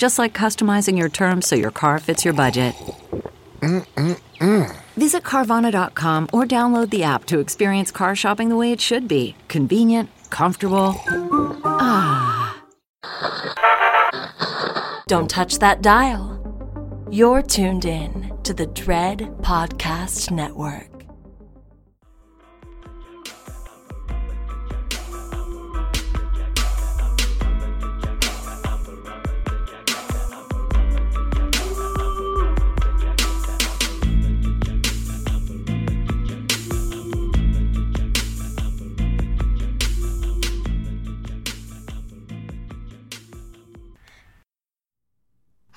Just like customizing your terms so your car fits your budget. Mm-mm-mm. Visit Carvana.com or download the app to experience car shopping the way it should be convenient, comfortable. Ah. Don't touch that dial. You're tuned in to the Dread Podcast Network.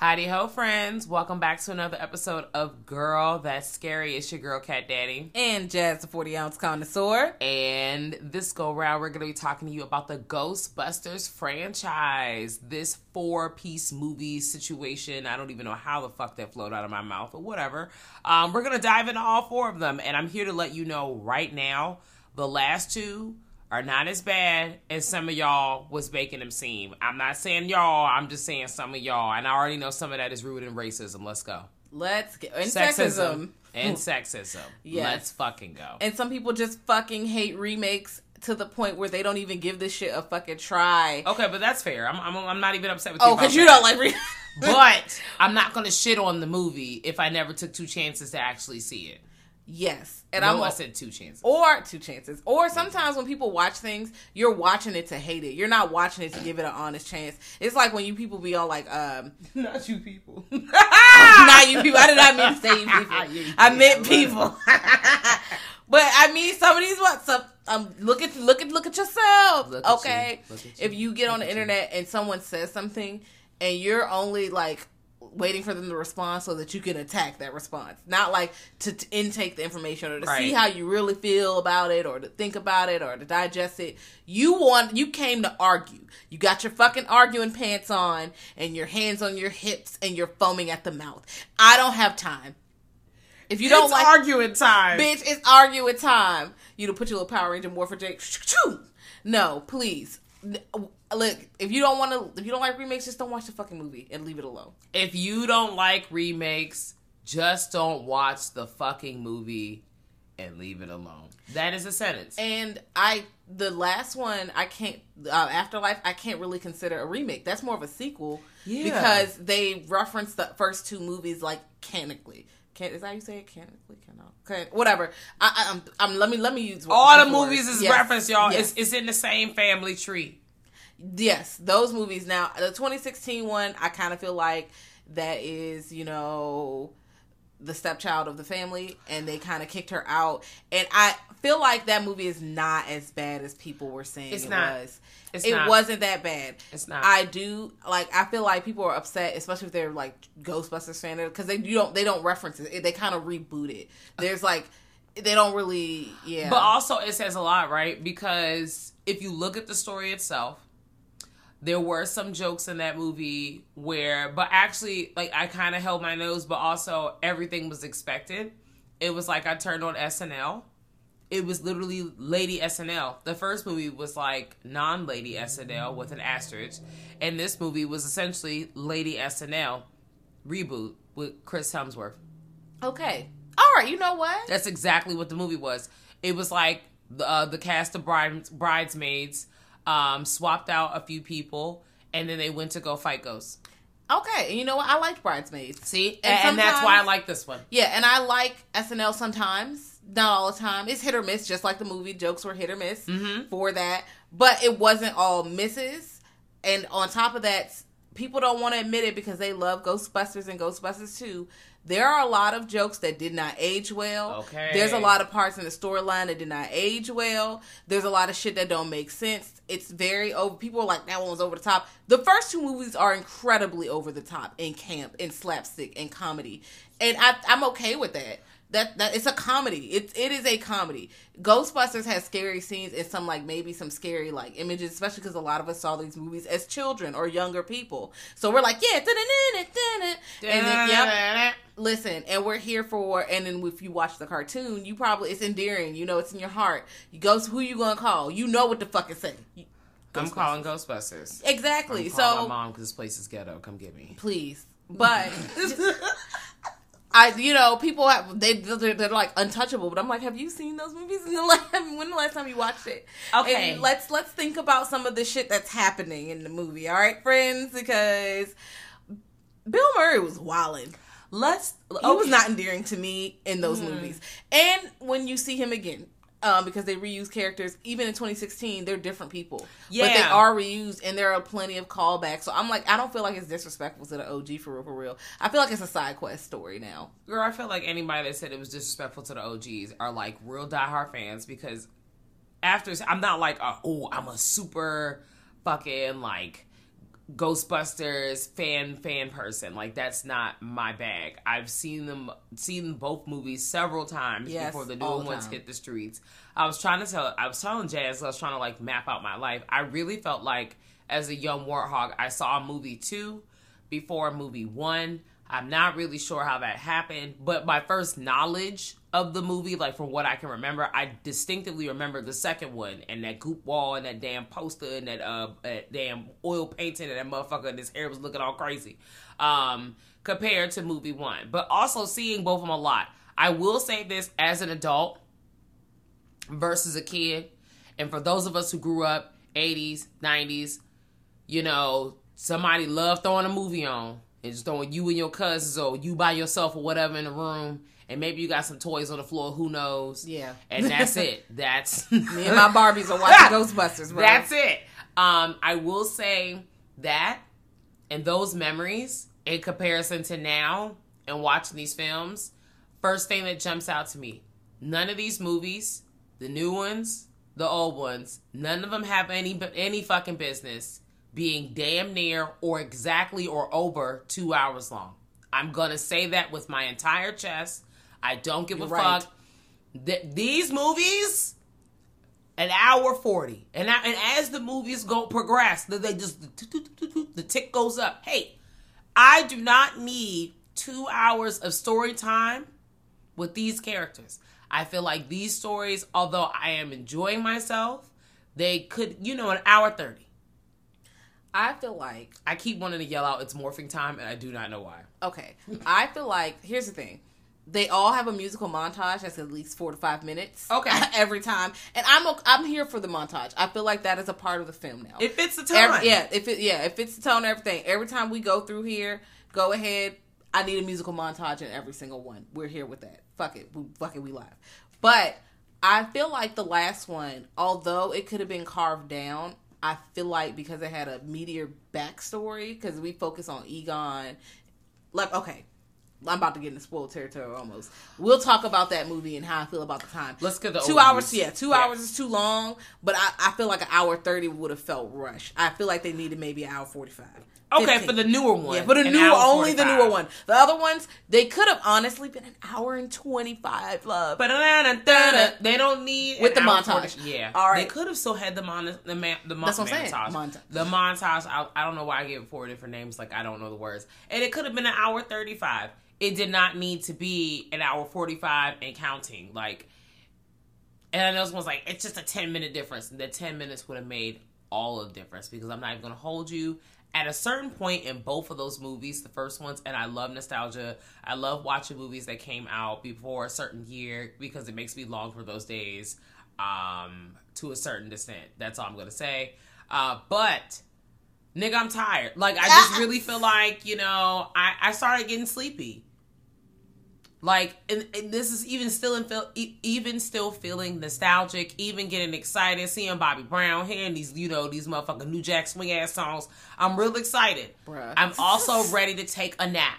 Howdy ho, friends. Welcome back to another episode of Girl That's Scary. It's your girl, Cat Daddy. And Jazz, the 40 ounce connoisseur. And this go round, we're going to be talking to you about the Ghostbusters franchise. This four piece movie situation. I don't even know how the fuck that flowed out of my mouth, but whatever. Um, we're going to dive into all four of them. And I'm here to let you know right now the last two are not as bad as some of y'all was making them seem. I'm not saying y'all, I'm just saying some of y'all. And I already know some of that is rooted in racism. Let's go. Let's get and Sexism. sexism. And sexism. Yes. Let's fucking go. And some people just fucking hate remakes to the point where they don't even give this shit a fucking try. Okay, but that's fair. I'm, I'm, I'm not even upset with you. Oh, because you don't like re- But I'm not going to shit on the movie if I never took two chances to actually see it. Yes. And no, I'm I said two chances. or two chances. Or sometimes when people watch things, you're watching it to hate it. You're not watching it to give it an honest chance. It's like when you people be all like, um, not you people. not you people. I did not mean to say you people. I meant people. but I mean, some of these what some um look at look at look at yourself. Look at okay, you. Look at if you. you get on the Look at you. internet and someone says something, and you're only like waiting for them to respond so that you can attack that response, not like to, to intake the information or to see how you really feel about it or to think about it or to digest it. You want you came to argue. You got your fucking arguing pants on and your hands on your hips and you're foaming at the mouth. I don't have time. If you don't It's like arguing time. bitch, it's arguing time. You to put your little Power Ranger Morphin Jake. No, please. Look, if you don't want to, if you don't like remakes, just don't watch the fucking movie and leave it alone. If you don't like remakes, just don't watch the fucking movie and leave it alone. That is a sentence. And I, the last one, I can't. Uh, Afterlife, I can't really consider a remake. That's more of a sequel Yeah. because they reference the first two movies like canonically. Can is that how you say it? Canonically, cannot. Okay, whatever. I, I, I'm, I'm. Let me let me use All the different movies is Yes. referenced, y'all. Yes. It's, it's in the same family tree. Yes, those movies. Now, the 2016 one, I kind of feel like that is, you know, the stepchild of the family, and they kind of kicked her out. And I feel like that movie is not as bad as people were saying It's it not. was. It's it not. wasn't that bad. It's not. I do like. I feel like people are upset, especially if they're like Ghostbusters fan, because they you don't they don't reference it. They kind of reboot it. There's like they don't really yeah. But also, it says a lot, right? Because if you look at the story itself, there were some jokes in that movie where, but actually, like I kind of held my nose, but also everything was expected. It was like I turned on SNL. It was literally Lady SNL. The first movie was like non Lady SNL with an asterisk, and this movie was essentially Lady SNL reboot with Chris Hemsworth. okay, all right. You know what? That's exactly what the movie was. It was like the uh, the cast of bride, bridesmaids um, swapped out a few people, and then they went to go fight ghosts. Okay, and you know what? I liked Bridesmaids. See, And and, that's why I like this one. Yeah, and I like SNL sometimes. not all the time. It's hit or miss, just like the movie. Jokes were hit or miss Mm-hmm. for that, but it wasn't all misses. And on top of that, people don't want to admit it because they love Ghostbusters and Ghostbusters 2. There are a lot of jokes that did not age well. Okay. There's a lot of parts in the storyline that did not age well. There's a lot of shit that don't make sense. It's very over. People are like, that one was over the top. The first two movies are incredibly over the top in camp, in slapstick, and comedy. And I, I'm okay with that. That, that it's a comedy. It it is a comedy. Ghostbusters has scary scenes and some like maybe some scary like images, especially because a lot of us saw these movies as children or younger people. So we're like, yeah, da-da-da-da-da-da. and then yep, listen, and we're here for. And then if you watch the cartoon, you probably it's endearing. You know, it's in your heart. You go, who you gonna call? You know what the fuck is saying. I'm calling Ghostbusters. exactly. So my mom because this place is ghetto. Come get me. please. But I, you know, people have they they're, they're like untouchable. But I'm like, have you seen those movies? In the last, when the last time you watched it? Okay. And let's let's think about some of the shit that's happening in the movie. All right, friends, because Bill Murray was wilding. Let's. He was not endearing to me in those mm-hmm. movies. And when you see him again, um, because they reuse characters, even in 2016, they're different people. Yeah. But they are reused, and there are plenty of callbacks. So I'm like, I don't feel like it's disrespectful to the OG for real, for real. I feel like it's a side quest story now. Girl, I feel like anybody that said it was disrespectful to the OGs are like real diehard fans because after I'm not like a, oh I'm a super fucking like Ghostbusters fan fan person like that's not my bag. I've seen them seen both movies several times Yes, before the new ones time. hit the streets. I was trying to tell I was telling Jazz I was trying to like map out my life. I really felt like as a young warthog I saw a movie two before movie one. I'm not really sure how that happened, but my first knowledge of the movie, like from what I can remember, I distinctively remember the second one and that goop wall and that damn poster and that uh that damn oil painting and that motherfucker and his hair was looking all crazy. Um compared to movie one. But also seeing both of them a lot. I will say this as an adult versus a kid. And for those of us who grew up 80s, 90s, you know, somebody loved throwing a movie on and just throwing you and your cousins or you by yourself or whatever in the room. And maybe you got some toys on the floor, who knows? Yeah. And that's it. That's Me and my Barbies are watching Ghostbusters, bro. that's it. Um, I will say that and those memories in comparison to now and watching these films, first thing that jumps out to me, none of these movies, the new ones, the old ones, none of them have any any fucking business being damn near or exactly or over two hours long. I'm gonna say that with my entire chest. I don't give a You're right. fuck. Th- these movies an hour 40 and I, and as the movies go progress th- they just the tick goes up hey i do not need two hours of story time with these characters i feel like these stories although i am enjoying myself they could you know an hour 30 I feel like i keep wanting to yell out it's morphing time and i do not know why okay. I feel like here's the thing. They all have a musical montage that's at least four to five minutes. Okay. every time, and I'm I'm here for the montage. I feel like that is a part of the film now. it fits the time Every- yeah, if it yeah, if it's the tone, and everything. Every time we go through here, go ahead. I need a musical montage in every single one. We're here with that. Fuck it, we, fuck it, we live. But I feel like the last one, although it could have been carved down, I feel like because it had a meteor backstory, because we focus on Egon. Like, okay, I'm about to get into spoiled territory almost. We'll talk about that movie and how I feel about the time. Let's get the two hours. Yeah, two Yeah. hours is too long, but I, I feel like an hour thirty would have felt rushed. I feel like they needed maybe an hour forty five. okay for the newer one Yeah, for the an only the newer one. The other ones they could have honestly been an hour and twenty five. Love. But they don't need With the montage. 40 Yeah, All right. They could have still had the mon the man the mon- That's what I'm saying. montage. The montage. I, I don't know why I give it four different names. Like I don't know the words. And it could have been an hour thirty five. It did not need to be an hour forty five and counting. Like, and I know someone's like, it's just a ten minute difference. And the ten minutes would have made all of the difference because I'm not even gonna hold you. At a certain point in both of those movies, the first ones, and I love nostalgia. I love watching movies that came out before a certain year because it makes me long for those days um, to a certain extent. That's all I'm gonna say. Uh, but nigga, I'm tired. Like I just really feel like you know I I started getting sleepy. Like, and, and this is even still in feel, even still feeling nostalgic, even getting excited, seeing Bobby Brown hearing these, you know, these motherfucking New Jack Swing ass songs. I'm real excited. Bruh. I'm also ready to take a nap.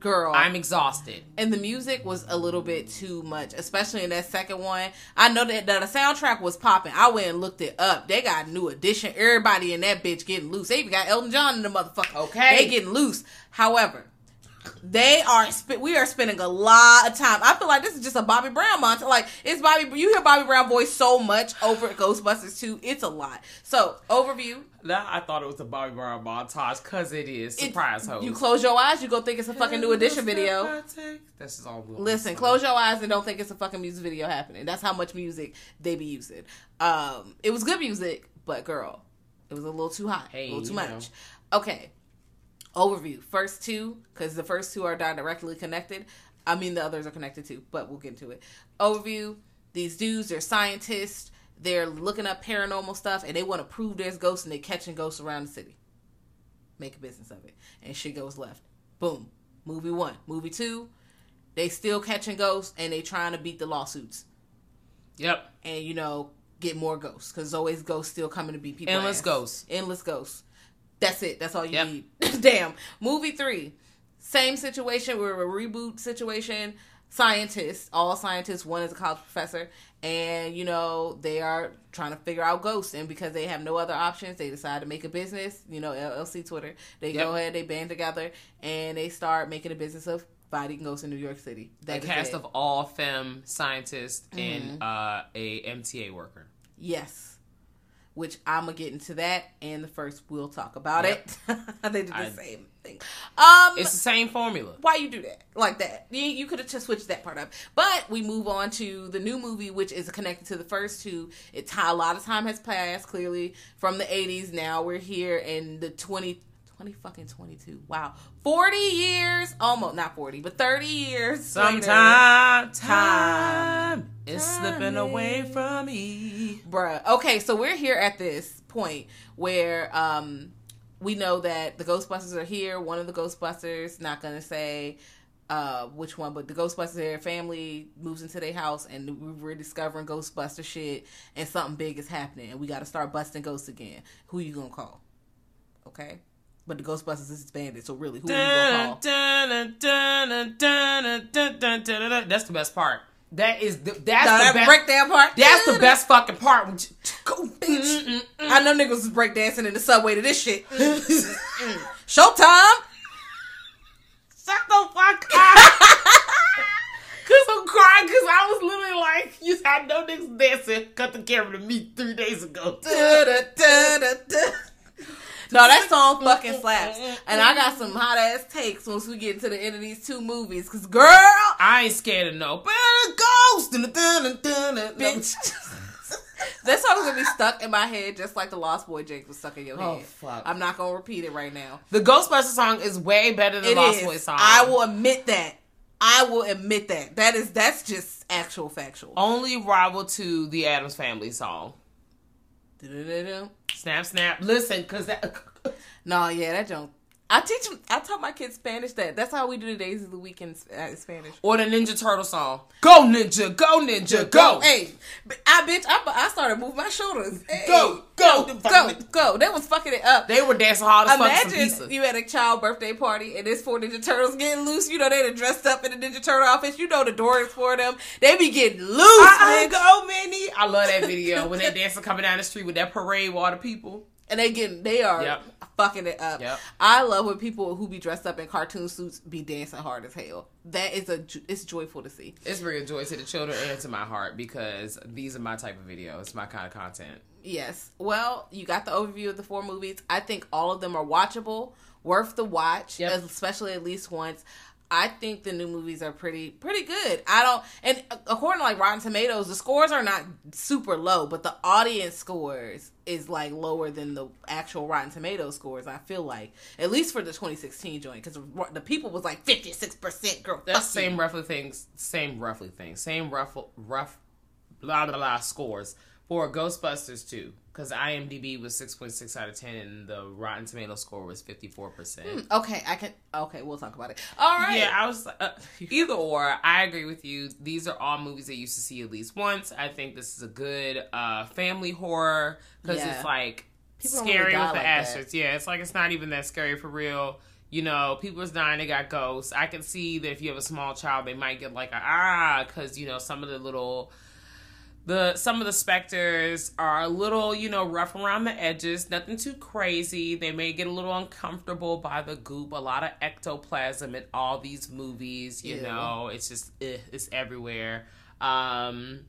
Girl, I'm exhausted. and the music was a little bit too much, especially in that second one. I know that the, the soundtrack was popping. I went and looked it up. They got new edition. Everybody in that bitch getting loose. They even got Elton John in the motherfucker. Okay. they getting loose. However, they are we are spending a lot of time. I feel like this is just a Bobby Brown montage. Like it's Bobby. You hear Bobby Brown voice so much over Ghostbusters 2. It's a lot. So overview. Now I thought it was a Bobby Brown montage because it is. Surprise hoes. You close your eyes, you go think it's a fucking new edition video. This is all. Listen, listen. close your eyes and don't think it's a fucking music video happening. That's how much music they be using. Um, it was good music, but girl, it was a little too hot, Hey, a little too much. know. Okay, overview. First two, because the first two are directly connected. I mean, the others are connected too, but we'll get into it. Overview. These dudes, they're scientists. They're looking up paranormal stuff, and they want to prove there's ghosts, and they're catching ghosts around the city. Make a business of it, and shit goes left. Boom. Movie one. Movie two. They still catching ghosts, and they trying to beat the lawsuits, Yep. and you know get more ghosts because always ghosts still coming to beat people. Endless ass. ghosts. Endless ghosts. That's it. That's all you Yep. need. Damn. Movie three. Same situation. We're a reboot situation. Scientists, all scientists. One is a college professor, and you know they are trying to figure out ghosts. And because they have no other options, they decide to make a business. You know, LLC Twitter. They Yep. go ahead, they band together, and they start making a business of fighting ghosts in New York City. A That is cast it. of all femme scientists and Mm-hmm. uh, a MTA worker. Yes. Which I'm gonna get into that and the first we'll talk about Yep. it. they did the I- same thing. Um It's the same formula. why you do that like that? You, you could have just switched that part up. But we move on to the new movie, which is connected to the first two. It's ti- a lot of time has passed clearly from the 80s. Now we're here in the 20. 20 fucking 22. Wow. 40 years, almost not 40, but 30 years. later. Sometime Time. time is slipping away from me. Bruh. Okay, so we're here at this point where um we know that the Ghostbusters are here. One of the Ghostbusters, not gonna say uh which one, but the Ghostbusters their family moves into their house and we- we're discovering Ghostbuster shit and something big is happening and we gotta start busting ghosts again. Who you gonna call? Okay? But the Ghostbusters is disbanded, so really who are you gonna Dun, call? dun, dun. That's the best part. That is the that's No, the that best. breakdown part. That's the best fucking part. When you- Go, bitch. I know niggas was breakdancing in the subway to this shit. Mm, mm, mm. Showtime. Shut the fuck up. Cause I'm crying because I was literally like, you had no niggas dancing. Cut the camera to me three days ago. Da-da-da-da-da. No, that song fucking slaps. And I got some hot ass takes once we get to the end of these two movies. Cause girl, I ain't scared of no better ghost. Dun, dun, dun, dun, dun. bitch. that song's gonna be stuck in my head just like the Lost Boy Jake was stuck in your Oh, head. fuck. I'm not gonna repeat it right now. The Ghostbusters song is way better than It Lost is. Boys song. I will admit that. I will admit that. That is that's just actual factual. only rival to the Addams Family song. Snap, snap. Listen, cause that. No, yeah, that don't. I teach them. I taught my kids Spanish. That that's how we do the days of the week in uh, Spanish. Or the Ninja Turtle song. Go Ninja, go Ninja, go. Hey, I bitch. I, I started moving my shoulders. Hey, Go, go, go, go. They was fucking it up. They were dancing hard as fuck Imagine you at a child birthday party and there's four Ninja Turtles getting loose. You know they done dressed up in the Ninja Turtle outfits. You know the door is for them. They be getting loose, I bitch. go Minnie. I love that video when they dancing coming down the street with that parade with all the people. and they getting they are Yep. Fucking it up. Yep. I love when people who be dressed up in cartoon suits be dancing hard as hell. That is a it's joyful to see. It's bringing joy to the children and to my heart because these are my type of videos, my kind of content. Yes. Well, you got the overview of the four movies. I think all of them are watchable, worth the watch, Yep. especially at least once. I think the new movies are pretty pretty good. I don't and according to like Rotten Tomatoes, the scores are not super low, but the audience scores is like lower than the actual Rotten Tomatoes scores. I feel like at least for the 2016 joint because the people was like 56 percent. Girl, That's same roughly things, same roughly things, same rough, rough, blah blah blah scores. For Ghostbusters 2 because IMDb was 6.6 out of 10 and the Rotten Tomato score was 54%. Okay, I can. Okay, we'll talk about it. All right. Yeah, I was uh, either or. I agree with you. These are all movies that you used to see at least once. I think this is a good uh, family horror because Yeah. it's like People scary really with the like. Yeah, it's like it's not even that scary for real. You know, people's dying. They got ghosts. I can see that if you have a small child, they might get like a ah because you know some of the little the some of the specters are a little you know rough around the edges nothing too crazy they may get a little uncomfortable by the goop a lot of ectoplasm in all these movies you Ew. know it's just eh, it's everywhere um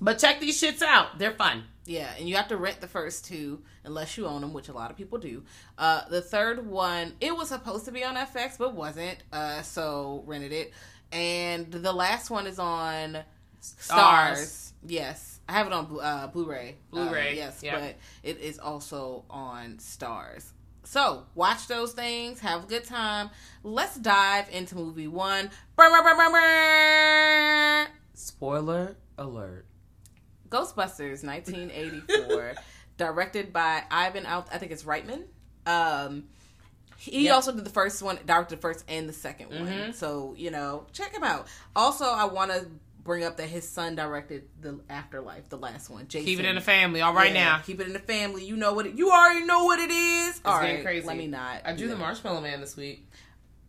but check these shits out they're fun Yeah, and you have to rent the first two unless you own them, which a lot of people do. Uh, the third one, it was supposed to be on FX, but wasn't. Uh, so rented it. And the last one is on Starz. Starz. Yes, I have it on Blu- uh, Blu-ray. Blu-ray, Uh, yes, yeah. but it is also on Starz. So watch those things. Have a good time. Let's dive into movie one. Spoiler alert Ghostbusters 1984, directed by Ivan Out. I think it's Reitman. Um, he Yep. also did the first one, directed the first and the 2nd one. So you know, check him out. Also, I want to bring up that his son directed the Afterlife, the last one. Jason. keep it in the family all right Yeah, now Keep it in the family. You know what? It, you already know what it is. All getting right, crazy. let me not. i drew do the marshmallow man this week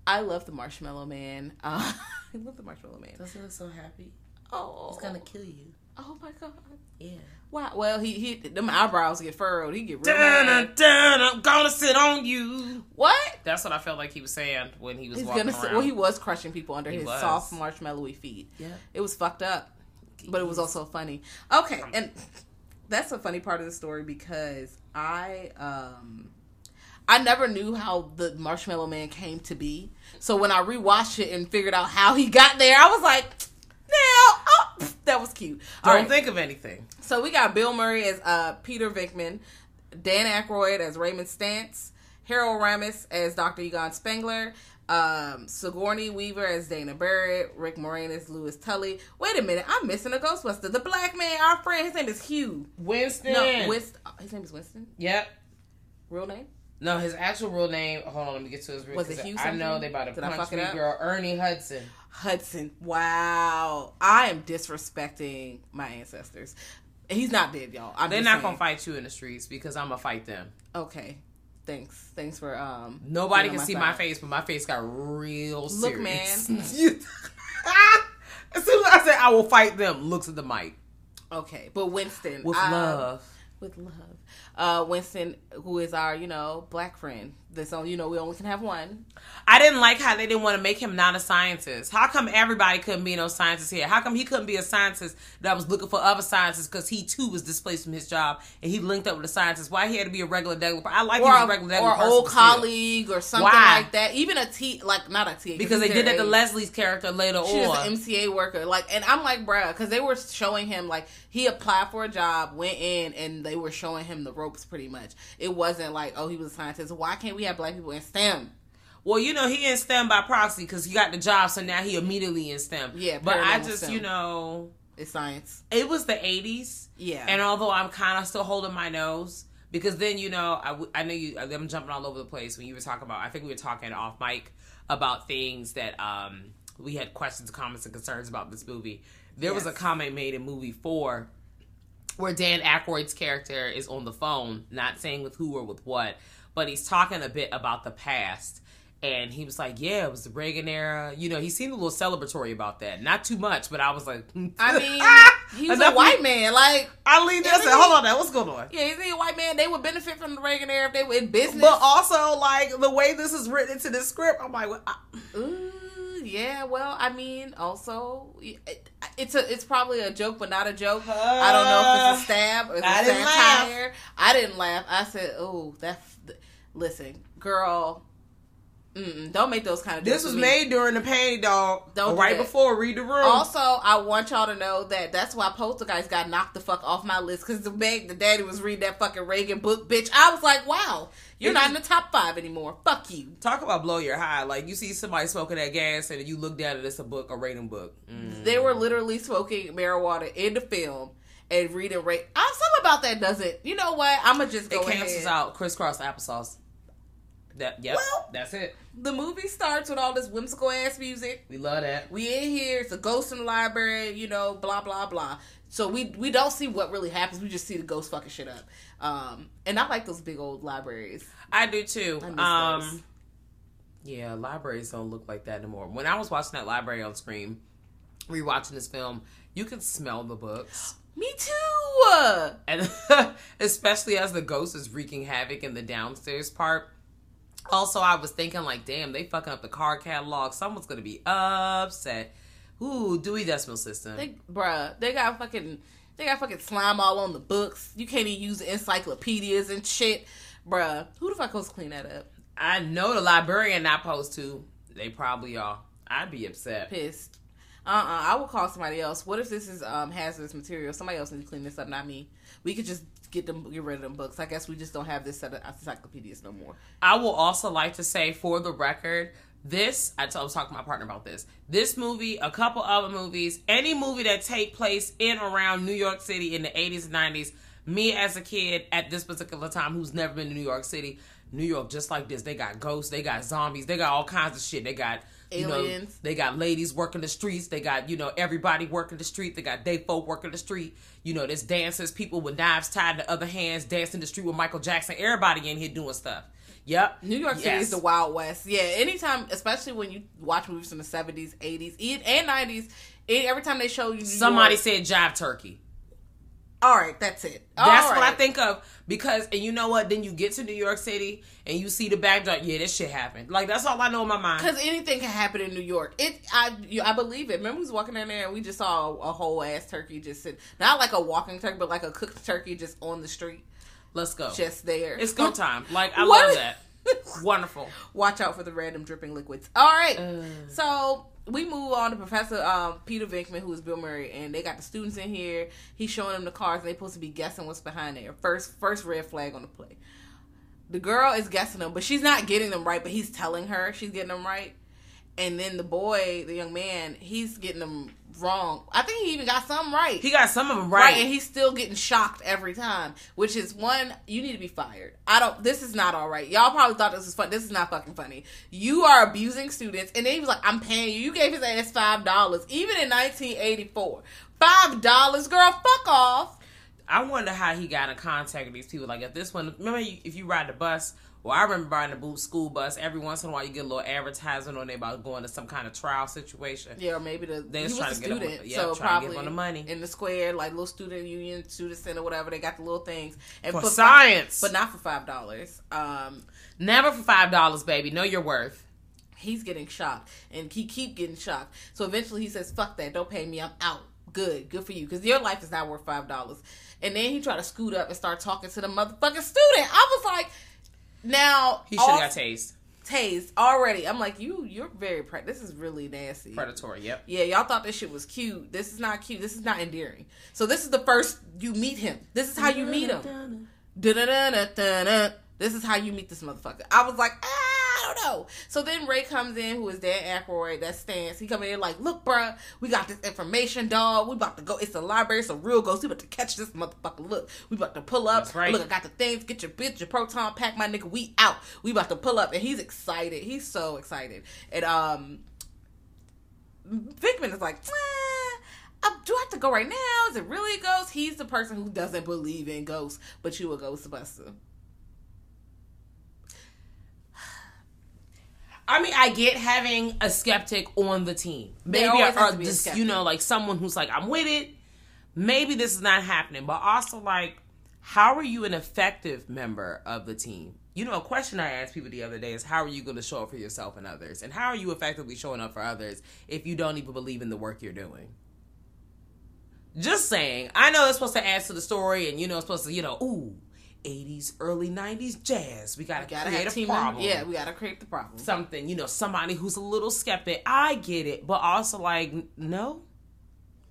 I love the Marshmallow Man. Uh, I love the Marshmallow Man. doesn't look so happy Oh, it's gonna kill you Oh my god. yeah Wow. Well, he he them eyebrows get furrowed. He get real dun, mad. dun, I'm gonna sit on you What? That's what I felt like he was saying when he was He's walking gonna. around. Well, he was crushing people under He his was. soft marshmallowy feet. Yeah. It was fucked up, but it was also funny. Okay, and that's a funny part of the story because I um I never knew how the Marshmallow Man came to be. So when I rewatched it and figured out how he got there, I was like, now, that was cute. All Don't right. think of anything. So we got Bill Murray as uh, Peter Venkman, Dan Aykroyd as Raymond Stantz, Harold Ramis as Dr. Egon Spengler, um, Sigourney Weaver as Dana Barrett, Rick Moranis as Louis Tully. Wait a minute, I'm missing a Ghostbuster. The black man, our friend, his name is Hugh. Winston. No, Winston. His name is Winston. Yep. Real name? No, his actual real name. Hold on, let me get to his real. Name Was it Hugh I know they about to Did punch me, girl. Ernie Hudson. Hudson. Wow, I am disrespecting my ancestors. He's not dead, y'all. I'm They're not saying. gonna fight you in the streets because I'm gonna fight them. Okay, thanks. Thanks for um. Nobody can on see side. my face, but my face got real serious. Look, man. As soon as I said I will fight them, looks at the mic Okay, but Winston with love. with love. Uh, Winston, who is our you know black friend. This on you know we only can have one. I didn't like how they didn't want to make him not a scientist. How come everybody couldn't be no scientist here? How come he couldn't be a scientist that was looking for other scientists because he too was displaced from his job and he linked up with the scientists? Why he had to be a regular degular? I like Or a, a regular or old colleague or something Why? like that. Even a T like not a T because they did that to Leslie's character later She was on. an MTA worker, like, and I'm like, bruh, because they were showing him like he applied for a job, went in, and they were showing him the ropes. Pretty much, it wasn't like, oh, he was a scientist. Why can't we have black people in STEM? Well, you know, he in STEM by proxy because he got the job, so now he immediately in STEM. Yeah, but I just, STEM. you know, It's science. it was the 80s. Yeah. And although I'm kind of still holding my nose, because then, you know, I, I know you, I'm jumping all over the place when you were talking about, I think we were talking off mic about things that um, we had questions, comments, and concerns about this movie. There was a comment made in movie four where Dan Aykroyd's character is on the phone, not saying with who or with what, but he's talking a bit about the past. And he was like, "Yeah, it was the Reagan era." You know, he seemed a little celebratory about that. Not too much, but I was like, I mean, he was a white man. Like, I leaned in and said, "Hold on, now, what's going on?" yeah, he's a white man. They would benefit from the Reagan era if they were in business. But also, like the way this is written into this script, I'm like, well, I, yeah. Well, I mean, also, it, it's a it's probably a joke, but not a joke. I don't know if it's a stab or it's a I laugh. satire. I didn't laugh. I said, "Oh, that." Listen, girl, mm-mm, don't make those kind of. this was made during the pain, Dog, Don't do right that. before Read the Room. Also, I want y'all to know that that's why Postal Guys got knocked the fuck off my list because the bag, the daddy was reading that fucking Reagan book, bitch. I was like, wow, you're It not in the top five anymore. Fuck you. Talk about blow your high. Like you see somebody smoking that gas, and you look down and it's a book, a rating book. Mm. They were literally smoking marijuana in the film, and reading rate. I'm something about that doesn't. You know what? I'm gonna just go it cancels ahead. out crisscross applesauce. That yep, Well- that's it. The movie starts with all this whimsical ass music. We love that. We in here. It's a ghost in the library. You know, blah blah blah. So we we don't see what really happens. We just see the ghost fucking shit up. Um, and I like those big old libraries. I do too. I um, yeah, libraries don't look like that anymore. When I was watching that library on Scream, rewatching this film, you could smell the books. Me too. and especially as the ghost is wreaking havoc in the downstairs part. Also, I was thinking like, damn, they fucking up the card catalog. Someone's gonna be upset. Ooh, Dewey Decimal System. They, bruh, they got fucking, they got fucking slime all on the books. You can't even use encyclopedias and shit, bruh. Who the fuck goes clean that up? I know the librarian not supposed to. They probably are. I'd be upset. Pissed. Uh uh I will call somebody else. What if this is um hazardous material? Somebody else needs to clean this up, not me. We could just get them, get rid of them books. I guess we just don't have this set of encyclopedias no more. I will also like to say, for the record, this I t- I was talking to my partner about this. This movie, a couple other movies, any movie that take place in around New York City in the eighties and nineties. Me as a kid at this particular time, who's never been to New York City, New York just like this. They got ghosts, they got zombies, they got all kinds of shit. They got you know, they got ladies working the streets. They got you know everybody working the street. They got day folk working the street. You know, there's dancers, people with knives tied to other hands, dancing the street with Michael Jackson. Everybody in here doing stuff. Yep. New York City Yes. is the Wild West. Yeah, anytime, especially when you watch movies from the seventies, eighties, and nineties, every time they show you New Somebody York- said jive turkey. "All right, that's it." That's All what I think of because, and you know what? Then you get to New York City and you see the backdrop. Yeah, this shit happened. Like that's all I know in my mind. Because anything can happen in New York. It, I, you, I believe it. Remember, we was walking down there and we just saw a, whole ass turkey just sit, not like a walking turkey, but like a cooked turkey just on the street, Let's go. just there. it's go time. Like I What? love that. Wonderful. Watch out for the random dripping liquids. All right, so we move on to Professor um, Peter Venkman, who is Bill Murray, and they got the students in here. He's showing them the cards, and they're supposed to be guessing what's behind there. First, first red flag on the play. The girl is guessing them, but she's not getting them right. But he's telling her she's getting them right, and then the boy, the young man, he's getting them wrong. I think he even got some right. He got some of them Right. right. and he's still getting shocked every time, which is one you need to be fired. I don't. This is not all right. Y'all probably thought this was fun. This is not fucking funny. You are abusing students, and then he was like, "I'm paying you." You gave his ass five dollars, even in 1984. Five dollars, girl. Fuck off. I wonder how he got in contact with these people. Like if this one, remember if you ride the bus. Well, I remember buying the boot school bus. Every once in a while, you get a little advertisement on there about going to some kind of trial situation. Yeah, or maybe the They he was was a trying to get student, yeah, so trying to probably get him the money. in the square, like little student union, student center, whatever. They got the little things and For fi- science. but not for five dollars. Um, Never for five dollars, baby. Know your worth. he's getting shocked and he keep getting shocked so eventually he says fuck that don't pay me i'm out good good for you because your life is not worth five dollars and then he tried to scoot up and start talking to the motherfucking student i was like now He should have all- got tased. tased already i'm like you you're very pre- this is really nasty Predatory. Yep. yeah, y'all thought this shit was cute. This is not cute. This is not endearing. So this is the first you meet him. This is how you meet him. This is how you meet this motherfucker. I was like, ah, I don't know. So then Ray comes in, who is Dan Aykroyd, that stands. He come in like, look, bruh, we got this information, dog. We about to go. It's a library. It's a real ghost. We about to catch this motherfucker. Look, we about to pull up. Right. Look, I got the things. Get your bitch, your proton pack, my nigga. We out. We about to pull up, and he's excited. He's so excited. And um, Venkman is like, uh, do I have to go right now? Is it really a ghost? He's the person who doesn't believe in ghosts, but you a Ghostbuster. I mean, I get having a skeptic on the team. Maybe or a just you know, like someone who's like, I'm with it. Maybe this is not happening, but also like, how are you an effective member of the team? You know, a question I asked people the other day is, how are you going to show up for yourself and others, and how are you effectively showing up for others if you don't even believe in the work you're doing? Just saying. I know it's supposed to add to the story, and you know, it's supposed to, you know, ooh, 80s, early 90s jazz. We got to Gotta create a team problem. Yeah, we gotta create the problem. something, you know, somebody who's a little skeptic. I get it, but also like, no.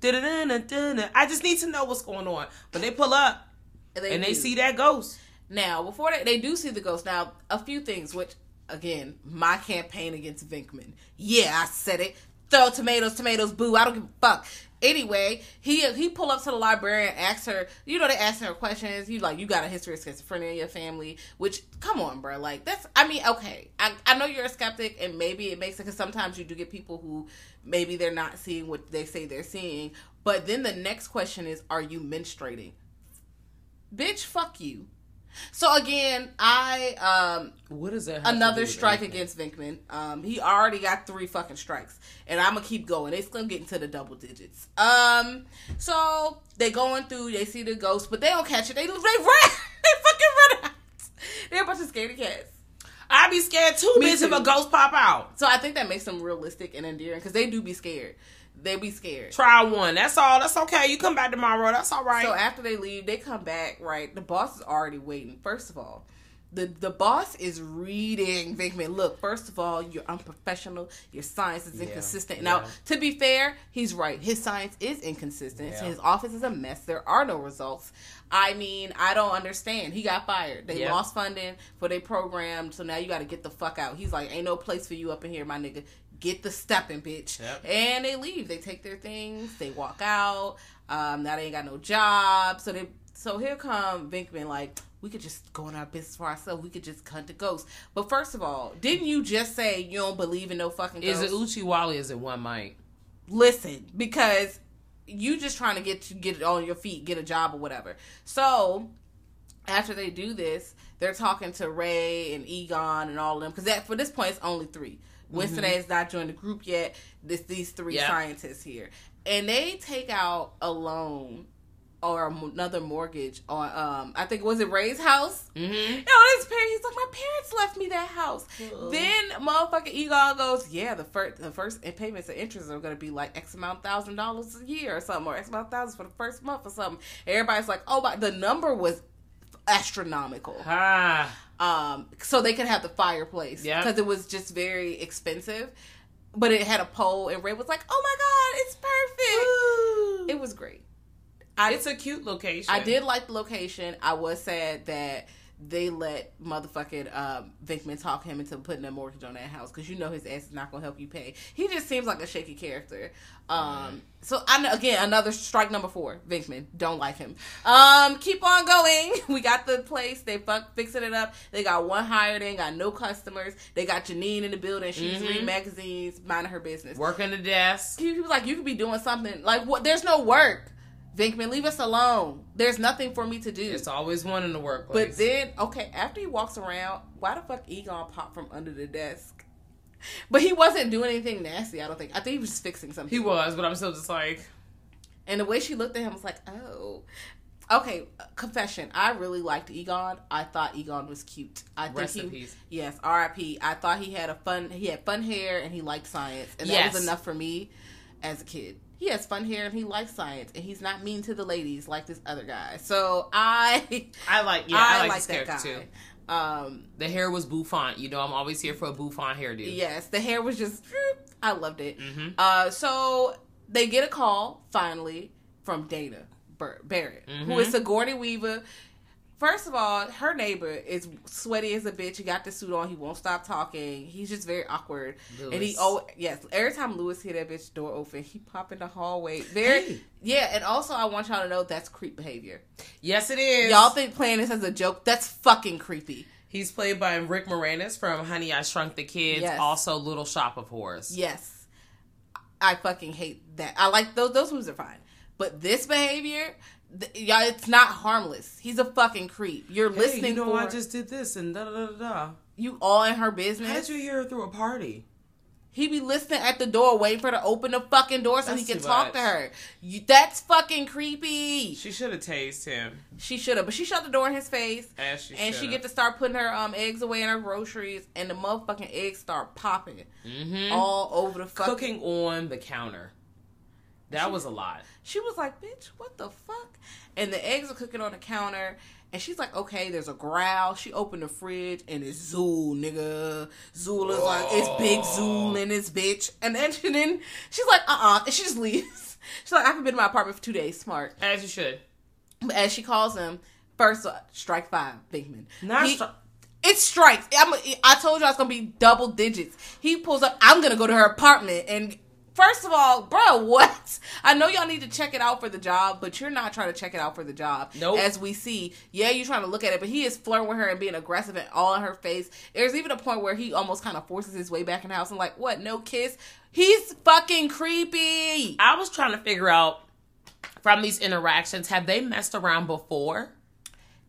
I just need to know what's going on. But they pull up and they do. see that ghost. Now, before they, they do see the ghost, now, a few things, which, again, my campaign against Venkman. Yeah, I said it. Throw tomatoes, tomatoes, boo. I don't give a fuck. Anyway, he he pull up to the librarian, asks her, you know, they ask her questions. You like, you got a history of schizophrenia in your family, which come on, bro, like that's. I mean, okay, I I know you're a skeptic, and maybe it makes it because sometimes you do get people who maybe they're not seeing what they say they're seeing. But then the next question is, are you menstruating? Bitch, fuck you. So again, I um What is that? to another strike anything? against Venkman. Um, he already got three fucking strikes, and I'm gonna keep going. It's gonna get into the double digits. Um, so they going through, they see the ghost, but they don't catch it. They they run, they fucking run out. They're a bunch of scaredy cats. I'd be scared too, Me bitch, if a ghost pop out. So I think that makes them realistic and endearing because they do be scared. They be scared. Try one. That's all. That's okay. You come back tomorrow. That's all right. So after they leave, they come back. Right, the boss is already waiting. First of all, the the boss is reading Venkman. Look, first of all, you're unprofessional. Your science is inconsistent. Now, yeah. to be fair, he's right. His science is inconsistent. Yeah. His office is a mess. There are no results. I mean, I don't understand. He got fired. They Yep. lost funding for their program, so now you got to get the fuck out. He's like, ain't no place for you up in here, my nigga. Get the stepping, bitch. Yep. And they leave. They take their things. They walk out. Um, now they ain't got no job. So they so here come Venkman like we could just go in our business for ourselves. We could just hunt the ghosts. But first of all, didn't you just say you don't believe in no fucking is it Uchi Wally? Is it one mic? Listen, because you just trying to get to get it on your feet, get a job or whatever. So after they do this, they're talking to Ray and Egon and all of them because that for this point it's only three. Winston has not joined the group yet. This these three Yeah. scientists here, and they take out a loan or another mortgage on um I think was it Ray's house. Mm-hmm. Yo, his parents. He's like, my parents left me that house. Then motherfucking Egon goes, yeah, the first the first payments and interest are gonna be like X amount thousand dollars a year or something, or X amount thousands for the first month or something. Everybody's like, oh my, the number was astronomical. Ah. Um, so they could have the fireplace Yeah. because it was just very expensive. But it had a pole, and Ray was like, "Oh my god, it's perfect!" It was great. I, It's a cute location. I did like the location. I was sad that they let motherfucking um, Venkman talk him into putting a mortgage on that house because you know his ass is not gonna help you pay. He just seems like a shaky character. Um, so I know, again another strike number four. Vinkman don't like him. Um, keep on going. We got the place. They fuck fixing it up. They got one hired. They ain't got no customers. They got Janine in the building. She's reading magazines, minding her business. Working the desk. He was like, you could be doing something. Like, what? There's no work. Venkman, leave us alone. There's nothing for me to do. It's always one in the workplace. But then, okay, after he walks around, why the fuck Egon popped from under the desk? But he wasn't doing anything nasty. I don't think. I think he was just fixing something. he was, but I'm still just like, And the way she looked at him was like, oh. Okay, confession. I really liked Egon. I thought Egon was cute. I think Rest he, in peace. Yes, R.I.P. I thought he had a fun. He had fun hair and he liked science, and that Yes. was enough for me as a kid. He has fun hair and he likes science, and he's not mean to the ladies like this other guy. So I, I like, yeah, I, I, like, like that guy. too. Um, The hair was bouffant. You know, I'm always here for a bouffant hairdo. Yes, the hair was just. I loved it. Mm-hmm. Uh, so they get a call finally from Dana Bar- Barrett, Mm-hmm. who is Sigourney Weaver. First of all, her neighbor is sweaty as a bitch. He got the suit on. He won't stop talking. He's just very awkward. And he oh yes, every time Louis hear that bitch door open, he pop in the hallway. Very Hey. yeah. And also, I want y'all to know that's creep behavior. Yes, it is. Y'all think playing this as a joke? That's fucking creepy. He's played by Rick Moranis from Honey I Shrunk the Kids. Yes. Also, Little Shop of Horrors. Yes. I fucking hate that. I like those those moves are fine. But this behavior, y'all, it's not harmless. He's a fucking creep. You're Hey, listening you know, for I just did this and da da da da. you all in her business. How business. did you hear her through a party? he be listening at the door, waiting for her to open the fucking door so That's he can talk much. to her. You, that's fucking creepy. She should have tased him. She should have, but she shut the door in his face. As she and she get to start putting her um eggs away in her groceries, and the motherfucking eggs start popping all over the fucking Cooking on the counter. That was a lot. She was like, bitch, what the fuck? And the eggs are cooking on the counter. And she's like, okay, there's a growl. She opened the fridge and it's Zuul, nigga. Zuul is like, it's big Zuul in this bitch. And then, she, then she's like, uh uh And she just leaves. She's like, I haven't been in my apartment for two days. Smart. As you should. But as she calls him, first, uh, strike five, Venkman. Not He- stri- it strikes. I'm, I told you I was gonna be double digits. He pulls up. I'm gonna go to her apartment, and first of all, bro, what? I know y'all need to check it out for the job, but you're not trying to check it out for the job. Nope. As we see, yeah, you're trying to look at it, but he is flirting with her and being aggressive and all in her face. There's even a point where he almost kind of forces his way back in the house and like, what? No kiss? He's fucking creepy. I was trying to figure out from these interactions, have they messed around before?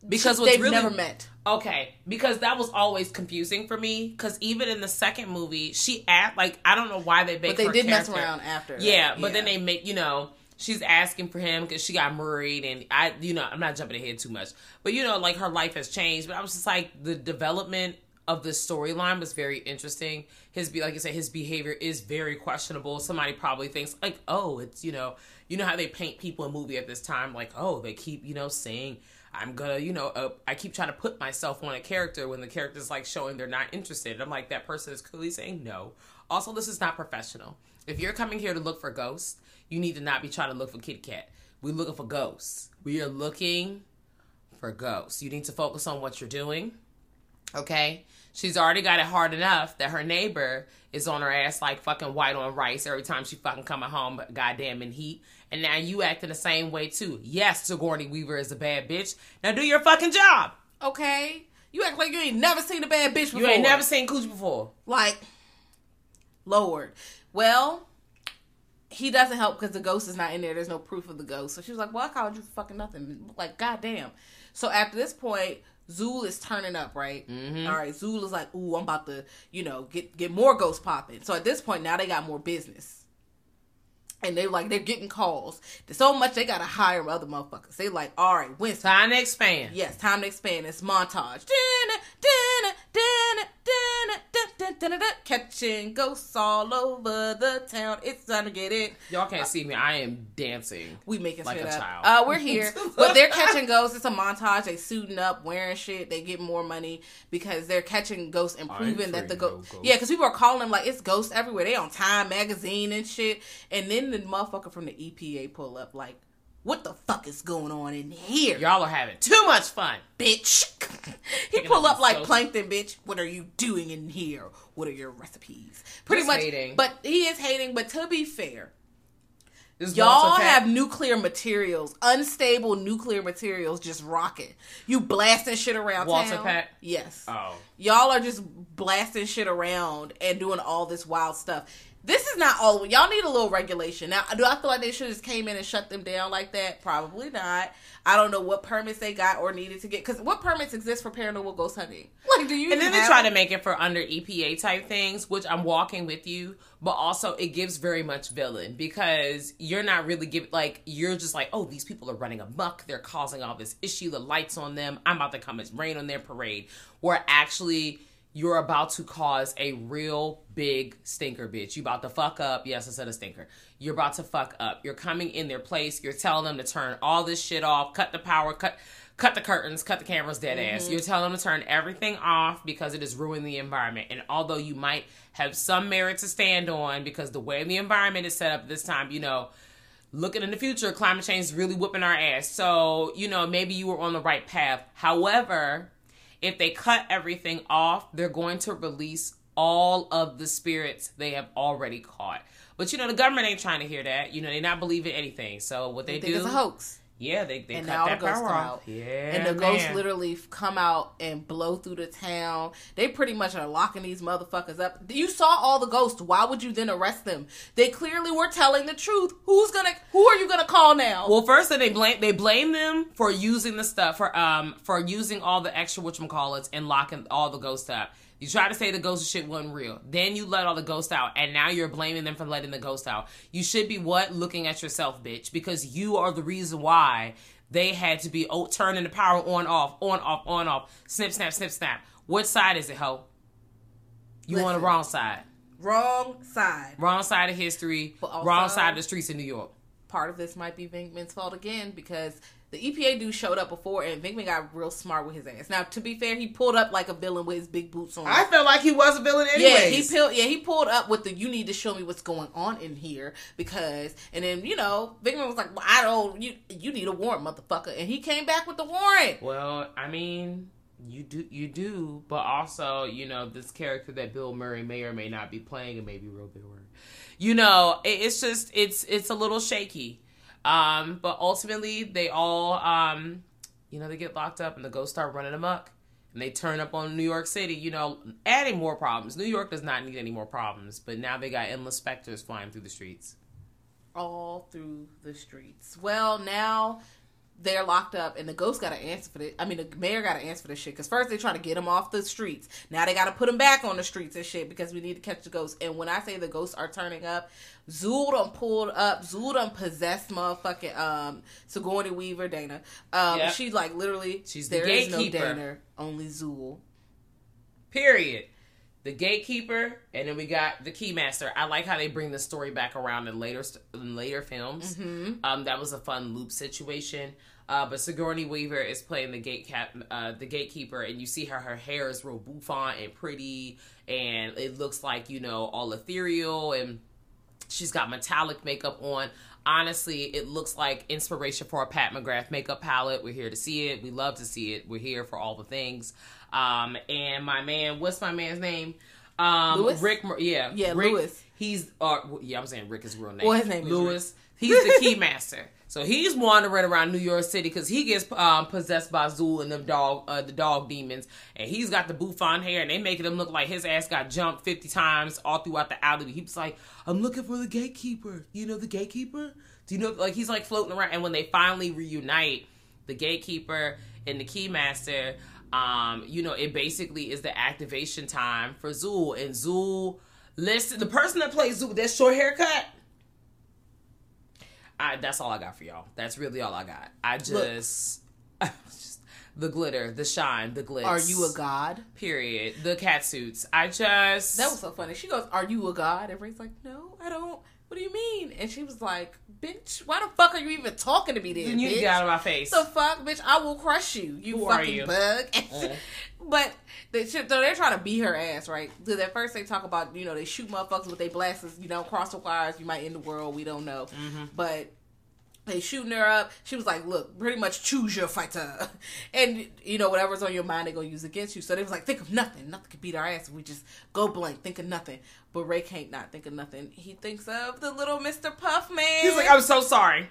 Because what's they've really, never met. Okay, because that was always confusing for me. Because even in the second movie, she act like I don't know why they make But they did mess around after. Yeah, that. but then they make you know she's asking for him because she got married, and I you know I'm not jumping ahead too much, but you know like her life has changed. But I was just like the development of the storyline was very interesting. His be like I said, his behavior is very questionable. Somebody probably thinks like, oh, it's you know you know how they paint people in movie at this time like oh they keep you know saying. I'm gonna, you know, uh, I keep trying to put myself on a character when the character's like showing they're not interested. I'm like, that person is clearly saying no. Also, this is not professional. If you're coming here to look for ghosts, you need to not be trying to look for Kitty Cat. We're looking for ghosts. We are looking for ghosts. You need to focus on what you're doing. Okay? She's already got it hard enough that her neighbor is on her ass like fucking white on rice every time she fucking coming home, goddamn in heat. And now you acting the same way too. Yes, Sigourney Weaver is a bad bitch. Now do your fucking job. Okay. You act like you ain't never seen a bad bitch before. You ain't never seen Cooch before. like Lord. Well, he doesn't help because the ghost is not in there. There's no proof of the ghost. So she was like, "Well, I called you for fucking nothing." Like, goddamn. So after this point, Zuul is turning up, right? Mm-hmm. All right, Zuul is like, "Ooh, I'm about to, you know, get get more ghosts popping." So at this point, now they got more business. And they like they're getting calls. So much they gotta hire other motherfuckers. They like, all right, Winston, Time to expand. Yes, time to expand. It's montage. Dun, dun, dun, Catching ghosts all over the town. It's time to get it. Y'all can't see me. I am dancing. We making Like shit a up. child. Uh, we're here, but they're catching ghosts. It's a montage. They suiting up, wearing shit. They get more money because they're catching ghosts and proving that the ghost. no ghosts. Yeah, because people are calling them like it's ghosts everywhere. They on Time magazine and shit. And then the motherfucker from the EPA pull up like, "What the fuck is going on in here?" Y'all are having too much fun. bitch. he pull up like himself. plankton, bitch. What are you doing in here? What are your recipes? Pretty He's much, hating. but he is hating. But to be fair, This y'all have nuclear materials, unstable nuclear materials, just rocking. You blasting shit around Walter town. Pat? Yes. Oh. Y'all are just blasting shit around and doing all this wild stuff. This is not all. Y'all need a little regulation. Now, do I feel like they should have just came in and shut them down like that? Probably not. I don't know what permits they got or needed to get. Because what permits exist for paranormal ghost hunting? Like, do you? And then they have- try to make it for under EPA type things, which I'm walking with you, but also it gives very much villain because you're not really giving, like, you're just like, oh, these people are running amok. They're causing all this issue. The lights on them. I'm about to come and rain on their parade. Where actually you're about to cause a real big stinker, bitch. You about to fuck up. Yes, I said a stinker. You're about to fuck up. You're coming in their place. You're telling them to turn all this shit off, cut the power, cut cut the curtains, cut the cameras, dead ass. Mm-hmm. You're telling them to turn everything off because it is ruining the environment. And although you might have some merit to stand on because the way the environment is set up this time, you know, looking in the future, climate change is really whipping our ass. So, you know, maybe you were on the right path. However, if they cut everything off, they're going to release all of the spirits they have already caught. But you know, the government ain't trying to hear that. You know, they not believing anything. So what they, They think do it's a hoax. Yeah, they, they and cut that power off. out. Yeah, and the ghosts literally come out and blow through the town. They pretty much are locking these motherfuckers up. You saw all the ghosts. Why would you then arrest them? They clearly were telling the truth. Who's gonna? Who are you gonna call now? Well, first they blame they blame them for using the stuff for um for using all the extra whatchamacallits and locking all the ghosts up. You try to say the ghost shit wasn't real. Then you let all the ghosts out, and now you're blaming them for letting the ghost out. You should be what looking at yourself, bitch, because you are the reason why they had to be oh, turning the power on off on off on off snip snap snip snap. What side is it, ho? You on the wrong side. Wrong side. Wrong side of history. Also- wrong side of the streets in New York. Part of this might be Venkman's fault again because the EPA dude showed up before and Venkman got real smart with his ass. Now, to be fair, he pulled up like a villain with his big boots on. I felt like he was a villain anyway. Yeah, he pulled. Yeah, he pulled up with the "You need to show me what's going on in here," because, and then you know, Venkman was like, well, "I don't. You you need a warrant, motherfucker," and he came back with the warrant. Well, I mean, you do, you do, but also, you know, this character that Bill Murray may or may not be playing, and maybe real Bill Murray, you know, it, it's just it's it's a little shaky. Um, but ultimately, they all um, you know, they get locked up and the ghosts start running amok and they turn up on New York City, you know, adding more problems. New York does not need any more problems, but now they got endless specters flying through the streets. all through the streets. Well, now they're locked up, and the ghost got to answer for it. I mean, the mayor got to answer for this shit. Because first they try to get him off the streets. Now they got to put him back on the streets and shit because we need to catch the ghosts. And when I say the ghosts are turning up, Zuul done pulled up. Zuul done possessed motherfucking um Sigourney Weaver, Dana. Um, Yep. she's like literally, She's the there is no gatekeeper. Dana, only Zuul. Period. The gatekeeper, and then we got the keymaster. I like how they bring the story back around in later in later films. Um, that was a fun loop situation. Uh, but Sigourney Weaver is playing the gate cap, uh, the gatekeeper, and you see her. Her hair is real bouffant and pretty, and it looks like you know all ethereal, and she's got metallic makeup on. Honestly, it looks like inspiration for a Pat McGrath makeup palette. We're here to see it. We love to see it. We're here for all the things. Um, and my man, what's my man's name? Um, Louis? Rick. Yeah, Yeah, Rick, Louis. He's uh, yeah, I'm saying Rick is real name. Well, his name is Louis. He's the key master. So he's wandering around New York City because he gets um, possessed by Zuul and the dog, uh, the dog demons, and he's got the bouffant hair, and they making him look like his ass got jumped fifty times all throughout the alley. He was like, "I'm looking for the gatekeeper. You know the gatekeeper? Do you know?" Like he's like floating around, and when they finally reunite, the gatekeeper and the keymaster, um, you know, it basically is the activation time for Zuul, and Zuul. Listen, the person that plays Zuul, that short haircut. I, that's all I got for y'all. That's really all I got. I just, just the glitter, the shine, the glitz. Are you a god? Period. The cat suits. I just That was so funny. She goes, "Are you a god?" Everybody's like, "No, I don't." What do you mean? And she was like, "Bitch, why the fuck are you even talking to me then? You bitch? get out of my face. the fuck, bitch? I will crush you, you Who are fucking you? Uh. bug." but they, so they're trying to beat her ass, right? Because at first they talk about, you know, they shoot motherfuckers with their blasters. You know, cross the wires, you might end the world. We don't know, Mm-hmm. but. They shooting her up. She was like, "Look, pretty much choose your fighter, and you know whatever's on your mind, they're gonna use against you." So they was like, "Think of nothing. Nothing can beat our ass if we just go blank. Think of nothing." But Ray can't not think of nothing. He thinks of the little Mister Puff man. He's like, I'm so sorry.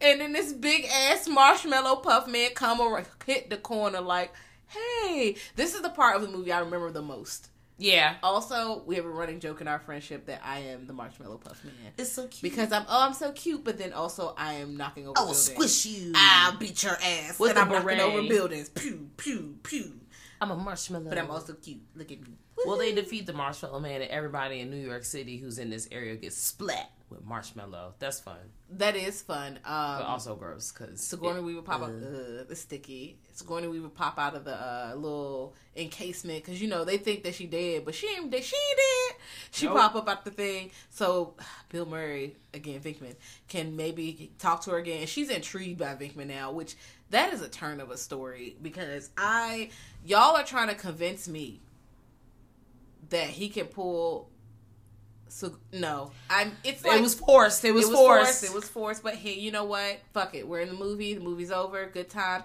And then this big ass marshmallow puff man come or hit the corner like, hey, this is the part of the movie I remember the most. Yeah. Also, we have a running joke in our friendship that I am the marshmallow puff man. It's so cute. Because I'm oh I'm so cute, but then also I am knocking over. I will buildings. squish you. I'll beat your ass. With and I'm knocking over buildings. Pew pew pew. I'm a marshmallow. But I'm also cute. Look at me. Well, they defeat the Marshmallow Man, and everybody in New York City who's in this area gets splat with marshmallow. That's fun, That is fun. Um, but also gross because Sigourney Weaver pop out. Uh, the sticky. Sigourney Weaver pop out of the uh, little encasement because you know they think that she dead, but she ain't. dead. She ain't dead. She Nope. pop up out the thing. So Bill Murray again, Venkman can maybe talk to her again. She's intrigued by Venkman now, which that is a turn of a story because I y'all are trying to convince me that he can pull. So no, I'm. It's like it was forced. It was, it was forced. forced. It was forced. But hey, you know what? Fuck it. We're in the movie. The movie's over. Good time.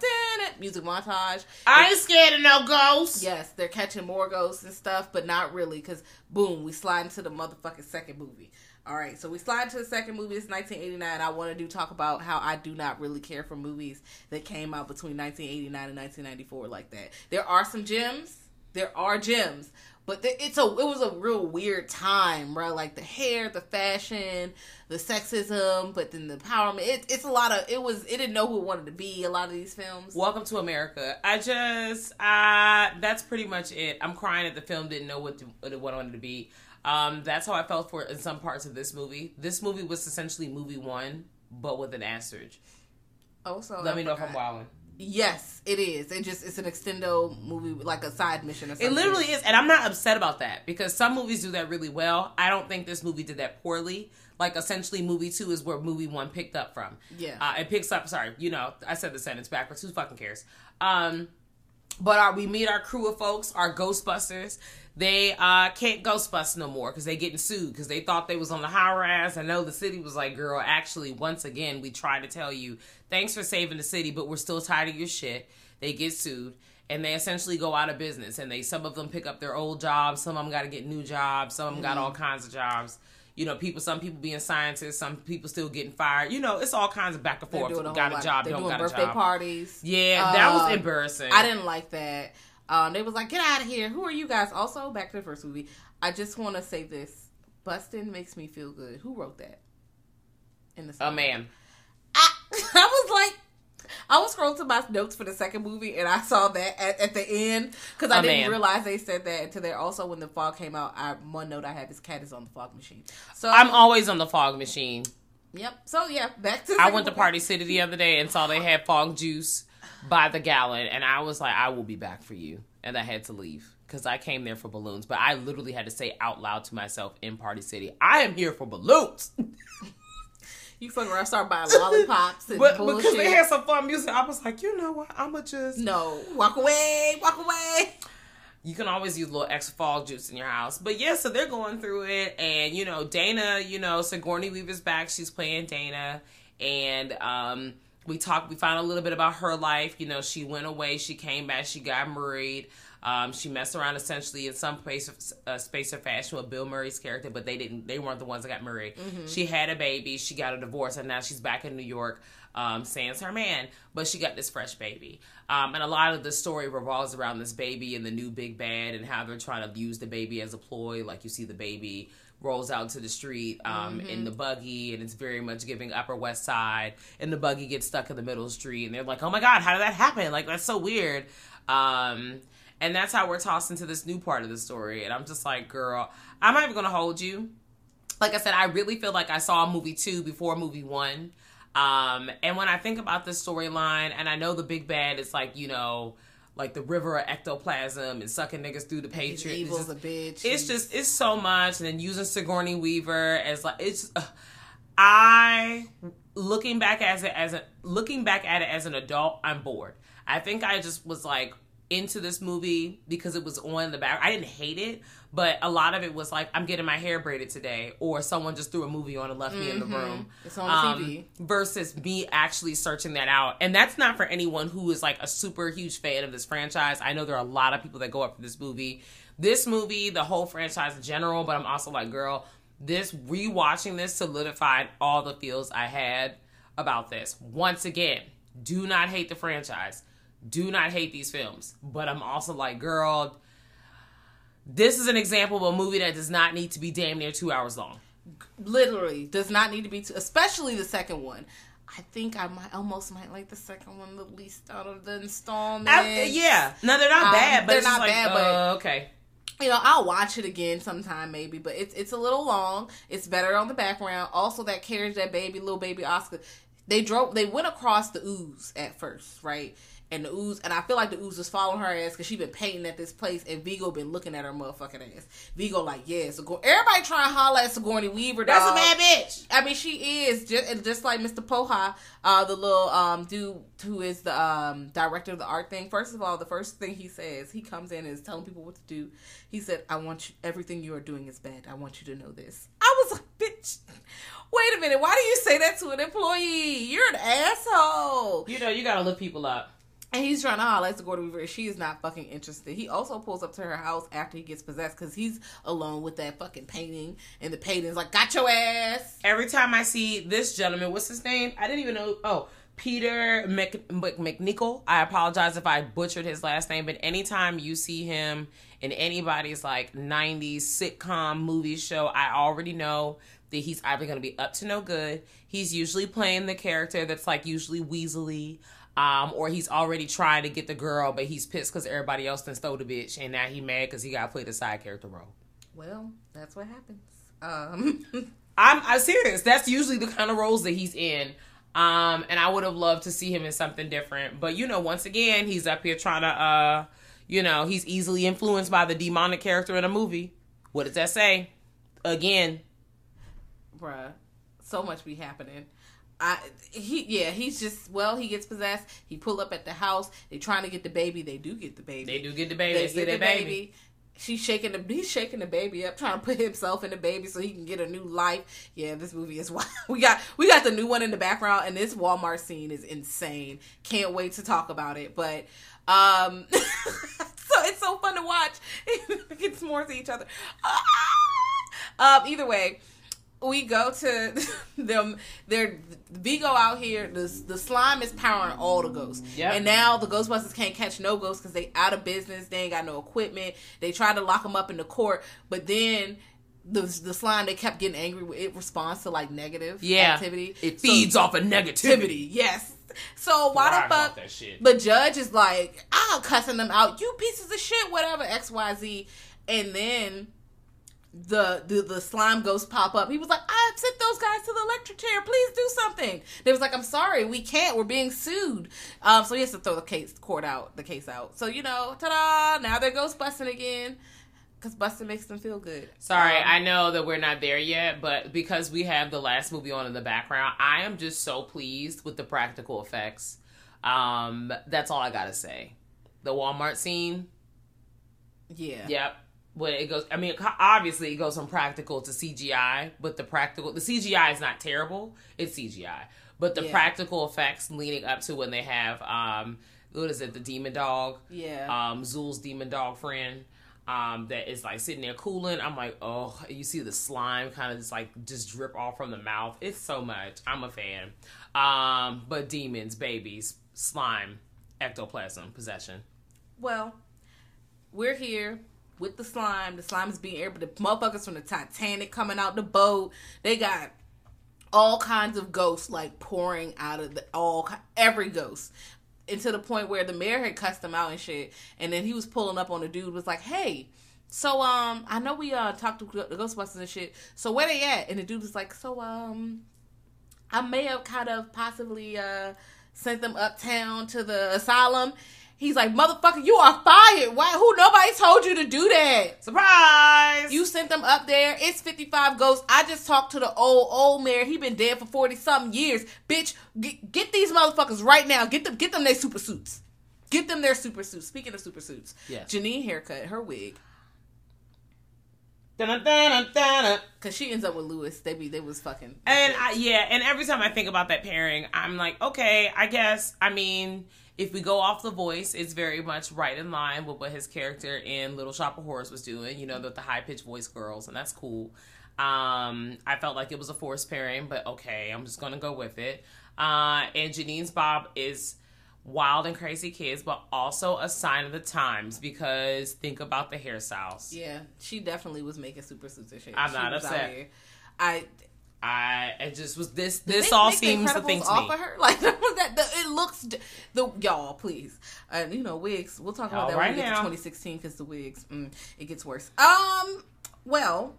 Music montage. I ain't scared of no ghosts. Yes, they're catching more ghosts and stuff, but not really, because boom, we slide into the motherfucking second movie. All right, so we slide into the second movie. It's 1989. I want to do talk about how I do not really care for movies that came out between 1989 and 1994 like that. There are some gems. There are gems, but the, it's a it was a real weird time, right? Like the hair, the fashion, the sexism, but then the empowerment. It, it's a lot of it was. It didn't know who it wanted to be. A lot of these films. Welcome to America. I just, uh, that's pretty much it. I'm crying that the film didn't know what, to, what it wanted to be. Um, that's how I felt for in some parts of this movie. This movie was essentially movie one, but with an asterisk. Also, Let I me know if. I'm wilding. Yes, it is. It just it's an extendo movie, like a side mission or something. It literally is, and I'm not upset about that because some movies do that really well. I don't think this movie did that poorly. Like essentially, movie two is where movie one picked up from. Yeah. uh, it picks up. Sorry, you know, I said the sentence backwards. Who fucking cares? Um, but our we meet our crew of folks, our Ghostbusters. They uh can't Ghostbust no more because they getting sued because they thought they was on the high rise. I know the city was like, girl, actually, once again, we try to tell you, thanks for saving the city, but we're still tired of your shit. They get sued and they essentially go out of business. And they some of them pick up their old jobs, some of them got to get new jobs, some of them got all kinds of jobs. you know, people. Some people being scientists, some people still getting fired. You know, it's all kinds of back and forth. a Got a lot. job, They're don't doing got a birthday job. parties. Yeah, that was Um, embarrassing. I didn't like that. Um, they was like, "Get out of here! Who are you guys?" Also, back to the first movie. I just want to say this: Bustin makes me feel good. Who wrote that? In the A man. I, I was like, I was scrolling to my notes for the second movie, and I saw that at, at the end because I A didn't man. realize they said that until there. Also, when the fog came out, I one note I have is cat is on the fog machine. So I'm always on the fog machine. yep. So yeah, back to the I went to. Party City the other day and saw they had fog juice by the gallon, and I was like, I will be back for you. And I had to leave because I came there for balloons. But I literally had to say out loud to myself in Party City, I am here for balloons. You fuck around, start buying lollipops and But bullshit. because they had some fun music, I was like, you know what? I'ma just. no, walk away, walk away. You can always use a little extra fall juice in your house. But yeah, so they're going through it. And, you know, Dana, you know, Sigourney Weaver's back. She's playing Dana. And um, we talked, we found a little bit about her life. You know, she went away, she came back, she got married. Um, she messed around essentially in some place, uh, space or fashion with Bill Murray's character, but they didn't. They weren't the ones that got married. She had a baby. She got a divorce, and now she's back in New York. Um, sans her man, but she got this fresh baby. Um, and a lot of the story revolves around this baby and the new big bad and how they're trying to use the baby as a ploy. Like you see the baby rolls out to the street um, in the buggy, and it's very much giving Upper West Side. And the buggy gets stuck in the middle of the street, and they're like, "Oh my god, how did that happen? Like that's so weird." Um, and that's how we're tossed into this new part of the story. And I'm just like, girl, I'm not even gonna hold you. Like I said, I really feel like I saw movie two before movie one. Um, and when I think about this storyline, and I know the big bad is like, you know, like the river of ectoplasm and sucking niggas through the Patriot. It's evil's just- a bitch. it's just it's so much and then using Sigourney Weaver as like it's uh, I looking back as it as a looking back at it as an adult I'm bored. I think I just was like into this movie because it was on the back. I didn't hate it, but a lot of it was like I'm getting my hair braided today or someone just threw a movie on and left me in the room. Mm-hmm. It's on the TV. Versus me actually searching that out. And that's not for anyone who is like a super huge fan of this franchise. I know there are a lot of people that go up for this movie. This movie, the whole franchise in general, but I'm also like, girl, this rewatching this solidified all the feels I had about this. Once again, do not hate the franchise. Do not hate these films. But I'm also like, girl, this is an example of a movie that does not need to be damn near two hours long. literally does not need to be, too, especially the second one. I think I might almost might like the second one the least out of the installments. I- yeah, no, they're not Um, bad, but they're not like, bad, but- uh, okay. you know, I'll watch it again sometime maybe, but it's it's a little long. It's better on the background. Also, that carriage, that baby, little baby Oscar, they drove, they went across the ooze at first, right? And the ooze, and I feel like the ooze was following her ass because she been painting at this place, and Vigo been looking at her motherfucking ass. Vigo like, yeah, everybody trying to holler at Sigourney Weaver. That's dog. a bad bitch. I mean, she is just just like Mr. Poha, uh, the little um dude who is the um director of the art thing. First of all, the first thing he says, he comes in and is telling people what to do. He said, "I want you. Everything you are doing is bad. I want you to know this." I was like, "Bitch, wait a minute. Why do you say that to an employee? You're an asshole." You know, you gotta look people up. And he's trying to holler at Sigourney Weaver. and She is not fucking interested. He also pulls up to her house after he gets possessed because he's alone with that fucking painting, and the painting's like, "Got your ass." Every time I see this gentleman, what's his name? I didn't even know. Oh, Peter Mc, Mc, MacNicol. I apologize if I butchered his last name, but anytime you see him in anybody's like 90s sitcom movie show, I already know that he's either going to be up to no good. He's usually playing the character that's like usually Weasley. Um, or he's already trying to get the girl, but he's pissed because everybody else done stole the bitch, and now he mad because he got to play the side character role. Well, that's what happens. Um, I'm, I'm serious. That's usually the kind of roles that he's in. Um, and I would have loved to see him in something different. But you know, once again, he's up here trying to uh you know, he's easily influenced by the demonic character in a movie. What does that say? Again, bruh, so much be happening. I he yeah he's just well he gets possessed. He pull up at the house. They trying to get the baby. They do get the baby. they do get the baby. They They, get the baby. baby. She's shaking the he's shaking the baby up, trying to put himself in the baby so he can get a new life. Yeah, this movie is wild. We got we got the new one in the background, and this Walmart scene is insane. Can't wait to talk about it. But um, so it's so fun to watch. Get more to each other. Ah! Um, either way, we go to them. They're Vigo out here. The the slime is powering all the ghosts. Yep. And now the Ghostbusters can't catch no ghosts because they out of business. They ain't got no equipment. They tried to lock them up in the court, but then. The, the slime they kept getting angry with it responds to like negative Yeah. activity It So- feeds off of negativity. yes so why the fuck the judge is like i'm cussing them out you pieces of shit whatever xyz and then the, the the slime ghost pop up. He was like, "I sent those guys to the electric chair. Please do something." They was like, "I'm sorry, we can't. We're being sued." Um, so he has to throw the case court out, the case out. So you know, ta-da! Now they're ghost busting again because busting makes them feel good. Sorry, Um, I know that we're not there yet, but because we have the last movie on in the background, I am just so pleased with the practical effects. Um, that's all I gotta say. The Walmart scene, yeah, yep. When it goes, I mean, obviously it goes from practical to CGI, but the practical, the CGI is not terrible. It's CGI, but the Yeah. practical effects leading up to when they have, um, what is it, the demon dog? yeah. um Zuul's demon dog friend um that is like sitting there cooling. I'm like, oh, you see the slime kind of just like just drip off from the mouth. It's so much. I'm a fan. Um, but demons, babies, slime, ectoplasm, possession. Well, we're here with the slime. The slime is being but the motherfuckers from the Titanic coming out the boat. They got all kinds of ghosts like pouring out of the all every ghost. And to the point where the mayor had cussed them out and shit. And then he was pulling up on the dude was like, "Hey, so um, I know we uh talked to the Ghostbusters and shit. So where they at?" And the dude was like, "So um, I may have kind of possibly uh sent them uptown to the asylum." He's like, "Motherfucker, you are fired. Why? Who? Nobody told you to do that." Surprise! You sent them up there. It's 55 ghosts. I just talked to the old, old mayor. He been dead for 40 something years. Bitch, get, get these motherfuckers right now. Get them, get them their super suits. Get them their super suits. Speaking of super suits, yeah. Janine haircut, her wig. Cause she ends up with Louis. They be, they was fucking. And I, yeah, and every time I think about that pairing, I'm like, okay, I guess. I mean, if we go off the voice, it's very much right in line with what his character in Little Shop of Horrors was doing. You know, with the high pitched voice girls, and that's cool. Um, I felt like it was a forced pairing, but okay, I'm just gonna go with it. Uh, and Janine's Bob is wild and crazy kids, but also a sign of the times because think about the hairstyles. Yeah, she definitely was making super suits and shit. I'm She not upset. I I it just was this. This they all seems the thing to off me. of her. Like that, the, it looks the y'all please, and you know wigs. We'll talk about All that right when we get to now. 2016 because the wigs, mm, it gets worse. Um, well,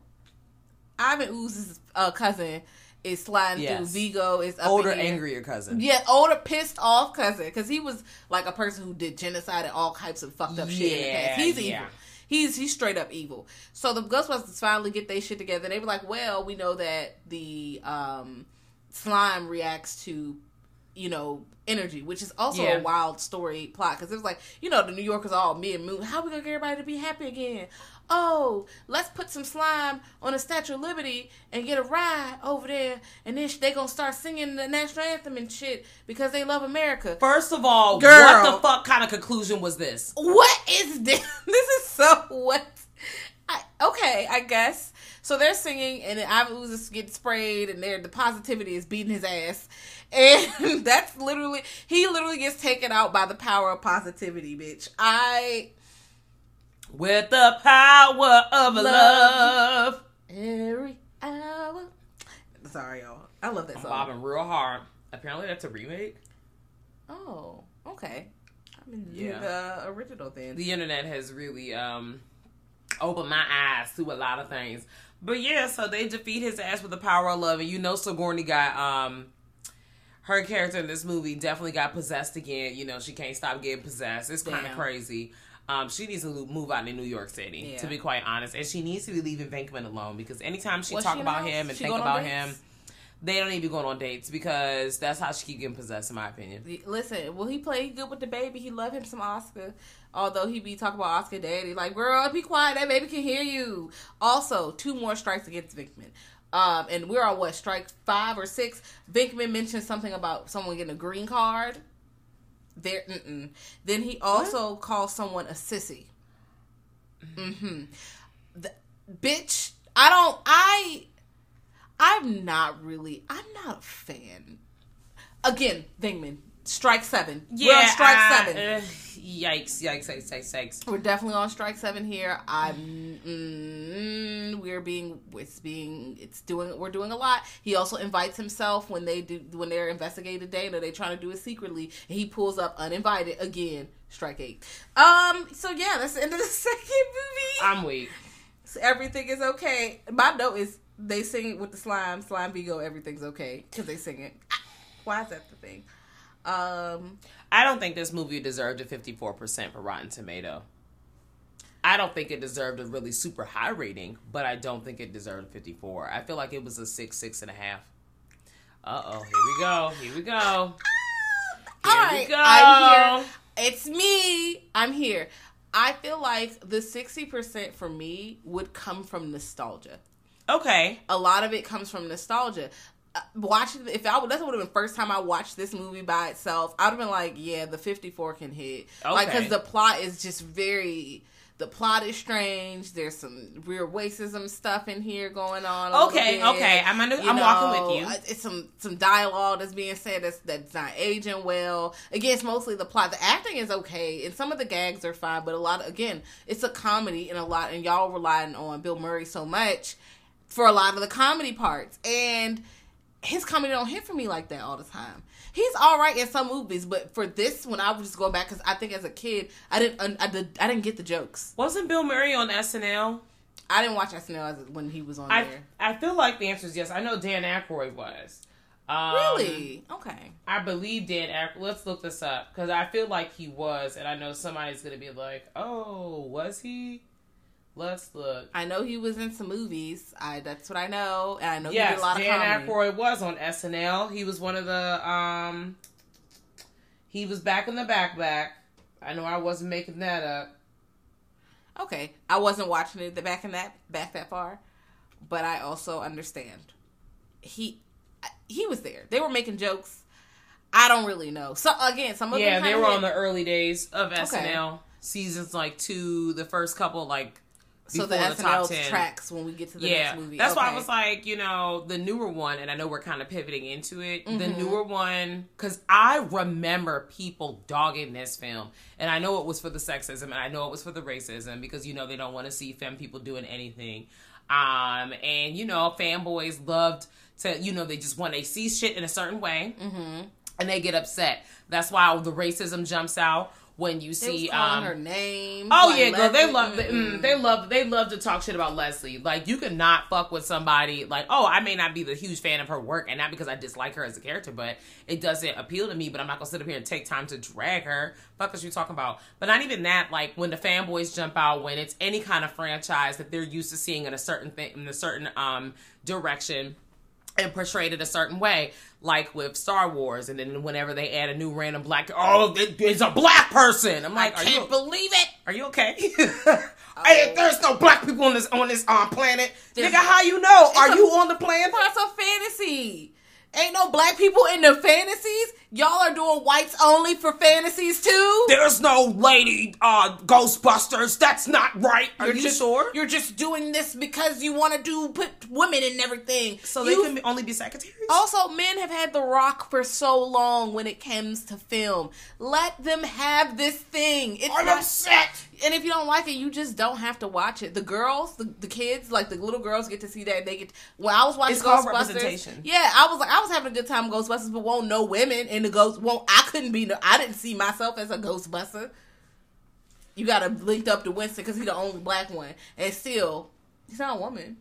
Ivan Ooze's uh, cousin is sliding through. Vigo is older, angrier cousin. Yeah, older, pissed off cousin because he was like a person who did genocide and all types of fucked up shit Yeah, past. He's yeah. evil. He's he's straight up evil. So the Ghostbusters finally get their shit together. They were like, well, we know that the um, slime reacts to you know energy, which is also Yeah. a wild story plot because it was like you know the New Yorkers all me and moon. How we gonna get everybody to be happy again? Oh, let's put some slime on the Statue of Liberty and get a ride over there, and then they're gonna start singing the national anthem and shit because they love America. First of all, Girl. what the fuck kind of conclusion was this? What is this? This is so what? I, okay, I guess. So they're singing, and then Ivan Ooze getting sprayed, and they're, the positivity is beating his ass, and that's literally he literally gets taken out by the power of positivity, bitch. I With the power of love. every hour. Sorry, y'all. I love that I'm song. bobbing real hard. Apparently, that's a remake. Oh, okay. I'm in Yeah. the original thing. The internet has really um opened my eyes to a lot of things. But yeah, so they defeat his ass with the power of love, and you know Sigourney got um her character in this movie definitely got possessed again. You know she can't stop getting possessed. It's kind of crazy. Um, she needs to move out in New York City, Yeah. to be quite honest, and she needs to be leaving Venkman alone because anytime she Was talk she about him and She think about him, they don't need to be going on dates because that's how she keep getting possessed, in my opinion. Listen, will he play good with the baby? He love him some Oscar. Although he be talking about Oscar daddy, like girl, be quiet, that baby can hear you. Also, two more strikes against Venkman. Um, and we're on what strike five or six. Venkman mentioned something about someone getting a green card. There, mm-mm. then he also calls someone a sissy. Mm-hmm. The, bitch, I don't. I I'm not really. I'm not a fan. Again, Venkman, Strike Seven. We're on Strike uh, Seven. uh, yikes, yikes, yikes, yikes, yikes. We're definitely on strike seven here. I'm. Mm, we're being. It's being. It's doing. We're doing a lot. He also invites himself when they do when they're investigating Dana. they're trying to do it secretly, and he pulls up uninvited again. Strike eight. Um. So yeah, that's the end of the second movie. I'm weak. So everything is okay. My note is they sing it with the slime. Slime Vigo. Everything's okay because they sing it. Why is that the thing? Um. I don't think this movie deserved a 54% for Rotten Tomato. I don't think it deserved a really super high rating, but I don't think it deserved a 54. I feel like it was a six, six and a half. Uh oh, here we go. Here we go. Here right, we go. I'm here. It's me. I'm here. I feel like the 60% for me would come from nostalgia. Okay. A lot of it comes from nostalgia. Watching if I would that would have been first time I watched this movie by itself, I'd have been like, yeah, the 54 can hit. Like cuz the plot is just very the plot is strange. There's some weird racism stuff in here going on. Okay, bit. okay. I'm under- I'm walking with you. uh, It's some some dialogue that's being said that's that's not aging well. Again, it's mostly the plot. The acting is okay, and some of the gags are fine, but a lot of again, it's a comedy and a lot, and y'all relying on Bill Murray so much for a lot of the comedy parts, and his comedy don't hit for me like that all the time. He's all right in some movies, but for this, when I was just going back, because I think as a kid, I didn't, I, did, I didn't get the jokes. Wasn't Bill Murray on SNL? I didn't watch SNL as, when he was on I there. I feel like the answer is yes. I know Dan Aykroyd was. Um, Really? Okay. I believe Dan Aykroyd. Let's look this up because I feel like he was, and I know somebody's gonna be like, "Oh, was he?" Let's look. I know he was in some movies. I that's what I know, and I know he did a lot Dan of comedy. Aykroyd was on SNL. He was one of the. um He was back in the back back. I know I wasn't making that up. Okay, I wasn't watching it the back in that back that far, but I also understand. He he was there. They were making jokes. I don't really know. So again, some of them. Yeah, they were hit. on the early days of SNL seasons, like two, the first couple, like so the, the, SNL tracks when we get to the yeah, next movie. that's why I was like, you know, the newer one, and I know we're kind of pivoting into it. The Mm-hmm. newer one, because I remember people dogging this film, and I know it was for the sexism, and I know it was for the racism, because you know they don't want to see femme people doing anything. Um, and you know, fanboys loved to, you know, they just want they see shit in a certain way, Mm-hmm. and they get upset. That's why the racism jumps out when you They see um her name. Oh like yeah, girl. They love. Mm, they love. They love to talk shit about Leslie. Like you could not fuck with somebody. Like oh, I may not be the huge fan of her work, and not because I dislike her as a character, but it doesn't appeal to me. But I'm not gonna sit up here and take time to drag her. Fuck is you talking about? But not even that. Like when the fanboys jump out, when it's any kind of franchise that they're used to seeing in a certain thing, in a certain um direction and portrayed it a certain way, like with Star Wars, and then whenever they add a new random black, oh, it- it's a black person. I'm like, are can't you believe it. are you okay? hey, there's no black people on this on this um planet. There's- Nigga, how you know? Are a- you on the planet? That's a fantasy. Ain't no black people in the fantasies. Y'all are doing whites only for fantasies too. There's no lady uh Ghostbusters. That's not right. Are You're you just, sure? You're just doing this because you want to do put women in everything. so they You- can only be secretaries. Also, men have had The Rock for so long when it comes to film. Let them have this thing. It's I'm not, upset. And if you don't like it, you just don't have to watch it. The girls, the, the kids, like the little girls get to see that. They get. When I was watching It's Ghostbusters, yeah, I was like, I was having a good time with Ghostbusters, but won't no women in the ghost. Won't I couldn't be. No, I didn't see myself as a Ghostbuster. You got to linked up to Winston because he's the only black one, and still, he's not a woman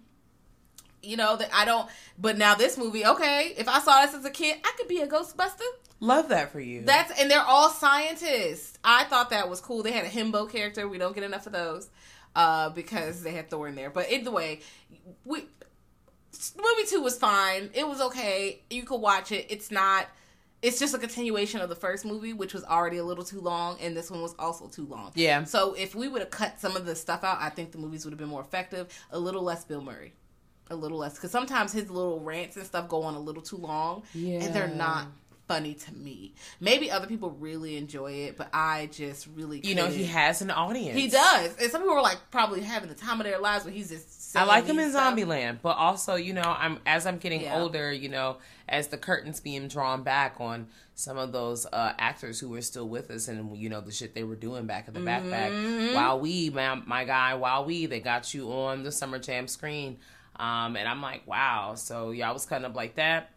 you know that I don't. But now this movie, okay, if I saw this as a kid, I could be a Ghostbuster. Love that for you. That's and they're all scientists. I thought that was cool. They had a himbo character. We don't get enough of those uh, because they had Thor in there. But either way, we movie two was fine. It was okay. You could watch it. It's not. It's just a continuation of the first movie, which was already a little too long, and this one was also too long. Yeah. So if we would have cut some of the stuff out, I think the movies would have been more effective. A little less Bill Murray a little less because sometimes his little rants and stuff go on a little too long yeah. and they're not funny to me. Maybe other people really enjoy it, but I just really You know, he has an audience. he does, and some people are like probably having the time of their lives, but he's just. I like him in stuff. Zombieland, but also, you know, I'm as I'm getting Yeah. older, you know, as the curtains being drawn back on some of those uh, actors who were still with us, and you know the shit they were doing back in the backpack. Mm-hmm. Wow, we my my guy, wow, we they got you on the Summer Jam screen, um, and I'm like, wow. So yeah, I was kind of like that.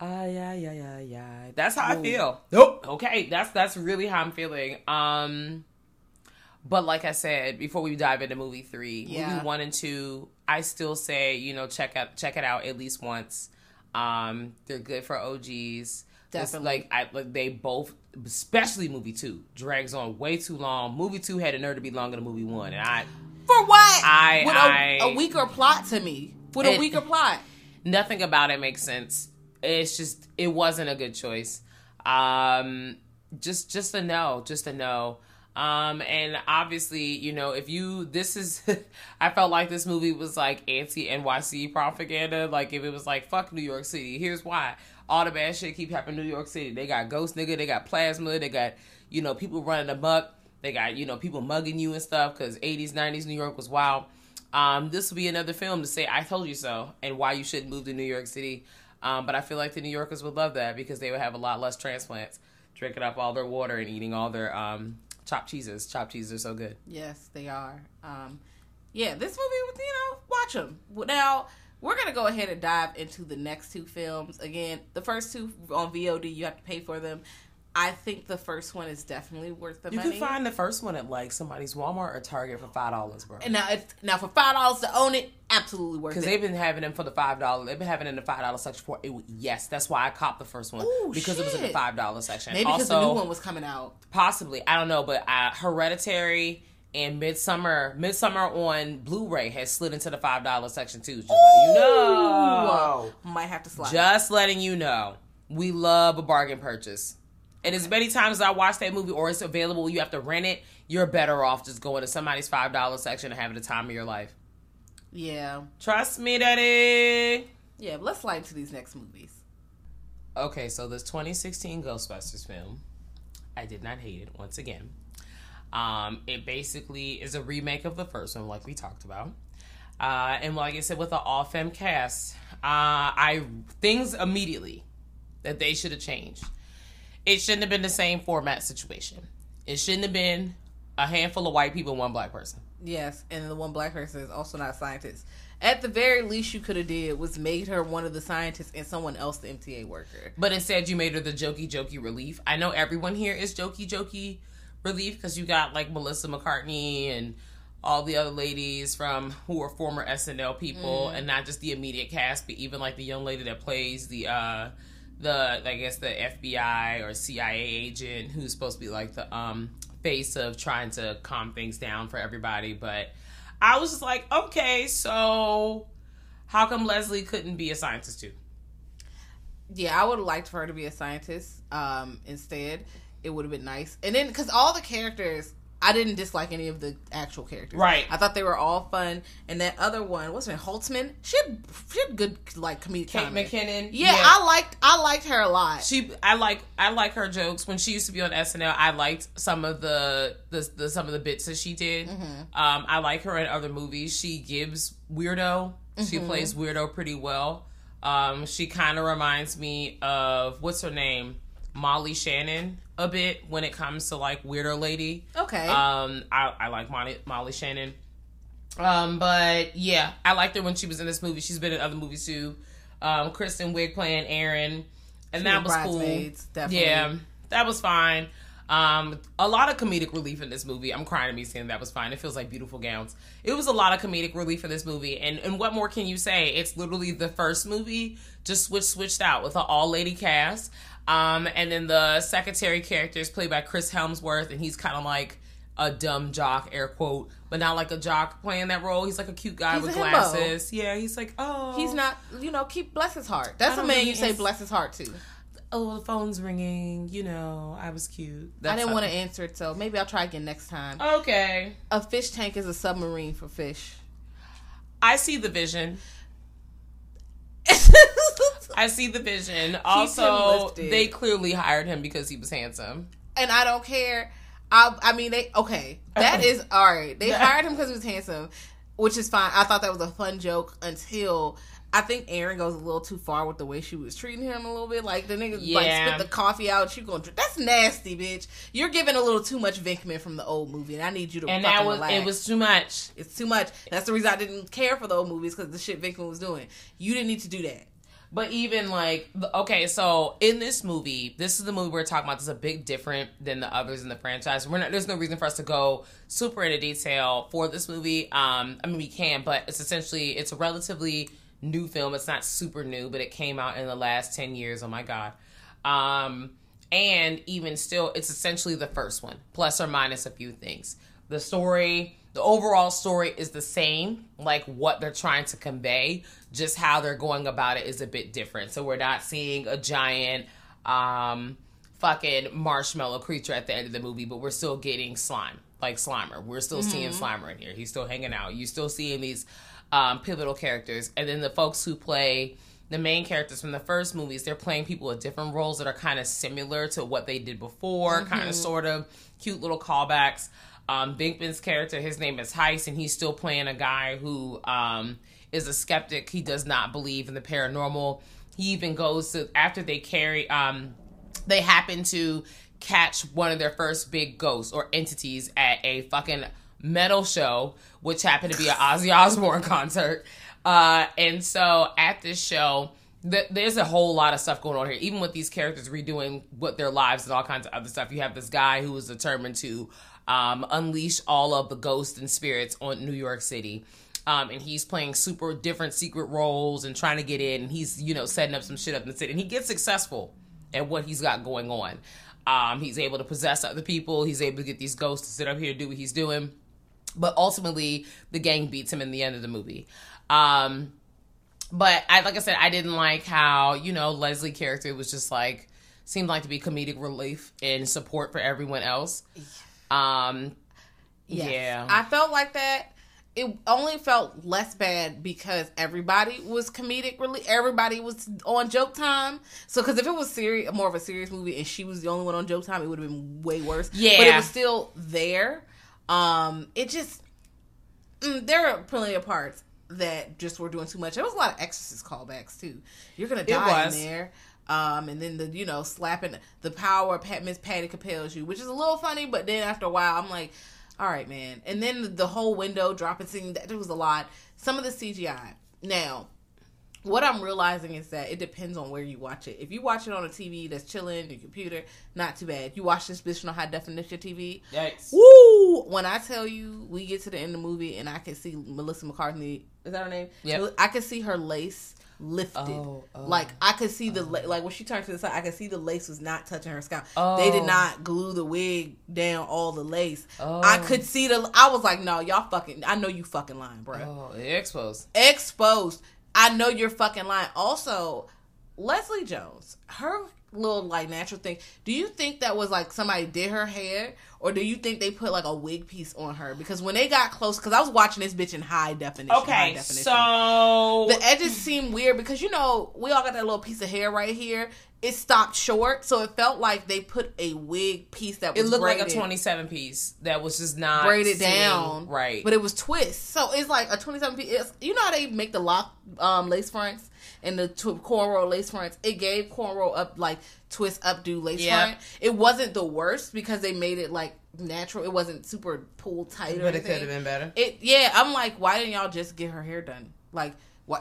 Ah, yeah, yeah, yeah, yeah. That's how I feel. Nope. Okay, that's that's really how I'm feeling. Um, but like I said, before we dive into movie three, Yeah. movie one and two, I still say you know check out check it out at least once. Um, they're good for OGs. Just, Definitely. like I like they both, especially movie two, drags on way too long. Movie two had a nerve to be longer than movie one, and I For what? I- With a, I- a weaker plot to me. With a weaker plot. nothing about it makes sense. It's just it wasn't a good choice. Um just just a no, just a no. Um and obviously, you know, if you this is I felt like this movie was like anti NYC propaganda. Like if it was like fuck New York City, here's why. All the bad shit keep happening in New York City. They got ghost nigga, they got plasma, they got, you know, people running amok. They got, you know, people mugging you and stuff because 80s, 90s New York was wild. Um, this will be another film to say "I told you so" and why you shouldn't move to New York City. Um, but I feel like the New Yorkers would love that because they would have a lot less transplants, drinking up all their water and eating all their um, chopped cheeses. Chopped cheeses are so good. Yes, they are. Um, yeah, this movie, you know, watch them. Now, we're going to go ahead and dive into the next two films. Again, the first two on VOD, you have to pay for them. I think the first one is definitely worth the You money. You can find the first one at like somebody's Walmart or Target for five dollars, bro. and now, it's, now for five dollars to own it, absolutely worth it. Because they've been having them for the five dollar. They've been having it in the five dollar section for it, yes. That's why I copped the first one Ooh, because it was in the five dollar section. Maybe because also, the new one was coming out. possibly I don't know, but uh, Hereditary and Midsommar, Midsommar on Blu-ray has slid into the five dollar section too. Just letting you know. Might have to slide. Just letting you know, we love a bargain purchase. And as many times as I watch that movie or it's available, you have to rent it. You're better off just going to somebody's five dollar section and having the time of your life. yeah. Trust me, Daddy. Yeah, but let's slide into these next movies. Okay, so this 2016 Ghostbusters film, I did not hate it once again. Um, it basically is a remake of the first one, like we talked about. Uh, and like I said, with an all femme cast, uh, I things immediately that they should have changed. It shouldn't have been the same format situation. It shouldn't have been a handful of white people, one black person. Yes, and the one black person is also not a scientist. At the very least, you could have did was made her one of the scientists and someone else the MTA worker. But instead, you made her the jokey jokey relief. I know everyone here is jokey jokey relief because you got like Melissa McCartney and all the other ladies from who are former SNL people, and not just the immediate cast, but even like the young lady that plays the uh the I guess the FBI or CIA agent who's supposed to be like the um face of trying to calm things down for everybody. But I was just like, okay, so how come Leslie couldn't be a scientist too? Yeah, I would have liked for her to be a scientist. Um, instead, it would have been nice. And then because all the characters, I didn't dislike any of the actual characters. Right. I thought they were all fun. And that other one, what's her name, Holtzmann? She had, she had good like comedic Kate timing. McKinnon. Yeah, I liked I liked her a lot. she I like I like her jokes when she used to be on SNL. I liked some of the the, the some of the bits that she did. Mm-hmm. Um, I like her in other movies. She gives weirdo. She Mm-hmm. plays weirdo pretty well. Um, she kind of reminds me of what's her name, Molly Shannon, a bit when it comes to like weirdo lady. okay. Um, I, I like Molly, Molly Shannon. Um, but yeah, I liked her when she was in this movie. She's been in other movies too. Um, Kristen Wiig playing Erin, and She that was was cool. Definitely. Yeah, that was fine. Um, a lot of comedic relief in this movie. I'm crying to me saying that was fine. It feels like beautiful gowns. It was a lot of comedic relief in this movie, and and what more can you say? It's literally the first movie just switched switched out with an all lady cast. Um, and then the secretary character is played by Chris Hemsworth, and he's kind of like a dumb jock, air quote, but not like a jock playing that role. He's like a cute guy He's with glasses. Yeah, he's like, oh, He's not, you know, keep bless his heart. That's a man you say bless his heart to. Oh, the phone's ringing. You know, I was cute. I didn't want to answer it, so maybe I'll try again next time. Okay, A fish tank is a submarine for fish. I see the vision. I see the vision. Also, they clearly hired him because he was handsome. and I don't care. I I mean they okay. That is all right. They hired him because he was handsome, which is fine. I thought that was a fun joke until I think Erin goes a little too far with the way she was treating him a little bit. Like the nigga like Yeah. spit the coffee out. You going that's nasty, bitch. You're giving a little too much Venkman from the old movie, and I need you to And that was relax. it was too much. it's too much. That's the reason I didn't care for the old movies because the shit Venkman was doing. You didn't need to do that. But even like, okay, so in this movie, this is the movie we're talking about. This is a big different than the others in the franchise. We're not. There's no reason for us to go super into detail for this movie. Um, I mean, we can, but it's essentially it's a relatively new film. It's not super new, but it came out in the last ten years. Oh my god. Um, and even still, it's essentially the first one, plus or minus a few things. The story, the overall story is the same, like what they're trying to convey, just how they're going about it is a bit different. So we're not seeing a giant um fucking marshmallow creature at the end of the movie, but we're still getting slime, like Slimer. We're still seeing Slimer in here. He's still hanging out. You're still seeing these um pivotal characters. And then the folks who play the main characters from the first movies, they're playing people with different roles that are kind of similar to what they did before, kind of sort of cute little callbacks. Um, Venkman's character, his name is Heiss, and he's still playing a guy who um, is a skeptic. He does not believe in the paranormal. He even goes to after they carry, um, they happen to catch one of their first big ghosts or entities at a fucking metal show, which happened to be an Ozzy Osbourne concert. Uh, and so at this show, th- there's a whole lot of stuff going on here. Even with these characters redoing what their lives and all kinds of other stuff, you have this guy who is determined to um, unleash all of the ghosts and spirits on New York City. Um, and he's playing super different secret roles and trying to get in. And he's, you know, setting up some shit up in the city. And he gets successful at what he's got going on. Um, he's able to possess other people. He's able to get these ghosts to sit up here and do what he's doing. But ultimately, the gang beats him in the end of the movie. Um, but I, like I said, I didn't like how you know Leslie character was just like seemed like to be comedic relief and support for everyone else. Um, Yes. yeah, I felt like that. It only felt less bad because everybody was comedic Really, Everybody was on joke time. So, because if it was serious, more of a serious movie, and she was the only one on joke time, it would have been way worse. Yeah, but it was still there. Um, it just mm, there are plenty of parts that just were doing too much. There was a lot of Exorcist callbacks too. You're gonna die in was. there. Um, and then the you know slapping the power Pat Miss Patty compels you, which is a little funny, but then after a while, I'm like, all right, man. And then the whole window dropping scene that there was a lot. Some of the CGI. Now, what I'm realizing is that it depends on where you watch it. If you watch it on a TV that's chilling, your computer, not too bad. You watch this bitch on high definition TV. Yikes. Woo! When I tell you, we get to the end of the movie and I can see Melissa McCarthy. Is that her name? Yep. I can see her lace lifted. Oh, oh, like I could see the oh. la- like when she turned to the side, I could see the lace was not touching her scalp. Oh. They did oh. not glue the wig down all the lace. Oh. I could see the. I was like, no, y'all fucking. I know you fucking lying, bro Oh, exposed. exposed. I know you're fucking lying. Also, Leslie Jones, her little like natural thing. Do you think that was like somebody did her hair, or do you think they put like a wig piece on her? Because when they got close, because I was watching this bitch in high definition. high Okay, definition. so the edges seem weird because you know we all got that little piece of hair right here. It stopped short, so it felt like they put a wig piece that it was looked like a 27 piece that was just not braided down, right. But it was twist, so it's like a twenty-seven piece. You know how they make the lock um, lace fronts and the tw- cornrow lace fronts. It gave cornrow up like twist updo lace Yeah. front. It wasn't the worst because they made it like natural. It wasn't super pulled tight. or but it could have been better. It yeah, I'm like, why didn't y'all just get her hair done? Like?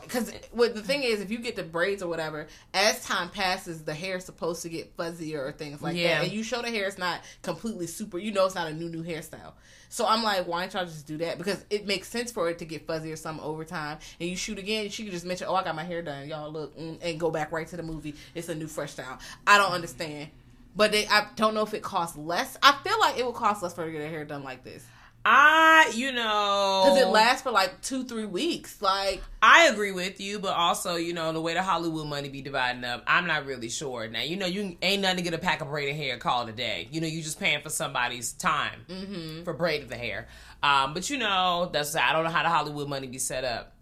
Because what the thing is, if you get the braids or whatever, as time passes, the hair is supposed to get fuzzier or things like Yeah. that. And you show the hair it's not completely super. You know, it's not a new new hairstyle. So I'm like, why don't y'all just do that? Because it makes sense for it to get fuzzy or something over time. And you shoot again, she could just mention, oh, I got my hair done. Y'all look, mm, and go back right to the movie. It's a new fresh style. I don't understand. But they, I don't know if it costs less. I feel like it would cost less for her to get her hair done like this. I, you know, Because it lasts for like two, three weeks. Like, I agree with you, but also, you know, the way the Hollywood money be dividing up, I'm not really sure. Now, you know, you ain't nothing to get a pack of braided hair call it a day. You know, you just paying for somebody's time Mm-hmm. for braiding the hair. Um, but you know, that's I don't know how the Hollywood money be set up.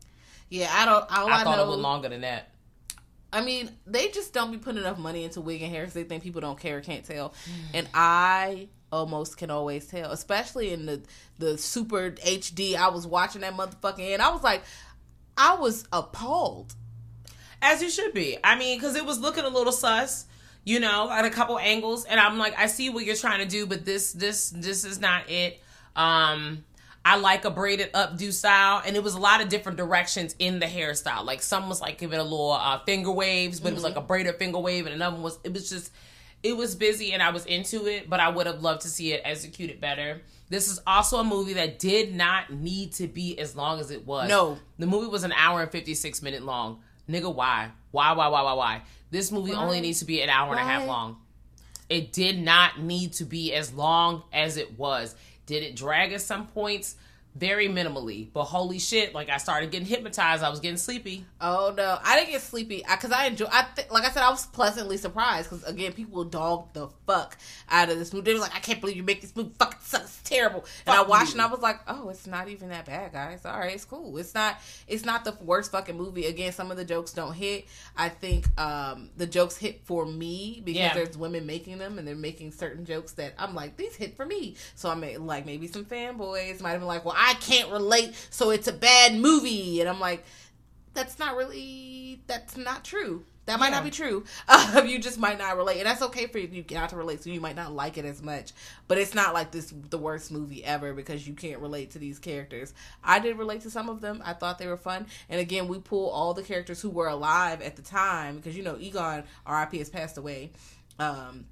yeah, I don't. All I, I, thought know, it was longer than that. I mean, they just don't be putting enough money into wig and hair because they think people don't care, can't tell. And I almost can always tell, especially in the the super HD. I was watching that motherfucking and I was like, I was appalled. As you should be. I mean, because it was looking a little sus, you know, at a couple angles, and I'm like, I see what you're trying to do, but this, this, this is not it. Um, I like a braided updo style, and it was a lot of different directions in the hairstyle. Like some was like giving a little uh, finger waves, but it was like a braided finger wave, and another one was it was just it was busy, and I was into it, but I would have loved to see it executed better. This is also a movie that did not need to be as long as it was. No. the movie was an hour and fifty six minute long. Nigga, why? Why? Why? Why? Why? Why? This movie only needs to be an hour and a half long. It did not need to be as long as it was. Did it drag at some points? Very minimally. But holy shit, like I started getting hypnotized. I was getting sleepy. Oh no, I didn't get sleepy because I, enjoy. I th- like I said, I was pleasantly surprised because again, people dogged the fuck out of this movie. They were like, "I can't believe you make this movie fucking suck. It's terrible." And I watched you. and I was like, "Oh, it's not even that bad, guys. All right, it's cool. It's not. It's not the worst fucking movie." Again, some of the jokes don't hit. I think um the jokes hit for me because Yeah. there's women making them and they're making certain jokes that I'm like, these hit for me. So I made like maybe some fanboys might have been like, "Well, I can't relate, so it's a bad movie," and I'm like that's not really that's not true. That might not be true. Uh, you just might not relate. And that's okay for you You not to relate so you might not like it as much. But it's not like this the worst movie ever because you can't relate to these characters. I did relate to some of them. I thought they were fun. And again we pull all the characters who were alive at the time because you know egon rip has passed away. Um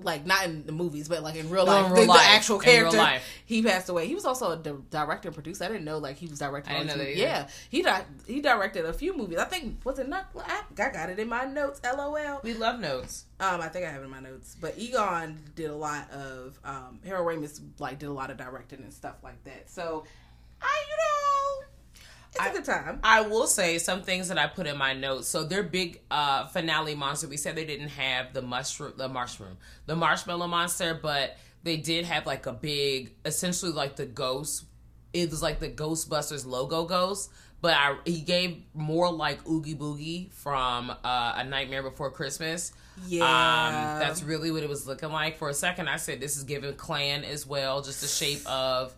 like not in the movies, but like in real No, life, in the, real the life. actual In real character. life. He passed away. He was also a di- director and producer. I didn't know like he was directing. I didn't know that Yeah, he di- he directed a few movies. I think was it not? I I got it in my notes. LOL. We love notes. Um, I think I have it in my notes. But Egon did a lot of um, Harold Ramis like did a lot of directing and stuff like that. So I, you know, it's a I- good time. I will say some things that I put in my notes. So their big uh finale monster, we said they didn't have the mushroom the mushroom, the marshmallow monster, but they did have like a big essentially like the ghost it was like the Ghostbusters logo ghost, but I he gave more like Oogie Boogie from uh, A Nightmare Before Christmas. Yeah. Um, that's really what it was looking like. For a second, I said this is giving Klan as well, just the shape of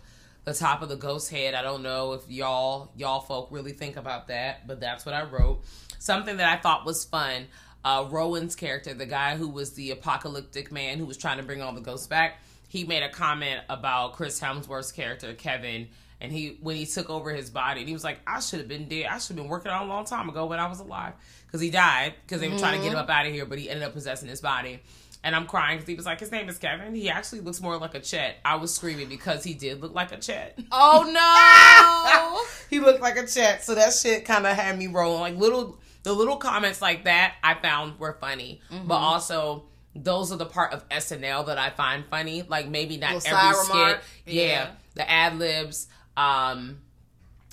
the top of the ghost head. I don't know if y'all y'all folk really think about that, but that's what I wrote. Something that I thought was fun. Uh, Rowan's character, the guy who was the apocalyptic man who was trying to bring all the ghosts back, he made a comment about Chris Hemsworth's character Kevin, and he when he took over his body, and he was like, "I should have been dead. I should have been working on a long time ago when I was alive." Because he died because they were trying to get him up out of here, but he ended up possessing his body. And I'm crying because he was like, his name is Kevin. He actually looks more like a Chet. I was screaming because he did look like a Chet. Oh no. he looked like a Chet. So that shit kind of had me rolling. Like little, the little comments like that I found were funny, Mm-hmm. but also those are the part of SNL that I find funny. Like maybe not Little every skit. remark. Yeah. Yeah. the ad libs, um,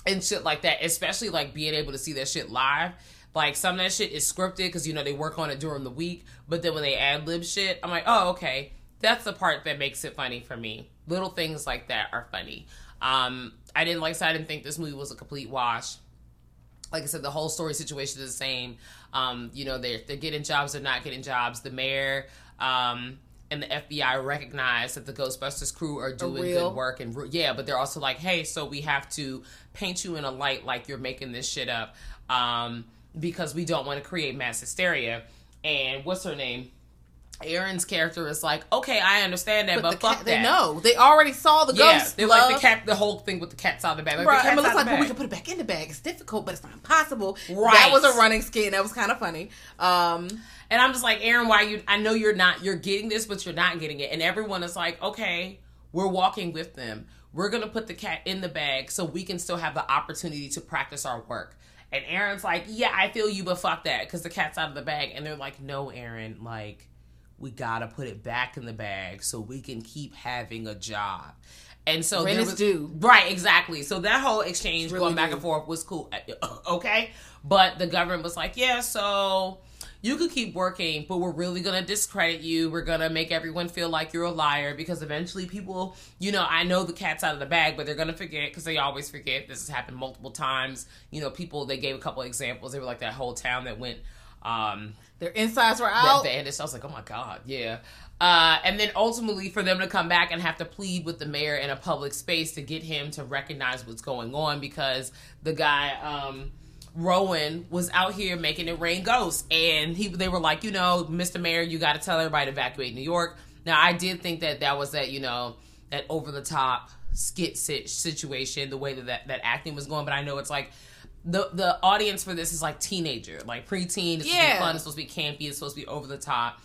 and shit like that. Especially like being able to see that shit live. Like some of that shit is scripted because you know they work on it during the week, but then when they ad lib shit, I'm like, oh okay, that's the part that makes it funny for me. Little things like that are funny. Um, I didn't like. Said, I didn't think this movie was a complete wash. Like I said, the whole story situation is the same. Um, you know, they're they're getting jobs, they're not getting jobs. The mayor um, and the FBI recognize that the Ghostbusters crew are doing good work, and yeah, but they're also like, hey, so we have to paint you in a light like you're making this shit up, um, because we don't want to create mass hysteria. And what's her name? Erin's character is like, okay, I understand that, but, the fuck cat, that. they know. They already saw the Yeah, ghost. they're like the cat, the whole thing with the cats out of the bag. Like, Right, the and Melissa's like, well, we can put it back in the bag. It's difficult, but it's not impossible. Right. That was a running skit, and that was kind of funny. Um, And I'm just like, Aaron, why you? I know you're not. You're getting this, but you're not getting it. And everyone is like, okay, we're walking with them. We're gonna put the cat in the bag so we can still have the opportunity to practice our work. And Erin's like, yeah, I feel you, but fuck that, because the cat's out of the bag. And they're like, no, Aaron, like, we gotta put it back in the bag so we can keep having a job. And so Rent was due. right, exactly. So that whole exchange really going back due. and forth was cool. Okay, but the government was like, yeah, so you could keep working, but we're really gonna discredit you. We're gonna make everyone feel like you're a liar because eventually people, you know, I know the cat's out of the bag, but they're gonna forget because they always forget. This has happened multiple times. You know, people they gave a couple examples. They were like that whole town that went Um, Their insides were out. that vanished. I was like, oh my god, yeah. Uh, and then ultimately for them to come back and have to plead with the mayor in a public space to get him to recognize what's going on because the guy um, Rowan was out here making it rain ghosts, and he they were like, you know, Mr. Mayor, you got to tell everybody to evacuate New York. Now I did think that that was that you know that over the top skit situation, the way that, that that acting was going, but I know it's like the the audience for this is like teenager, like preteen. It's supposed to be fun. It's supposed to be campy. It's supposed to be over the top.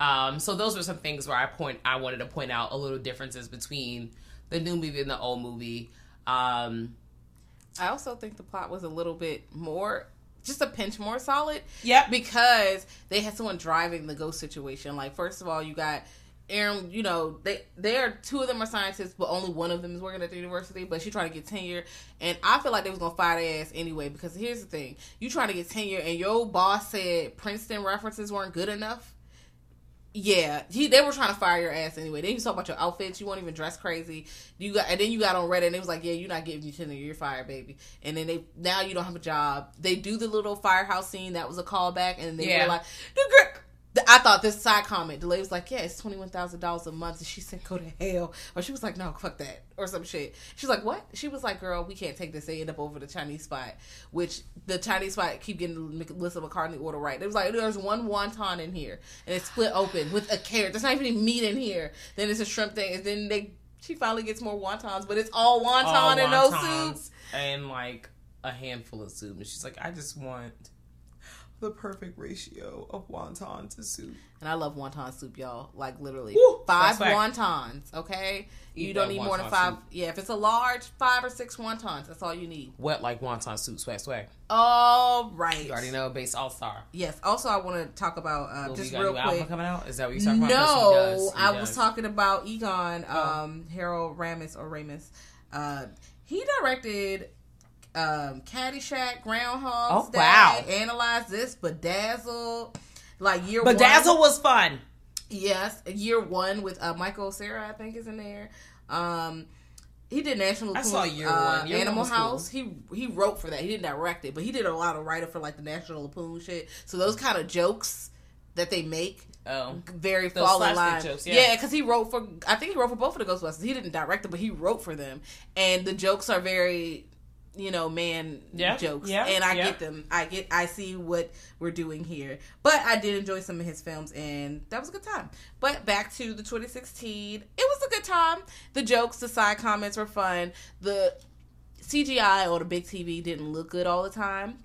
Um, so those were some things where I point I wanted to point out a little differences between the new movie and the old movie. Um, I also think the plot was a little bit more, just a pinch more solid. Yeah. Because they had someone driving the ghost situation. Like, first of all, you got Erin. You know, they they are two of them are scientists, but only one of them is working at the university. But she's trying to get tenure, and I feel like they was gonna fire their ass anyway. Because here's the thing: you trying to get tenure, and your boss said Princeton references weren't good enough. Yeah, he they were trying to fire your ass anyway. They even talk about your outfits. You won't even dress crazy. You got and then you got on Reddit and it was like, yeah, you're not getting you tenure. You're fired, baby. And then they now you don't have a job. They do the little firehouse scene that was a callback, and then they Yeah. were like, the girl. I thought this side comment. The lady was like, "Yeah, it's twenty one thousand dollars a month," and she said, "Go to hell." Or she was like, "No, fuck that," or some shit. She's like, "What?" She was like, "Girl, we can't take this." They end up over the Chinese spot, which the Chinese spot keep getting the list of Melissa McCarthy order right. It was like, "There's one wonton in here, and it's split open with a carrot. There's not even any meat in here. Then it's a shrimp thing, and then they she finally gets more wontons, but it's all wonton all and no wontons soup. and like a handful of soup. And she's like, I just want the perfect ratio of wonton to soup. And I love wonton soup, y'all. Like literally Woo! five That's wontons. Okay, Eat you don't need more than five. soup. Yeah, if it's a large, five or six wontons. That's all you need. Wet like wonton soup, swag swag. All right. You already know, base all star. Yes. Also, I want to talk about uh, Well, just got real new album quick. coming out. Is that what you're talking about? 'Cause he No, does, he I does. was talking about Egon, Oh. um, Harold Ramis or Ramis. Uh, he directed um, Caddyshack, Groundhog's Oh, Day, wow. Analyze This, Bedazzled, like year Bedazzle one. was fun. Yes, year one with uh, Michael Cera, I think, is in there. Um, he did National I saw year uh, one. Year one Animal cool. House. He he wrote for that. He didn't direct it, but he did a lot of writing for like the National Lampoon shit. So those kind of jokes that they make Oh, very Those fall in line. jokes, yeah. yeah, because he wrote for. I think he wrote for both of the Ghostbusters. He didn't direct them, but he wrote for them, and the jokes are very, you know, man Yeah, jokes. yeah, and I yeah. get them. I get. I see what we're doing here. But I did enjoy some of his films, and that was a good time. But back to the 2016, it was a good time. The jokes, the side comments were fun. The CGI or the big TV didn't look good all the time.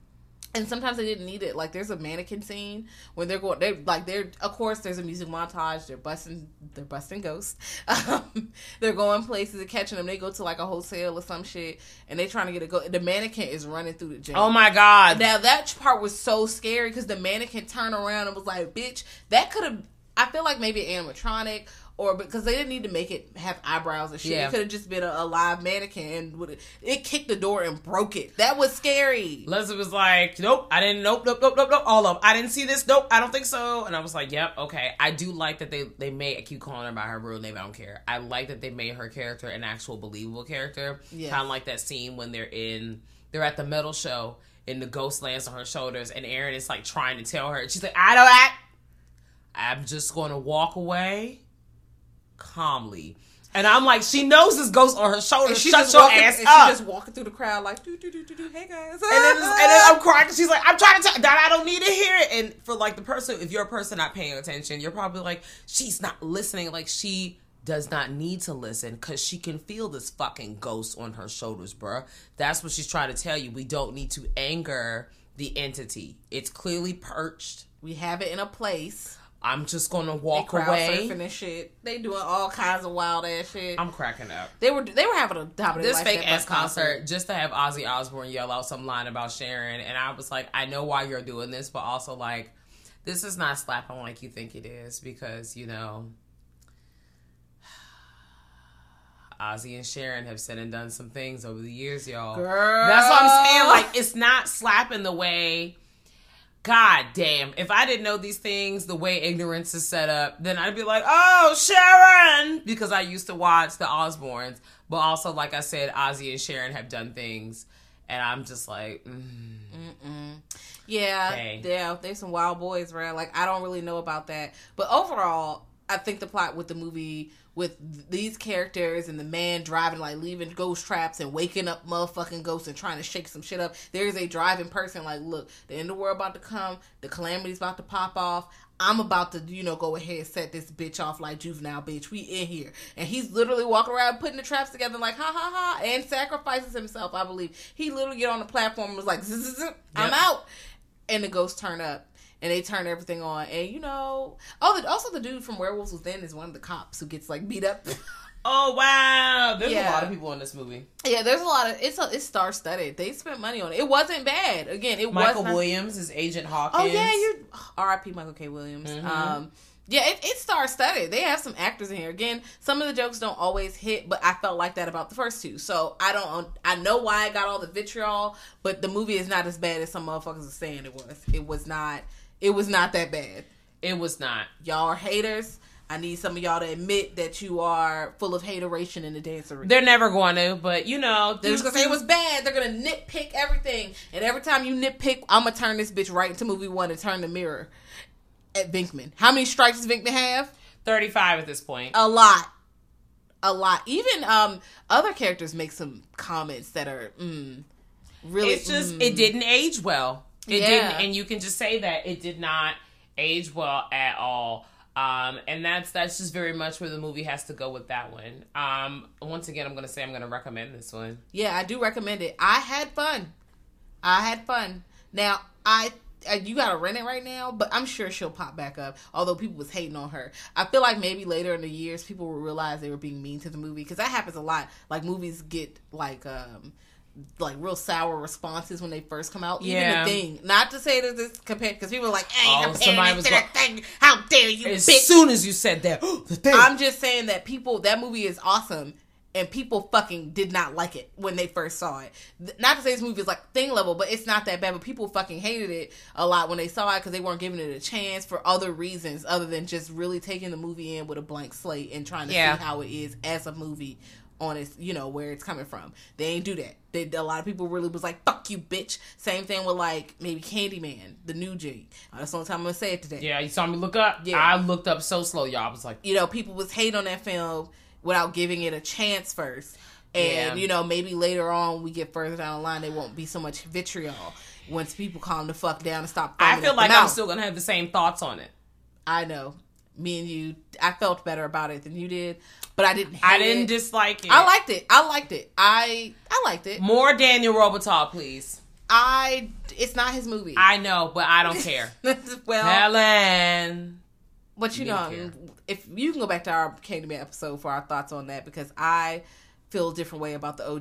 And sometimes they didn't need it. Like there's a mannequin scene when they're going. They like they're of course there's a music montage. They're busting. They're busting ghosts. Um, they're going places and catching them. They go to like a hotel or some shit, and they trying to get a go. The mannequin is running through the gym. oh my god! Now that part was so scary because the mannequin turned around and was like, "Bitch, that could have." I feel like maybe animatronic or because they didn't need to make it have eyebrows and shit. Yeah. It could have just been a, a live mannequin and would it kicked the door and broke it. That was scary. Leslie was like, "Nope, I didn't. Nope, nope, nope, nope, nope. All of them. I didn't see this. Nope, I don't think so." And I was like, "Yep, okay." I do like that they they made. I keep calling her by her real name. I don't care. I like that they made her character an actual believable character. Yes. Kind of like that scene when they're in they're at the metal show and the ghost lands on her shoulders and Erin is like trying to tell her. She's like, "I don't act. I'm just going to walk away calmly." And I'm like, she knows this ghost on her shoulders. And she's Shut your walking, ass and up. she's just walking through the crowd like, do do do do do. Hey guys, and then, and then I'm crying. 'cause She's like, I'm trying to tell that I don't need to hear it. And for like the person, if you're a person not paying attention, you're probably like, she's not listening. Like she does not need to listen because she can feel this fucking ghost on her shoulders, bruh. That's what she's trying to tell you. We don't need to anger the entity. It's clearly perched. we have it in a place. I'm just gonna They walk crowd away. surfing and shit. They doing all kinds of wild ass shit. I'm cracking up. they were they were having a time of this fake ass that concert just to have Ozzy Osbourne yell out some line about Sharon, and I was like, I know why you're doing this, but also like, this is not slapping like you think it is because you know, Ozzy and Sharon have said and done some things over the years, y'all. Girl. That's what I'm saying. Like, it's not slapping the way. God damn. If I didn't know these things, the way ignorance is set up, then I'd be like, oh, Sharon! Because I used to watch the Osbournes. But also, like I said, Ozzy and Sharon have done things. And I'm just like, mm. Yeah, Okay. yeah. There's some wild boys right? Like I don't really know about that, but overall, I think the plot with the movie with these characters and the man driving like leaving ghost traps and waking up motherfucking ghosts and trying to shake some shit up. There's a driving person like, look, the end of the world about to come, the calamity's about to pop off. I'm about to, you know, go ahead and set this bitch off like juvenile bitch. We in here. And he's literally walking around putting the traps together like ha ha ha and sacrifices himself, I believe. He literally get on the platform and was like, I'm out. And the ghosts turn up. And they turn everything on, and you know, oh, the, also the dude from Werewolves Within is one of the cops who gets like beat up. Oh wow, there's Yeah. a lot of people in this movie. yeah, there's a lot of it's a, it's star studded. They spent money on it. It wasn't bad. Again, it Michael not- Williams is Agent Hawkins. Oh yeah, you R.I.P. Michael K. Williams. Mm-hmm. Um, yeah, it, it's star studded. They have some actors in here. Again, some of the jokes don't always hit, but I felt like that about the first two. So I don't. I know why I got all the vitriol, but the movie is not as bad as some motherfuckers are saying it was. It was not. It was not that bad. It was not. Y'all are haters. I need some of y'all to admit that you are full of hateration in the dancery. They're never going to, but you know, They're just gonna say it was bad. They're gonna nitpick everything, and every time you nitpick, I'm gonna turn this bitch right into movie one and turn the mirror at Venkman. How many strikes does Venkman have? 35 at this point. A lot, a lot. Even um other characters make some comments that are mm, really. it's just mm. it didn't age well. It Yeah. didn't, and you can just say that it did not age well at all. Um, and that's that's just very much where the movie has to go with that one. Um, once again, I'm gonna say I'm gonna recommend this one. Yeah, I do recommend it. I had fun. I had fun. Now I. You gotta rent it right now, but I'm sure she'll pop back up. Although people was hating on her, I feel like maybe later in the years people will realize they were being mean to the movie because that happens a lot. Like movies get like um like real sour responses when they first come out. Yeah. Even the thing, not to say that this compared because people are like, "Hey, Oh, somebody was go- thing. How dare you, As bitch!" soon as you said that, the thing. I'm just saying that people that movie is awesome and people fucking did not like it when they first saw it. Not to say this movie is like thing level, but it's not that bad. But people fucking hated it a lot when they saw it because they weren't giving it a chance for other reasons other than just really taking the movie in with a blank slate and trying to Yeah. see how it is as a movie on its you know where it's coming from. They ain't do that. They a lot of people really was like fuck you bitch. Same thing with like maybe Candyman, the new J. Uh, That's the only time I'm gonna say it today yeah, you saw me look up. Yeah. I looked up so slow, y'all. I was like, you know, people was hate on that film without giving it a chance first. And, Yeah. you know, maybe later on we get further down the line, there won't be so much vitriol once people calm the fuck down and stop. I feel like I'm still gonna have the same thoughts on it. I know. Me and you, I felt better about it than you did, but I didn't. Hate I didn't It. dislike it. I liked it. I liked it. I I liked it. more Daniel Robitaille, please. I. It's not his movie. I know, but I don't care. well, Helen. But you Me know, if you can go back to our Candyman episode for our thoughts on that, because I feel a different way about the OG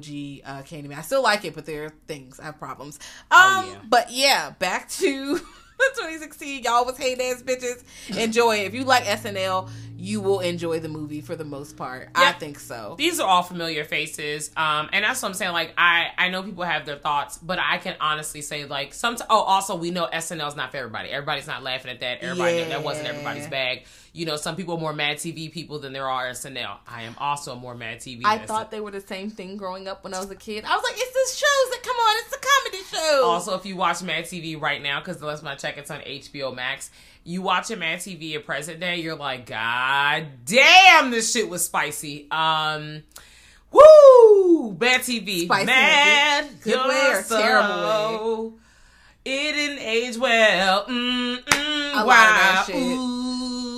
uh, Candyman. I still like it, but there are things I have problems. Um, Oh, yeah. but yeah, back to 2016. Y'all was hate ass bitches. Enjoy it. If you like SNL, you will enjoy the movie for the most part. I think so. These are all familiar faces, um, and that's what I'm saying. Like, I I know people have their thoughts, but I can honestly say, like, some. Oh, also, we know SNL's not for everybody. Everybody's not laughing at that. Everybody Yeah. that wasn't everybody's bag. You know, some people are more Mad TV people than there are SNL. I am also more Mad TV. I thought they were the same thing growing up when I was a kid. I was like, it's the shows that come on, it's the comedy show. Also, if you watch Mad TV right now, because the last time I check, it's on HBO Max. You watch a Mad TV at present day, you're like, God damn, this shit was spicy. Um, woo, Mad TV, Spicy Mad, good- good way or terrible It didn't age well. Mm, mm, love wow. that shit. Ooh,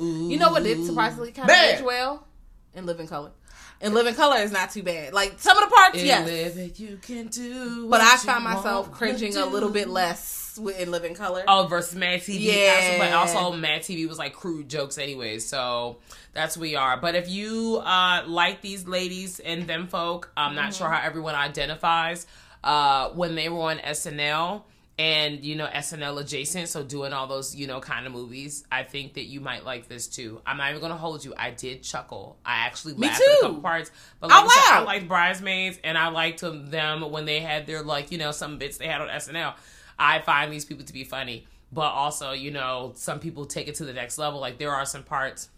ooh. You know what did surprisingly kind of age well? In Living Color. In Living Color is not too bad. Like some of the parts, In yes. living, you can do. But I found myself cringing a little bit less with- in Living Color. Oh, versus Mad TV. Yeah. But also, Mad TV was like crude jokes, anyway, So that's where we are. But if you uh, like these ladies and them folk, I'm not sure how everyone identifies. Uh, when they were on SNL and you know SNL adjacent, so doing all those you know kind of movies, I think that you might like this too. I'm not even gonna hold you. I did chuckle. I actually Me laughed at a too. couple parts. But like Oh, I said, I liked Bridesmaids and I liked them when they had their like you know some bits they had on SNL. I find these people to be funny, but also you know some people take it to the next level. Like there are some parts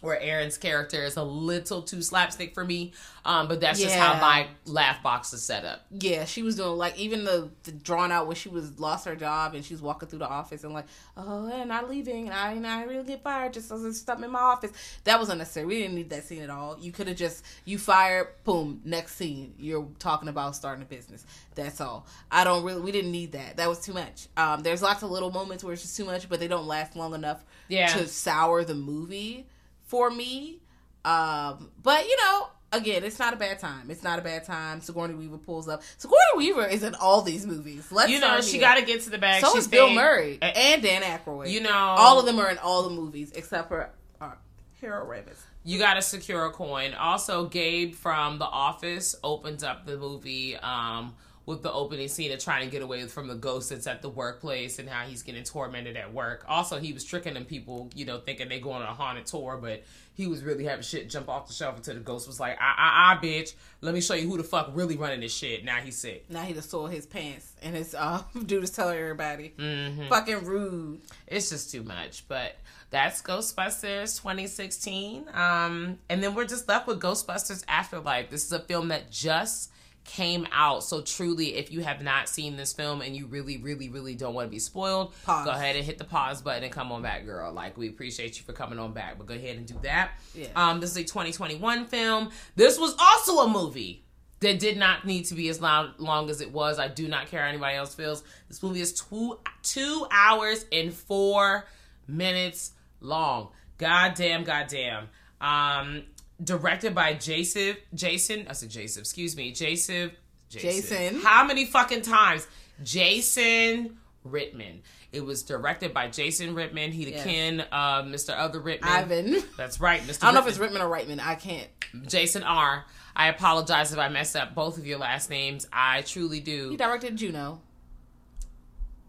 where Erin's character is a little too slapstick for me. Um, but that's just how my laugh box is set up. Yeah, she was doing like even the, the drawn out when she was lost her job and she was walking through the office and like, oh, and not leaving, and I and I really get fired just as there's something in my office. That was unnecessary. We didn't need that scene at all. You could have just you fired, boom, next scene. You're talking about starting a business. That's all. I don't really. We didn't need that. That was too much. Um, there's lots of little moments where it's just too much, but they don't last long enough Yeah. to sour the movie for me. Um, but you know, again, it's not a bad time. It's not a bad time. Sigourney Weaver pulls up. Sigourney Weaver is in all these movies. Let's You know, she got to get to the bag. So She's is Bill. Murray Uh, and Dan Aykroyd. You know, all of them are in all the movies except for uh, Harold Ramis. you got to secure a coin. Also, Gabe from The Office opens up the movie um, with the opening scene of trying to get away from the ghost that's at the workplace and how he's getting tormented at work. Also, he was tricking them people, you know, thinking they going on a haunted tour, but he was really having shit jump off the shelf until the ghost was like, ah, ah, ah, bitch, let me show you who the fuck really running this shit. Now he's sick. Now he just soiled his pants and his uh, dude is telling everybody, Mm-hmm. fucking rude. it's just too much. But that's Ghostbusters 2016. Um, and then we're just left with Ghostbusters Afterlife. This is a film that just came out. So truly, if you have not seen this film and you really, really, really don't want to be spoiled, Pause. go ahead and hit the pause button and come on back, girl. Like we appreciate you for coming on back. But go ahead and do that. Yeah. Um, this is a 2021 film. This was also a movie that did not need to be as long, long as it was. I do not care how anybody else feels. This movie is two two hours and four minutes long. god Goddamn, goddamn. Um, directed by Jason. Jason. I said Jason. Excuse me, Jason. Jason. How many fucking times? Jason Rittman. It was directed by Jason Rittman. He the Yeah. kin of Mr. Other Rittman. Ivan. That's right, Mr. I don't know if it's Rittman or Reitman. I can't. Jason R. I apologize if I messed up both of your last names. I truly do. He directed Juno.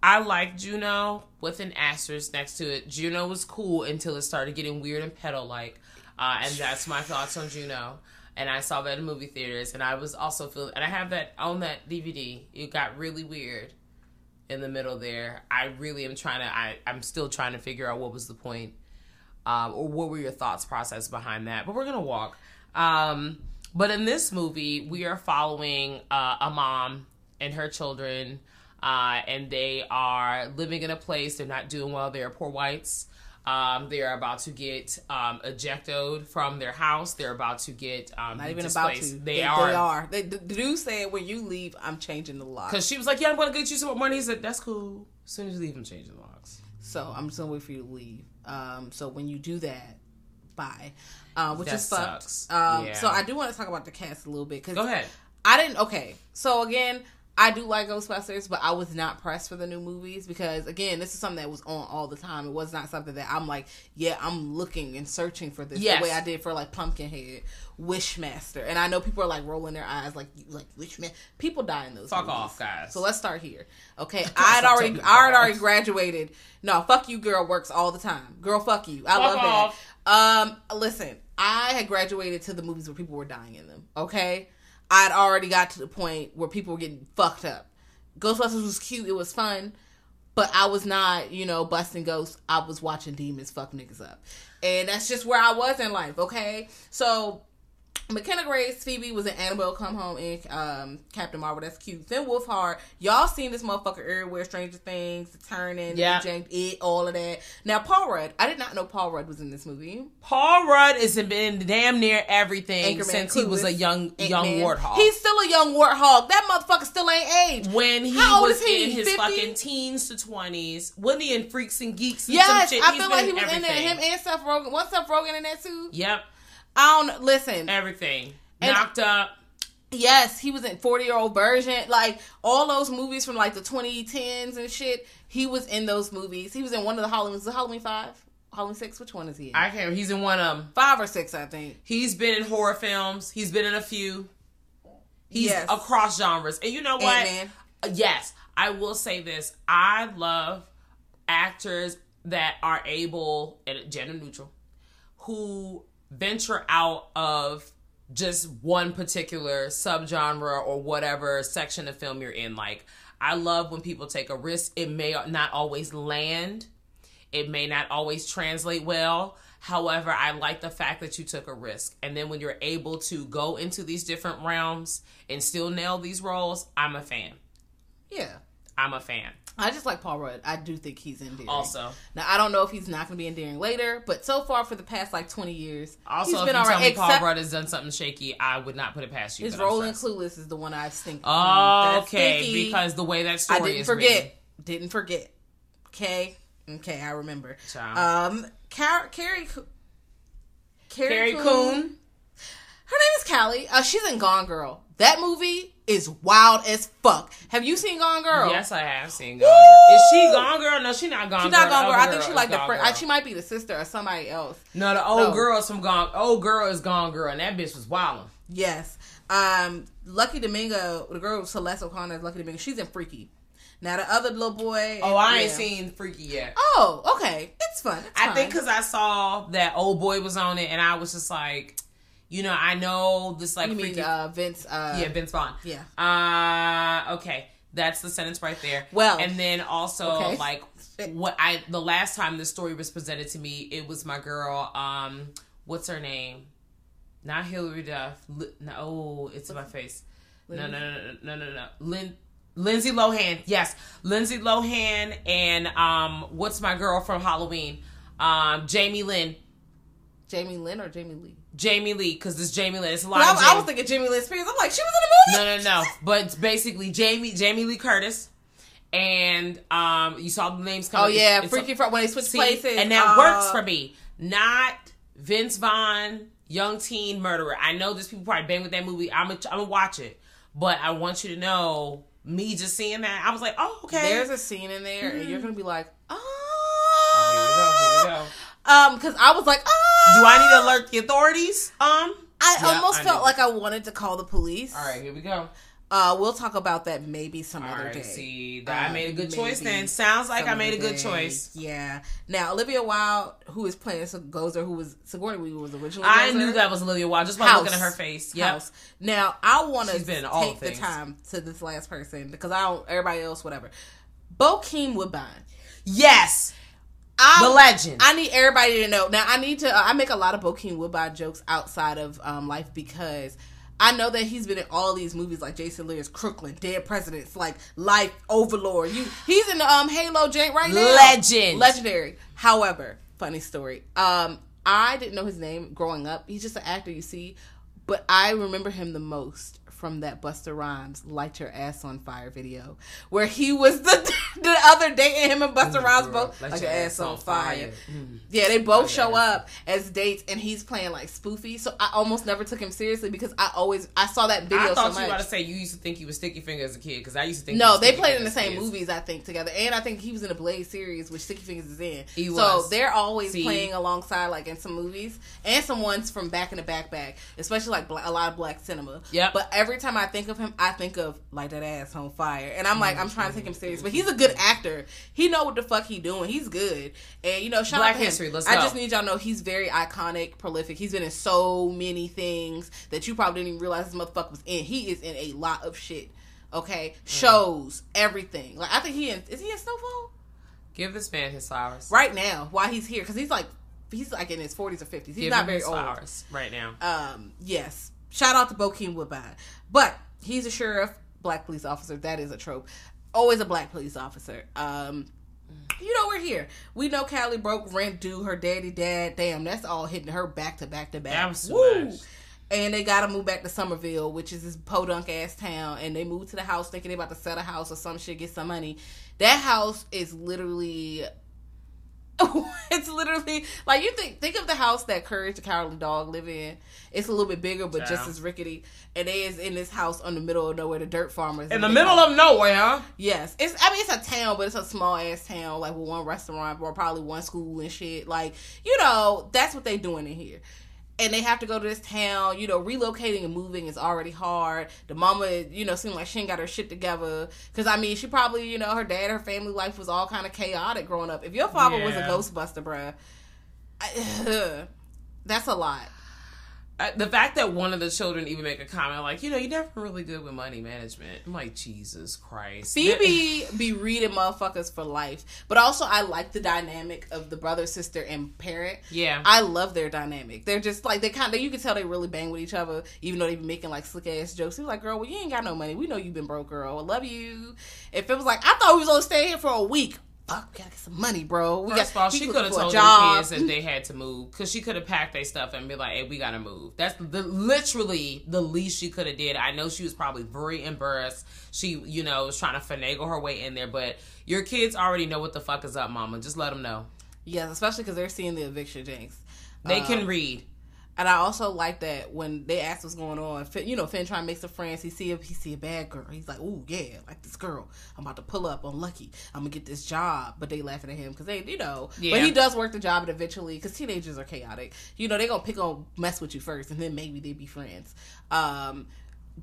I like Juno with an asterisk next to it. Juno was cool until it started getting weird and pedo like. Uh, and that's my thoughts on Juno. And I saw that in movie theaters, and I was also feeling, and I have that on that DVD. It got really weird in the middle there. I really am trying to. I I'm still trying to figure out what was the point, um, or what were your thoughts process behind that. But we're gonna walk. Um, but in this movie, we are following uh, a mom and her children, uh, and they are living in a place. They're not doing well. They are poor whites. Um, they are about to get um, ejected from their house. They're about to get um, Not even displaced. about to. They, are. They are. They, the dude said, "When you leave, I'm changing the lock." Because she was like, "Yeah, I'm going to get you some more money." He said, "That's cool. As soon as you leave, I'm changing the locks." So I'm just gonna wait for you to leave. Um, so when you do that, bye. Um, which That is fucked. sucks. Um, Yeah. so I do want to talk about the cast a little bit because Go ahead. I didn't. Okay, so again, I do like Ghostbusters, but I was not pressed for the new movies because again, this is something that was on all the time. It was not something that I'm like, yeah, I'm looking and searching for this Yes. the way I did for like Pumpkinhead, Wishmaster, and I know people are like rolling their eyes like, like Wishmaster. People die in those. Fuck movies. off, guys. So let's start here. Okay, I'd already, I had already graduated. No, fuck you, girl works all the time. Girl, fuck you. I Fuck love off. that. Um, listen, I had graduated to the movies where people were dying in them. Okay, I'd already got to the point where people were getting fucked up. Ghostbusters was cute. It was fun. But I was not, you know, busting ghosts. I was watching demons fuck niggas up. And that's just where I was in life, okay? So McKenna Grace, Phoebe was in Annabelle Come Home and um, Captain Marvel. That's cute. Finn Wolfhard, y'all seen this motherfucker everywhere. Stranger Things, The Turning, Yeah. James, it, all of that. Now Paul Rudd, I did not know Paul Rudd was in this movie. Paul Rudd has been damn near everything Anchorman, since he was a young young Ant-Man. warthog. He's still a young warthog. That motherfucker still ain't aged. when he How was he? in his 50? fucking teens to twenties, wasn't he in Freaks and Geeks and Yes, some shit? I feel like he was in there. Him and Seth Rogen. What's Seth Rogen in that too? Yep, I don't listen. everything. And- Knocked up. Yes, he was in 40 year old virgin. Like all those movies from like the 2010s and shit. He was in those movies. He was in one of the Halloween. It Halloween 5? Halloween 6? Which one is he in? I can't. He's in one of them. Five or six, I think. He's been in horror films. He's been in a few. He's Yes. across genres. And you know what? Ant-Man. Uh, Yes, I will say this. I love actors that are able and gender neutral who venture out of just one particular subgenre or whatever section of film you're in. Like, I love when people take a risk. It may not always land. It may not always translate well. However, I like the fact that you took a risk. And then when you're able to go into these different realms and still nail these roles, I'm a fan. Yeah. I'm a fan. I just like Paul Rudd. I do think he's endearing. Also. Now I don't know if he's not going to be endearing later, but so far for the past like twenty years, Also, he's if been you all tell right. me Paul Except Rudd has done something shaky, I would not put it past you. his role in. Clueless is the one I think. Oh, okay. stinky. Because the way that story I didn't is forget. written. Didn't forget. Okay. Okay, I remember. Child. Um, Car- Carrie. Carrie Coon. Her name is Callie. Uh, she's in Gone Girl. That movie is wild as fuck. Have you seen Gone Girl? Yes, I have seen Gone Girl. Is she Gone Girl? No, she's not Gone She's Girl. not Gone Girl. I think she like the friend. Girl. She might be the sister or somebody else. No, the old No. girl is from Gone. Old girl is Gone Girl, and that bitch was wilding. Yes. Um, Lucky Domingo, the girl Celeste O'Connor is Lucky Domingo. She's in Freaky. Now the other little boy. Oh, I ain't yeah. seen Freaky yet. Oh, okay. It's fun. It's I think because I saw that old boy was on it, and I was just like, you know, I know this like you freaky. mean uh, Vince. Uh, yeah, Vince Vaughn. yeah. Uh, okay, that's the sentence right there. Well, and then also okay. like what I the last time this story was presented to me, it was my girl. Um, what's her name? Not Hilary Duff. No, oh, it's in my face. No, no, no, no, no, no, no. Lin- Lindsay Lohan. Yes, Lindsay Lohan and um, what's my girl from Halloween? Um, Jamie Lynn. Jamie Lynn or Jamie Lee. Jamie Lee, because it's Jamie Lynn. It's a lot Well, of I, Jamie. I was thinking Jamie Lynn Spears. I'm like, she was in the movie. No, no, no. But it's basically Jamie Jamie Lee Curtis, and um, you saw the names come. Oh yeah, it's, Freaky Friday when they switch see, places, and that uh, works for me. Not Vince Vaughn, young teen murderer. I know there's people probably bang with that movie. I'm gonna I'm gonna watch it, but I want you to know me just seeing that. I was like, oh okay. There's a scene in there, and you're gonna be like, Oh, here we go. Here we oh, go. Um, because I was like, oh, Do I need to alert the authorities? Um. I Yeah, almost I felt do. like I wanted to call the police. All right, here we go. Uh, we'll talk about that maybe some All other right, day. see, that I made a good choice. Then sounds like I made a good day. choice. Yeah. Now Olivia Wilde, who is playing Gozer, who was Sigourney Weaver was originally. I Gozer. knew that was Olivia Wilde just by House. looking at her face. Yep. House. Now I want to She's been in all take the time to this last person because I don't. Everybody else, whatever. Bokeem Woodbine. Yes. I, The legend. I need everybody to know. Now I need to. Uh, I make a lot of Bokeem Woodbine jokes outside of um, life because I know that he's been in all these movies like Jason Lear's Crooklyn, Dead Presidents, like Life Overlord. You, he's in the um, Halo jank right now. Legend. legendary. However, funny story. Um, I didn't know his name growing up. He's just an actor you see, but I remember him the most from that Busta Rhymes "Light Your Ass on Fire" video, where he was the the other day, and him and Busta Rhymes both light like your ass ass on fire. fire. Mm. Yeah, they both show ass up as dates, and he's playing like spoofy. So I almost never took him seriously because I always I saw that video I thought so you were about to say you used to think he was Sticky Finger as a kid because I used to think. No, they played in the same kids. movies, I think, together. And I think he was in the Blade series, which Sticky Fingaz is in. He so was. they're always See? playing alongside, like in some movies, and some ones from back in the backpack, especially like a lot of black cinema. Yeah, But every time I think of him, I think of like that ass on fire, and I'm like, I'm trying to take him serious, but he's a good actor. He know what the fuck he doing. He's good, and you know, shout Black out to him. history, let's I go. just need y'all to know he's very iconic, prolific. He's been in so many things that you probably didn't even realize this motherfucker was in. He is in a lot of shit. Okay, Mm. shows everything. Like I think he in, is he in Snowfall Give this man his flowers. right now while he's here because he's like he's like in his forties or fifties. He's Give not him very old. flowers right now. Um, yes. Shout out to Bokeem Woodbine, but he's a sheriff, black police officer. That is a trope. Always a black police officer. Um, you know we're here. We know Callie broke rent due her daddy dad. Damn, that's all hitting her back to back to back. That was Woo! much. And they gotta move back to Summerville, which is this podunk ass town. And they moved to the house thinking they about to sell a house or some shit, get some money. That house is literally it's literally like you think think of the house that Courage the Cowardly Dog live in. It's a little bit bigger, but just as rickety. And they is in this house on the middle of nowhere, the dirt farmers. In the middle of nowhere, huh? Yes, it's. I mean, it's a town, but it's a small ass town, like with one restaurant or probably one school and shit. Like, you know, that's what they doing in here. And they have to go to this town. You know, relocating and moving is already hard. The mama, you know, seemed like she ain't got her shit together. Because I mean, she probably, you know, her dad, her family life was all kind of chaotic growing up. If your father was a Ghostbuster, bruh, I, that's a lot. The fact that one of the children even make a comment like, you know, you're never really good with money management. I'm like, Jesus Christ. Phoebe be reading motherfuckers for life. But also I like the dynamic of the brother, sister, and parent. Yeah. I love their dynamic. They're just like they kind of you can tell they really bang with each other, even though they be making like slick ass jokes. He was like, Girl, well you ain't got no money. We know you've been broke, girl. I love you. If it was like I thought we was gonna stay here for a week. Fuck, we gotta get some money, bro. We First of got, all, he she could have told the kids that they had to move because she could have packed their stuff and be like, "Hey, we gotta move." That's the literally the least she could have did. I know she was probably very embarrassed. She, you know, was trying to finagle her way in there, but your kids already know what the fuck is up, Mama. Just let them know. Yes, especially because they're seeing the eviction jinx. They Uh, can read. And I also like that when they ask what's going on, Finn, you know, Finn trying to make some friends. He see a he see a bad girl. He's like, "Ooh, yeah, like this girl. I'm about to pull up on Lucky. I'm gonna get this job." But they laughing at him because they, you know, Yeah. but he does work the job and eventually because teenagers are chaotic. You know, they gonna pick on mess with you first, and then maybe they be friends. Um,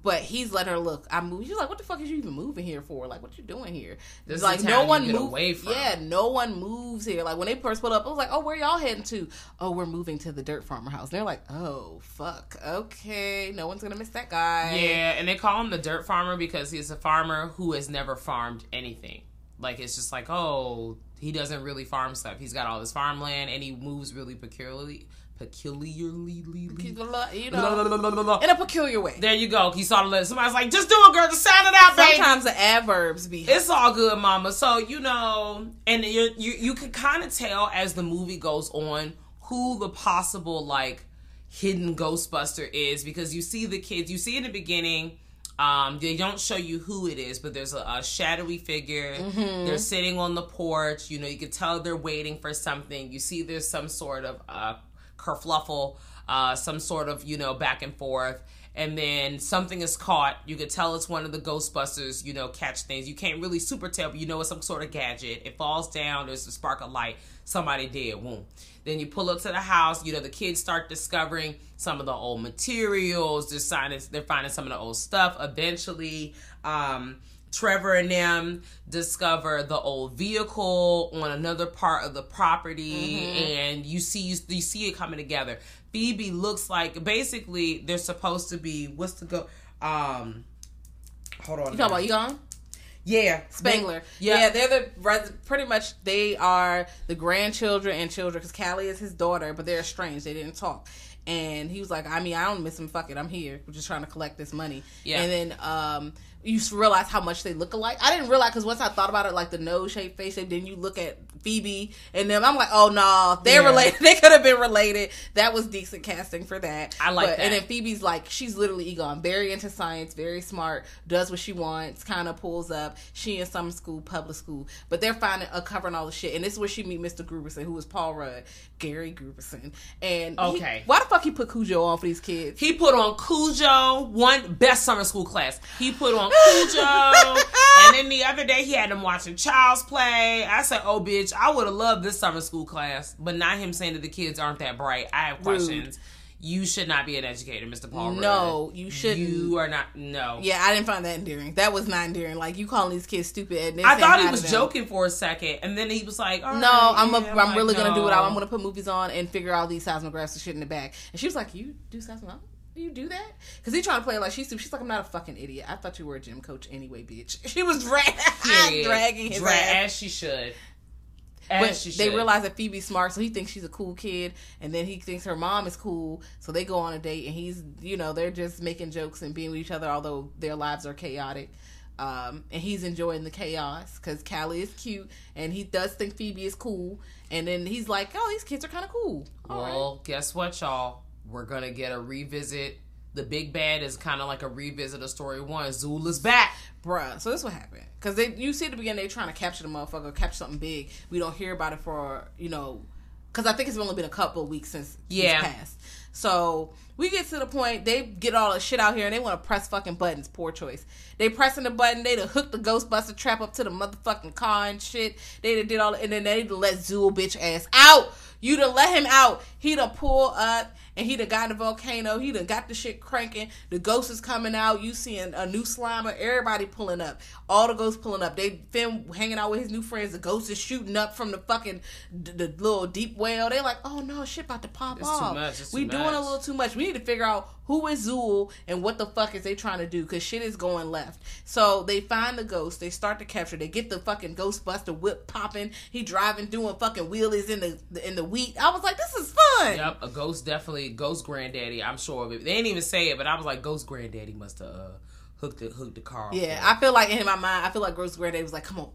but he's let her look. I move. She's like, "What the fuck is you even moving here for? Like, what you doing here?" There's like no one moves. away from. Yeah, no one moves here. Like when they first put up, I was like, "Oh, where y'all heading to?" Oh, we're moving to the dirt farmer house. And they're like, "Oh, fuck. Okay, no one's gonna miss that guy." Yeah, and they call him the dirt farmer because he's a farmer who has never farmed anything. Like it's just like, oh, he doesn't really farm stuff. He's got all this farmland and he moves really peculiarly, peculiarly. you know, in a peculiar way. There you go. You saw the list. Somebody's like, just do it, girl. Just sound it out, baby. Sometimes the adverbs be. It's all good, mama. So you know, and you you you can kind of tell as the movie goes on who the possible like hidden Ghostbuster is because you see the kids. You see in the beginning. Um, they don't show you who it is, but there's a, a shadowy figure. They're sitting on the porch. You know, you can tell they're waiting for something. You see there's some sort of uh, kerfluffle, uh, some sort of you know back and forth and then something is caught. You could tell it's one of the Ghostbusters, you know, catch things. You can't really super tell, but you know it's some sort of gadget. It falls down, there's a spark of light, somebody did, boom. Then you pull up to the house, you know, the kids start discovering some of the old materials, they're finding, they're finding some of the old stuff. Eventually, um, Trevor and them discover the old vehicle on another part of the property, and you see you, you see it coming together. Phoebe looks like basically they're supposed to be what's the go um hold on you talking about you gone? yeah Spengler. Yeah. Yeah. they're the pretty much they are the grandchildren and children because Callie is his daughter, but they're estranged. They didn't talk. And he was like, I mean, I don't miss him. Fuck it, I'm here. We're just trying to collect this money. Yeah. And then um, you realize how much they look alike. I didn't realize because once I thought about it, like the nose shape, face shape. Then you look at Phoebe and them. I'm like, oh no, they're Yeah. related. They could have been related. That was decent casting for that. I like But- And then Phoebe's like, she's literally Egon, very into science, very smart, does what she wants, kind of pulls up. She in some school, public school, but they're finding uh, covering all the shit. And this is where she meet Mr. Grooberson, who was Paul Rudd, Gary Grooberson. And he- Okay. why the fuck he put Cujo on for these kids? he put on Cujo one best summer school class he put on Cujo and then the other day he had them watching Child's Play I said oh bitch I would have loved this summer school class but not him saying that the kids aren't that bright I have questions you should not be an educator Mr. Paul Rudd. No, you shouldn't. you are not no yeah, I didn't find that endearing. That was not endearing. Like you calling these kids stupid. And I thought he was joking for a second, and then he was like, All No, right, I'm, a, yeah. I'm, like, really gonna do it. no. I'm gonna put movies on and figure out these seismographs and shit in the back. And she was like, "You do seismographs? You do that?" Because he trying to play like she's stupid. she's like, "I'm not a fucking idiot. I thought you were a gym coach anyway, bitch." She was dra- dragging his Dra- ass. as she should. But they should. realize that Phoebe's smart, so he thinks she's a cool kid, and then he thinks her mom is cool. So they go on a date, and he's, you know, they're just making jokes and being with each other, although their lives are chaotic. Um, and he's enjoying the chaos because Callie is cute, and he does think Phoebe is cool. And then he's like, "Oh, these kids are kind of cool." All right. Well, guess what, y'all? We're gonna get a revisit. The big bad is kind of like a revisit of story one. Zuul is back. Bruh, so this what happened. Because they, you see at the beginning, they trying to capture the motherfucker, capture something big. We don't hear about it for, you know, because I think it's only been a couple of weeks since Yeah. it's passed. So we get to the point, they get all the shit out here and they want to press fucking buttons. Poor choice. They pressing the button, they to hook the Ghostbuster trap up to the motherfucking car and shit. They done did all, and then they done let Zuul bitch ass out. You done let him out. He done pull up and he done got the volcano. He done got the shit cranking. The ghost is coming out. You seeing a new Slimer. Everybody pulling up. All the ghosts pulling up. They Finn hanging out with his new friends. The ghost is shooting up from the fucking the, the little deep well. They like, oh no, shit about to pop It's off. much. We doing doing a little too much. We need to figure out who is Zuul and what the fuck is they trying to do because shit is going left. So they find the ghost. They start to capture. They get the fucking Ghostbuster whip popping. He driving, doing fucking wheelies in the in the wheat. I was like, this is fun. Yep, a ghost definitely ghost granddaddy. I'm sure of it. They didn't even say it, but I was like, ghost granddaddy must have uh, hooked the hooked the car. Yeah. I feel like in my mind, I feel like Ghost Granddaddy was like, come on,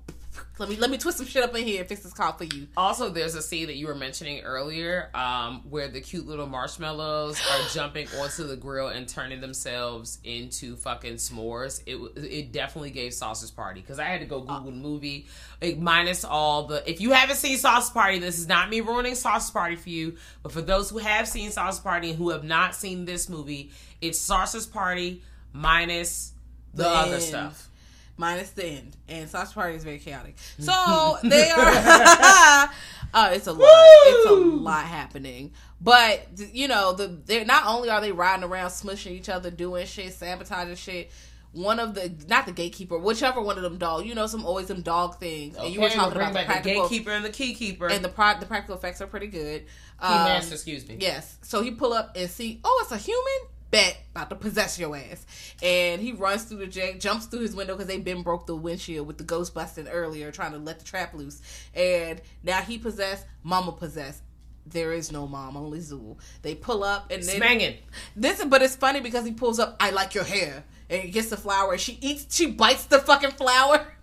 let me let me twist some shit up in here and fix this car for you. Also, there's a scene that you were mentioning earlier, um, where the cute little marshmallows are jumping onto the grill and turning themselves into fucking s'mores. It it definitely gave Sausage Party because I had to go Google the movie, like, minus all the. If you haven't seen Sausage Party, this is not me ruining Sausage Party for you, but for those who have seen Sausage Party and who have not seen this movie, it's Sausage Party minus the, The other end. stuff. Minus the end. And Sausage Party is very chaotic. So they are. uh, it's a lot. It's a lot happening. But you know, the they're not only are they riding around smushing each other, doing shit, sabotaging shit. One of the not the gatekeeper, whichever one of them dog. You know, some always some dog things. and you were Okay, talking bring about the back the gatekeeper and the key keeper and the pro- the practical effects are pretty good. key Um, master. Excuse me. Yes. So he pull up and see, oh, it's a human. Bet about to possess your ass, and he runs through the jank, jumps through his window because they been broke the windshield with the ghost busting earlier, trying to let the trap loose. And now he possessed, Mama possessed. There is no mom, only Zuul. They pull up and they Smangin'. this, but it's funny because he pulls up. I like your hair, and he gets the flower. And she eats, she bites the fucking flower.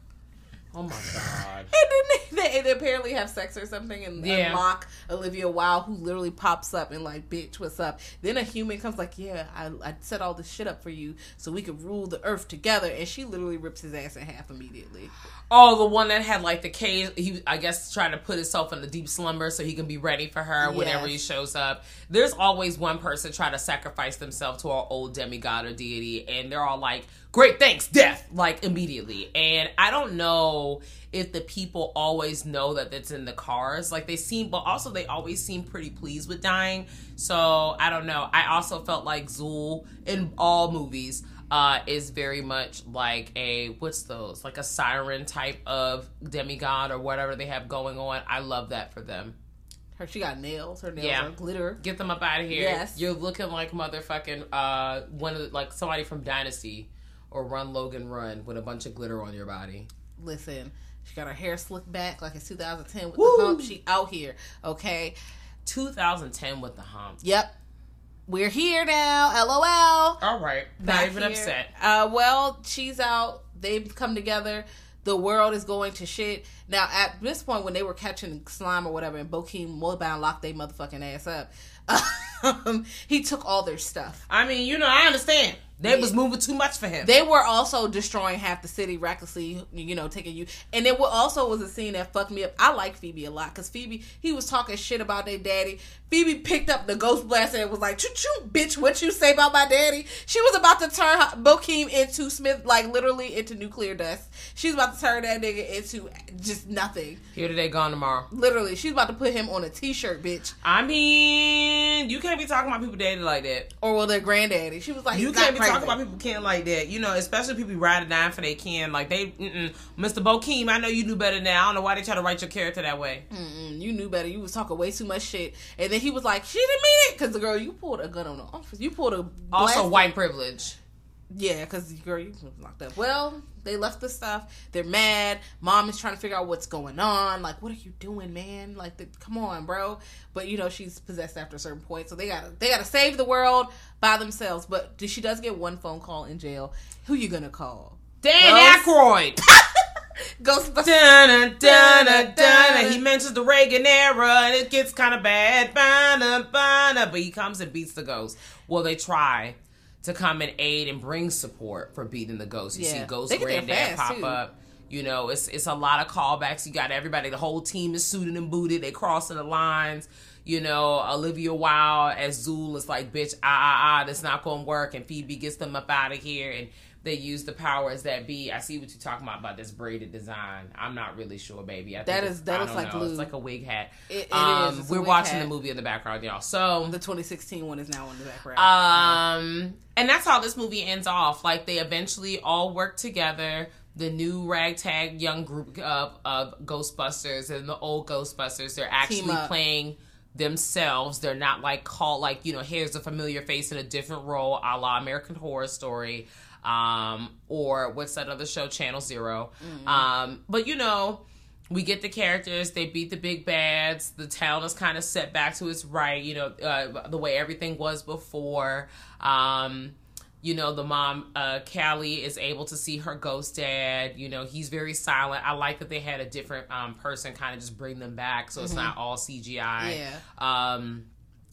Oh my god. And then they, they, they apparently have sex or something and Yeah. unlock Olivia Wilde, who literally pops up and like, bitch, what's up? Then a human comes like, yeah, I, I set all this shit up for you so we could rule the earth together. And she literally rips his ass in half immediately. Oh, the one that had like the cage. He, I guess, trying to put himself in a deep slumber so he can be ready for her whenever he shows up. There's always one person trying to sacrifice themselves to our old demigod or deity, and they're all like, "Great, thanks, death!" Like immediately. And I don't know if the people always know that it's in the cars. Like they seem, but also they always seem pretty pleased with dying. So I don't know. I also felt like Zuul in all movies uh, is very much like a what's those like a siren type of demigod or whatever they have going on. I love that for them. Her, she got nails. Her nails Yeah. are glitter. Get them up out of here. Yes. You're looking like motherfucking uh one of the, like somebody from Dynasty or Run Logan Run with a bunch of glitter on your body. Listen, she got her hair slicked back like it's 2010 with Woo. the hump. She out here, okay? 2010 with the hump. Yep. We're here now. LOL. All right, not even here. upset. Uh, well, she's out. They've come together. The world is going to shit. Now, at this point, when they were catching slime or whatever, and Bokeem Woodbine locked their motherfucking ass up, um, he took all their stuff. I mean, you know, I understand. They was moving too much for him. They were also destroying half the city recklessly, you know, taking you. And it also was a scene that fucked me up. I like Phoebe a lot because Phoebe, he was talking shit about their daddy. Phoebe picked up the ghost blaster and was like, choo choo, bitch, what you say about my daddy? She was about to turn Bokeem into Smith, like literally into nuclear dust. She's about to turn that nigga into just nothing. Here today, gone tomorrow. Literally, she's about to put him on a t shirt, bitch. I mean, you can't be talking about people daddy like that. Or well, their granddaddy. She was like, You can't be crazy. about people can like that. You know, especially people riding down for they can. Like they, mm-mm. Mr. Bokeem, I know you knew better now. I don't know why they try to write your character that way. Mm, you knew better. You was talking way too much shit. And then he was like, she didn't mean it. Because the girl, you pulled a gun on the officer. You pulled a. Also, white privilege. Yeah, because girl, you locked up. Well, they left the stuff. They're mad. Mom is trying to figure out what's going on. Like, what are you doing, man? Like, the, come on, bro. But you know, she's possessed after a certain point, so they gotta they gotta save the world by themselves. But she does get one phone call in jail. Who you gonna call? Dan Ghost- Aykroyd. Ghostbusters. Dun, dun, dun, dun. He mentions the Reagan era, and it gets kind of bad. But he comes and beats the ghost. Well, they try to come and aid and bring support for beating the ghost. You Yeah. see Ghost Granddad pop too. up. You know, it's it's a lot of callbacks. You got everybody. The whole team is suited and booted. They crossing the lines. You know, Olivia Wilde as Zuul is like, bitch, ah ah ah, that's not gonna work. And Phoebe gets them up out of here, and they use the powers that be. I see what you're talking about about this braided design. I'm not really sure, baby. I That is- that looks like know. It's like a wig hat. It- it is. um, It's We're watching hat. the movie in the background, y'all. So The 2016 one is now in the background. um, and that's how this movie ends off. Like they eventually all work together. The new ragtag young group of, of Ghostbusters and the old Ghostbusters. They're actually playing themselves. They're not like called like you know here's a familiar face in a different role, a la American Horror Story, um, or what's that other show, Channel 0 Um, but you know. We get the characters. They beat the big bads. The town is kind of set back to its right. You know, uh, the way everything was before. Um, you know the mom uh callie is able to see her ghost dad you know he's very silent i like that they had a different um person kind of just bring them back so it's not all cgi Yeah. um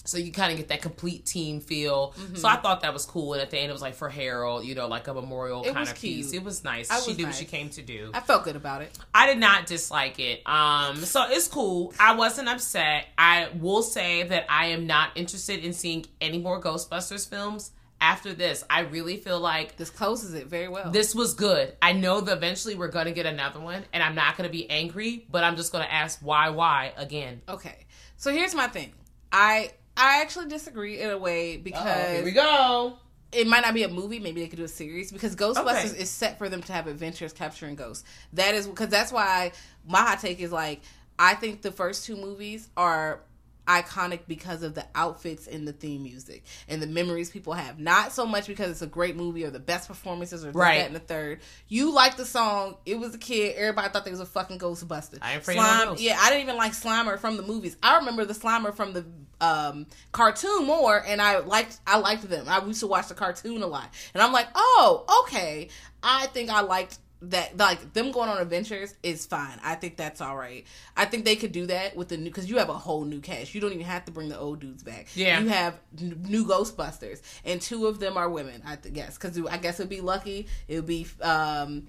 so you kind of get that complete team feel Mm-hmm. so i thought that was cool and at the end it was like for harold you know like a memorial It kind of piece it was nice I she was did what she came to do I felt good about it. I did not dislike it. Um, so it's cool. I wasn't upset. I will say that I am not interested in seeing any more Ghostbusters films after this. I really feel like This closes it very well. this was good. I know that eventually we're gonna get another one, and I'm not gonna be angry, but I'm just gonna ask why, why again. okay. So here's my thing. I I actually disagree in a way because go. it might not be a movie. Maybe they could do a series because Ghostbusters Okay. is set for them to have adventures capturing ghosts. That is because that's why my hot take is like I think the first two movies are iconic because of the outfits and the theme music and the memories people have. Not so much because it's a great movie or the best performances or Right. that, and the third. You like the song. It was a kid. Everybody thought they was a fucking Ghostbuster. I ain't Slime, yeah, I didn't even like Slimer from the movies. I remember the Slimer from the um, cartoon more, and I liked I liked them. I used to watch the cartoon a lot, and I'm like, oh, okay. I think I liked that. Like them going on adventures is fine. I think that's all right. I think they could do that with the new because you have a whole new cast. You don't even have to bring the old dudes back. Yeah. you have n- new Ghostbusters, and two of them are women. I th- guess because I guess it'd be Lucky. It would be. um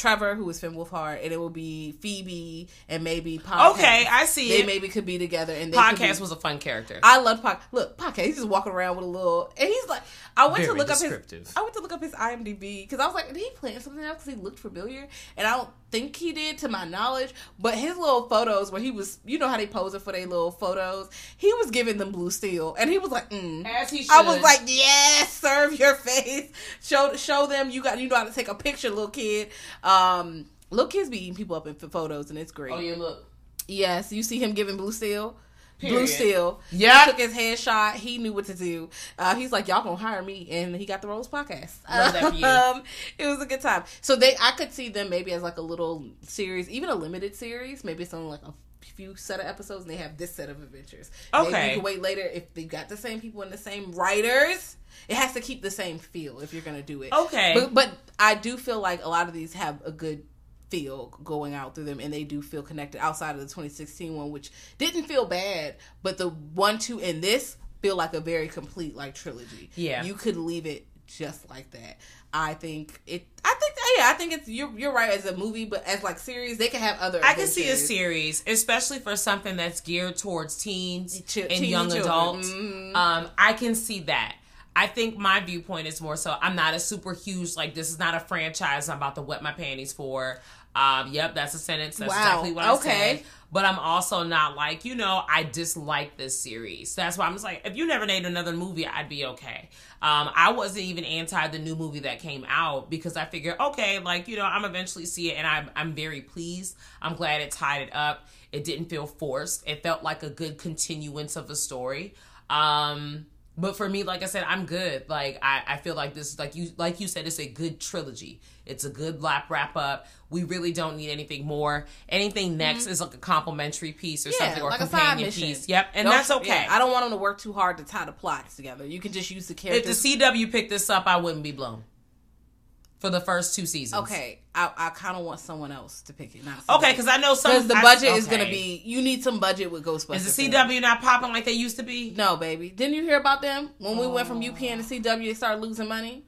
Trevor, who is Finn Wolfhard, and it will be Phoebe and maybe podcast. Okay, I see They it. maybe could be together. And they Podcast be- was a fun character. I love podcast. Look, podcast. He's just walking around with a little, and he's like, I went to look up his. I went to look up his IMDb because I was like, did he plan something else? Because he looked familiar, and I don't think he did, to my knowledge. But his little photos where he was, you know how they pose it for their little photos. He was giving them blue steel, and he was like, mm. As he should. I was like, yes, serve your face. Show show them you got you know how to take a picture, little kid. Um, little kids be eating people up in photos, and it's great. oh yeah, look. Yes, you see him giving Blue Steel. Blue Steel. Yeah. He took his headshot. He knew what to do. Uh, he's like, y'all gonna hire me, and he got the Rose podcast. Love that for you. Um, it was a good time. So they, I could see them maybe as like a little series, even a limited series. Maybe it's only like a few set of episodes, and they have this set of adventures. Maybe Okay. you can wait later if they got the same people and the same writers. It has to keep the same feel if you're gonna do it. Okay. But, but I do feel like a lot of these have a good feel going out through them and they do feel connected outside of the 2016 one which didn't feel bad but the one two and this feel like a very complete like trilogy Yeah. you could leave it just like that i think it i think yeah i think it's you're, you're right as a movie but as like series they can have other I can see a series, especially for something that's geared towards teens Ch- and teen young children. adults. Mhm. Um, I can see that. I think my viewpoint is more so I'm not a super huge like this is not a franchise I'm about to wet my panties for. Um, yep, that's a sentence. That's Wow. exactly what I Okay. said. But I'm also not like, you know, I dislike this series. That's why I'm just like, if you never made another movie, I'd be okay. Um, I wasn't even anti the new movie that came out because I figured, okay, like, you know, I'm eventually see it and I'm I'm very pleased. I'm glad it tied it up. It didn't feel forced. It felt like a good continuance of the story. Um but for me, like I said, I'm good. Like I, I feel like this, is like you, like you said, it's a good trilogy. It's a good lap wrap up. We really don't need anything more. Anything mm-hmm. next is like a complimentary piece or something or like a companion piece. Yep, and Don't- that's okay. yeah, I don't want them to work too hard to tie the plots together. You can just use the characters. if the CW picked this up, I wouldn't be blown for the first two seasons. okay, I, I kind of want someone else to pick it. Not okay, because I know some because the I- budget is going to be. You need some budget with Ghostbusters. Is the in it. CW not popping like they used to be? No, baby. Didn't you hear about them when we went from UPN to CW? They started losing money.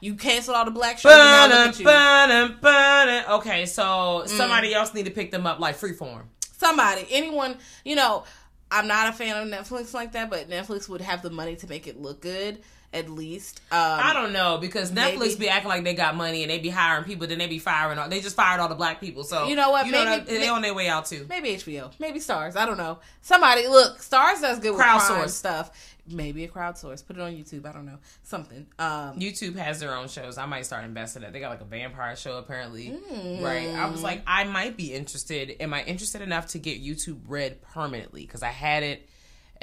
You canceled all the black shows. and now Ba-dum, look at you. ba-dum, ba-dum. Okay, so Mm. somebody else need to pick them up like Freeform. Somebody, anyone. You know, I'm not a fan of Netflix like that, but Netflix would have the money to make it look good at least. Um, I don't know because Netflix maybe- be acting like they got money and they be hiring people, then they be firing. All, they just fired all the black people. So You know what? You know Maybe- that- they on their way out too. Maybe HBO, maybe Starz. I don't know. Somebody look. Starz does good with Crowdsource. stuff. Maybe a crowdsource. Put it on YouTube. I don't know. Something. Um, YouTube has their own shows. I might start investing in it. They got like a vampire show apparently. Mm. Right. I was like, I might be interested. Am I interested enough to get YouTube Red permanently? Because I had it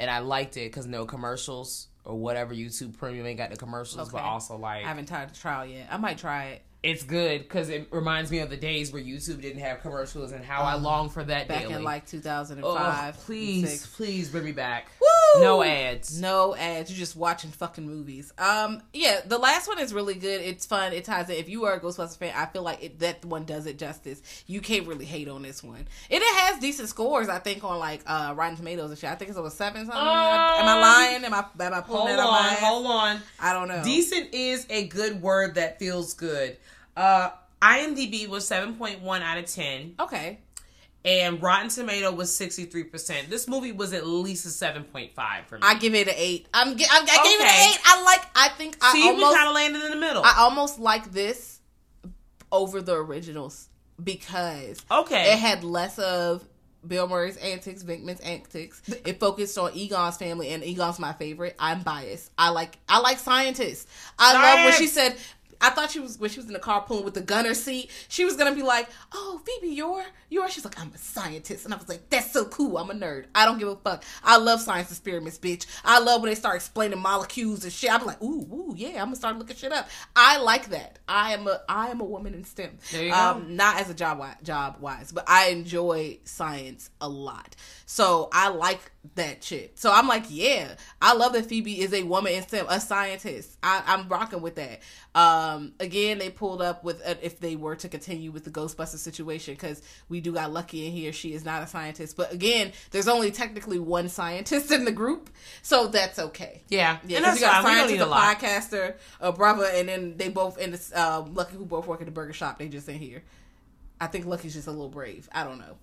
and I liked it because no commercials or whatever YouTube Premium ain't got the commercials, but also like I haven't tried the trial yet. I might try it. It's good because it reminds me of the days where YouTube didn't have commercials and how I long for that Back daily. in like Oh, 2005. please, 6. please bring me back. Woo! No ads. No ads. You're just watching fucking movies. Um, yeah, the last one is really good. It's fun. It ties in. If you are a Ghostbusters fan, I feel like it, that one does it justice. You can't really hate on this one, and it has decent scores. I think on like uh Rotten Tomatoes and shit. I think it's over seven something. am I lying? Am I am I pulling Um, Hold that on, ass? hold on. I don't know. Decent is a good word that feels good. Uh, IMDb was 7.1 out of 10, Okay. and Rotten Tomato was 63%. This movie was at least a 7.5 for me. I give it an eight. I'm. gi- I, I gave it an eight. I like. I think I See, almost. kind of landed in the middle. I almost like this over the originals because Okay. it had less of Bill Murray's antics, Venkman's antics. It focused on Egon's family, and Egon's my favorite. I'm biased. I like I like scientists. I love when she said. I thought she was when she was in the car pulling with the gunner seat. She was gonna be like, "Oh, Phoebe, you're you're." She's like, "I'm a scientist," and I was like, "That's so cool. I'm a nerd. I don't give a fuck. I love science experiments, bitch. I love when they start explaining molecules and shit. I'm like, ooh, ooh, yeah. I'm gonna start looking shit up. I like that. I am a I am a woman in STEM. There you go. Um, not as a job job wise, but I enjoy science a lot. So I like that shit. So I'm like, yeah, I love that Phoebe is a woman in STEM, a scientist. I, I'm rocking with that. Um, again, they pulled up with uh, if they were to continue with the Ghostbuster situation because we do got lucky in here. She is not a scientist, but again, there's only technically one scientist in the group, so that's okay. yeah, Yeah, and that's you got a fine. Scientist, a a podcaster, a brother, and then they both in this. Uh, Lucky who both work at the burger shop. They just in here. I think Lucky's just a little brave. I don't know.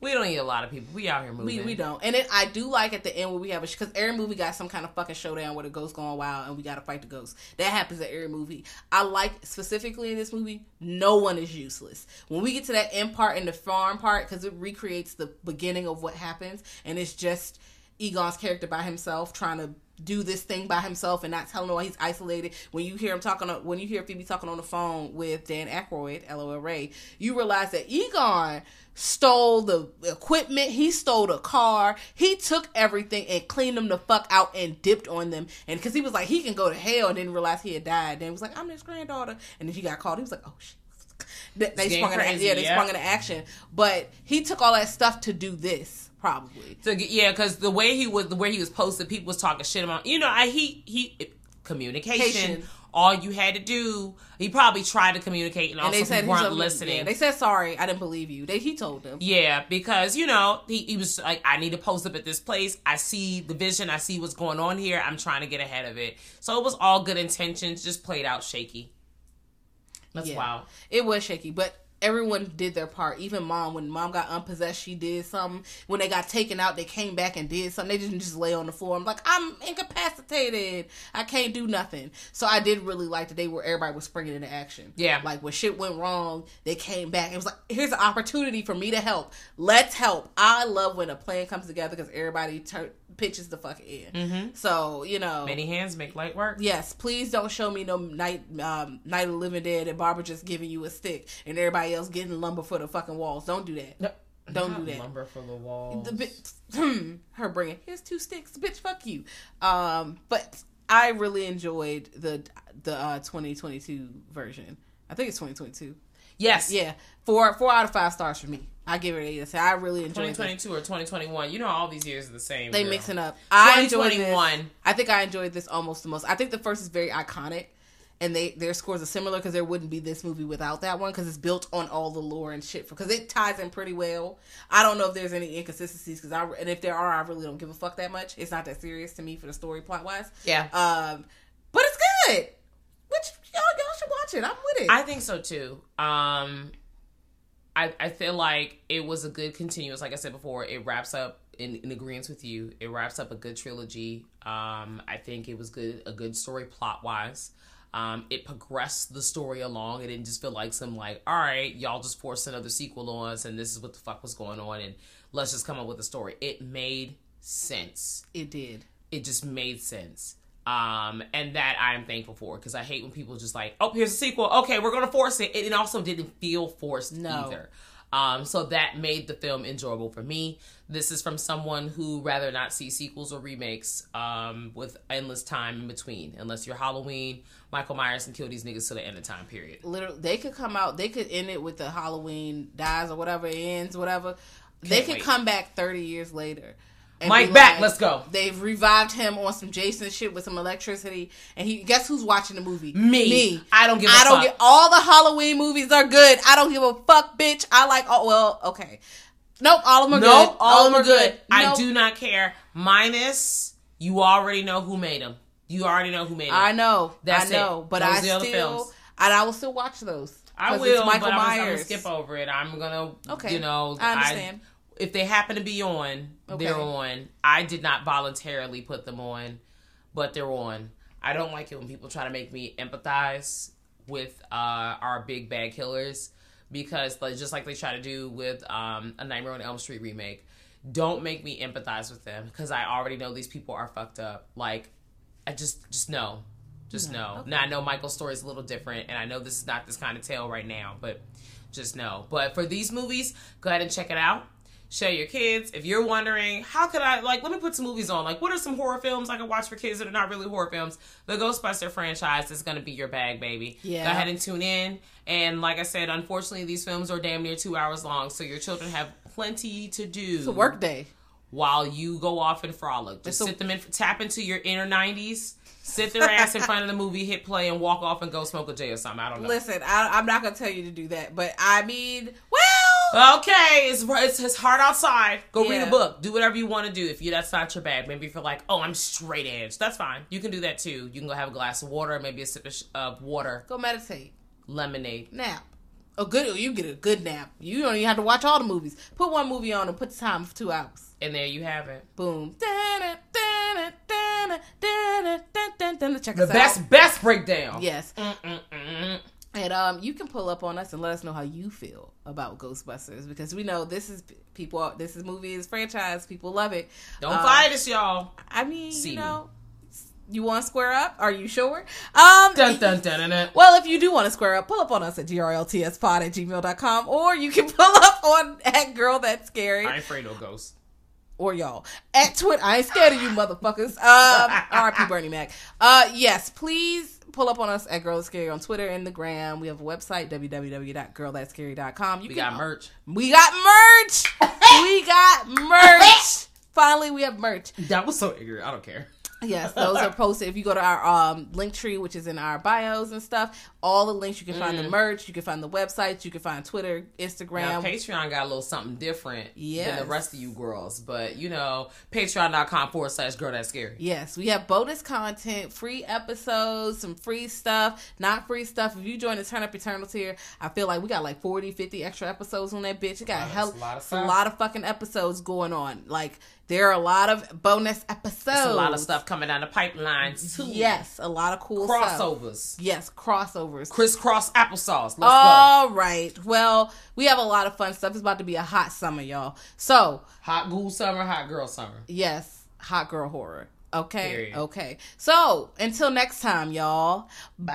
We don't need a lot of people. We out here We, moving. we don't. And then I do like at the end where we have a because every movie got some kind of fucking showdown where the ghost going wild and we got to fight the ghost. That happens at every movie. I like specifically in this movie, no one is useless. When we get to that end part in the farm part, because it recreates the beginning of what happens, and it's just Egon's character by himself trying to do this thing by himself and not telling why he's isolated. When you hear him talking, on, when you hear Phoebe talking on the phone with Dan Aykroyd, LOL Ray, you realize that Egon stole the equipment, he stole the car, he took everything and cleaned them the fuck out and dipped on them. And because he was like, he can go to hell, and didn't realize he had died. Then he was like, I'm his granddaughter, and then he got called. He was like, oh shit. They, they sprung into, yeah, they yeah. sprung into action. But he took all that stuff to do this, probably. Get, yeah, because the way he was, the way he was posted, people was talking shit about. You know, I he he communication. All you had to do, he probably tried to communicate, and, And also they said weren't listening. yeah, they said sorry, I didn't believe you. They he told them. Yeah, because you know he, he was like, I need to post up at this place. I see the vision. I see what's going on here. I'm trying to get ahead of it. So it was all good intentions, just played out shaky. That's Yeah. wild. It was shaky, but everyone did their part. Even mom, when mom got unpossessed, she did something. When they got taken out, they came back and did something. They didn't just lay on the floor. I'm like, I'm incapacitated. I can't do nothing. So I did really like the day where everybody was springing into action. Yeah. like when shit went wrong, they came back. It was like, here's an opportunity for me to help. Let's help. I love when a plan comes together because everybody tur- pitches the fuck in. Mm-hmm. So you know, Many hands make light work. Yes, please don't show me no night um, night of the living dead and Barbara just giving you a stick and everybody else getting lumber for the fucking walls. Don't do that. Don't do that. Lumber for the walls. The bit, her bringing here's two sticks, bitch. Fuck you. Um, but I really enjoyed the the uh, 2022 version. I think it's 2022. yes. Yeah, four four out of five stars for me. I give it eight. I really enjoyed it. 2022 or 2021. You know, all these years are the same. They girl. mixing up. I enjoyed this. I think I enjoyed this almost the most. I think the first is very iconic, and they their scores are similar because there wouldn't be this movie without that one because it's built on all the lore and shit. Because it ties in pretty well. I don't know if there's any inconsistencies because I and if there are, I really don't give a fuck that much. It's not that serious to me for the story plot wise. Yeah. Um, but it's good. Which y'all y'all should watch it. I'm with it. I think so too. Um, I I feel like it was a good continuous. Like I said before, it wraps up in, in agreement with you. It wraps up a good trilogy. Um, I think it was good a good story plot wise. Um, it progressed the story along. It didn't just feel like some like, all right, y'all just forced another sequel on us, and this is what the fuck was going on, and let's just come up with a story. It made sense it did. it just made sense. Um, and that I am thankful for because I hate when people just like, oh, here's a sequel. Okay, we're gonna force it. It, it also didn't feel forced No. either. Um, so that made the film enjoyable for me. This is from someone who rather not see sequels or remakes um, with endless time in between, unless you're Halloween, Michael Myers, and kill these niggas to the end of time period. Literally, they could come out. They could end it with the Halloween dies or whatever ends, whatever. they Can't could wait. come back thirty years later. Mike be back, let's go. They've revived him on some Jason shit with some electricity, and he guess who's watching the movie? Me. Me. I don't give a I don't fuck. get all the Halloween movies are good. I don't give a fuck, bitch. I like all. Well, okay. Nope, all of them are Nope, good. all of them are good. I Nope. do not care. Minus, you already know who made them. You already know who made them. I know. That's I know. it. But Those I the still, films. and I will still watch those. I will, It's Michael but I'm, I'm gonna skip over it. I'm gonna, Okay, you know, I understand. If they happen to be on, they're on. I did not voluntarily put them on, but they're on. I don't like it when people try to make me empathize with uh, our big bad killers because, like, just like they try to do with um, a Nightmare on Elm Street remake, don't make me empathize with them because I already know these people are fucked up. Like, I just just know. Just know. Now I know Michael's story is a little different, and I know this is not this kind of tale right now, but just know. But for these movies, go ahead and check it out. Show your kids. If you're wondering, how could I like let me put some movies on? Like, what are some horror films I can watch for kids that are not really horror films? The Ghostbuster franchise is gonna be your bag, baby. Yeah. Go ahead and tune in. And like I said, unfortunately, these films are damn near two hours long, so your children have plenty to do It's a work day. while you go off and frolic. Just a- sit them in, tap into your inner '90s. Sit their ass in front of the movie, hit play, and walk off and go smoke a J or something. I don't know. Listen, I, I'm not gonna tell you to do that, but I mean, well, Okay, it's, it's it's hard outside. Go read a book. Do whatever you want to do. If you that's not your bag, maybe if you're like, oh, I'm straight edge, that's fine. You can do that too. You can go have a glass of water, maybe a sip of sh- of water, go meditate, lemonade. nap. A good, you get a good nap. You don't even have to watch all the movies. Put one movie on and put the time for two hours. And there you have it. Boom. Check The best out. best breakdown. Yes. Mm-mm-mm. And um, you can pull up on us and let us know how you feel about Ghostbusters because we know this is people. This is movie is franchise. People love it. Don't Uh, fight us, y'all. I mean, See you me. know, you want to square up? Are you sure? Um, Dun dun dun well, if you do want to square up, pull up on us at grltspod at gmail.com or you can pull up on at girl that's scary I ain't afraid no ghosts. or y'all at Twitter. I ain't scared of you motherfuckers. Um, RP Bernie Mac. Uh, yes, please pull up on us at Girl That's Scary on Twitter and the gram. We have a website www.girlthatscary.com. You We can got merch. We got merch. we got merch. Finally, we have merch. That was so ignorant. I don't care. Yes, those are posted. If you go to our um, link tree, which is in our bios and stuff, all the links you can find Mm-hmm. the merch, you can find the websites, you can find Twitter, Now, Instagram. Patreon got a little something different than the rest of you girls, but you know, patreon.com forward slash girl that's scary. Yes, we have bonus content, free episodes, some free stuff, not free stuff. If you join the Turn Up Eternal tier, I feel like we got like 40, 50 extra episodes on that bitch. It got a hell, a lot of a lot of fucking episodes going on. Like there are a lot of bonus episodes. There's a lot of stuff coming down the pipeline too. Yes, a lot of cool stuff. Crossovers. Yes, crossovers. Crisscross applesauce. Let's go. All right. Well, we have a lot of fun stuff. It's about to be a hot summer, y'all. So. Hot ghoul summer, hot girl summer. yes, hot girl horror. Okay. Period. Okay. So, until next time, y'all. Bye.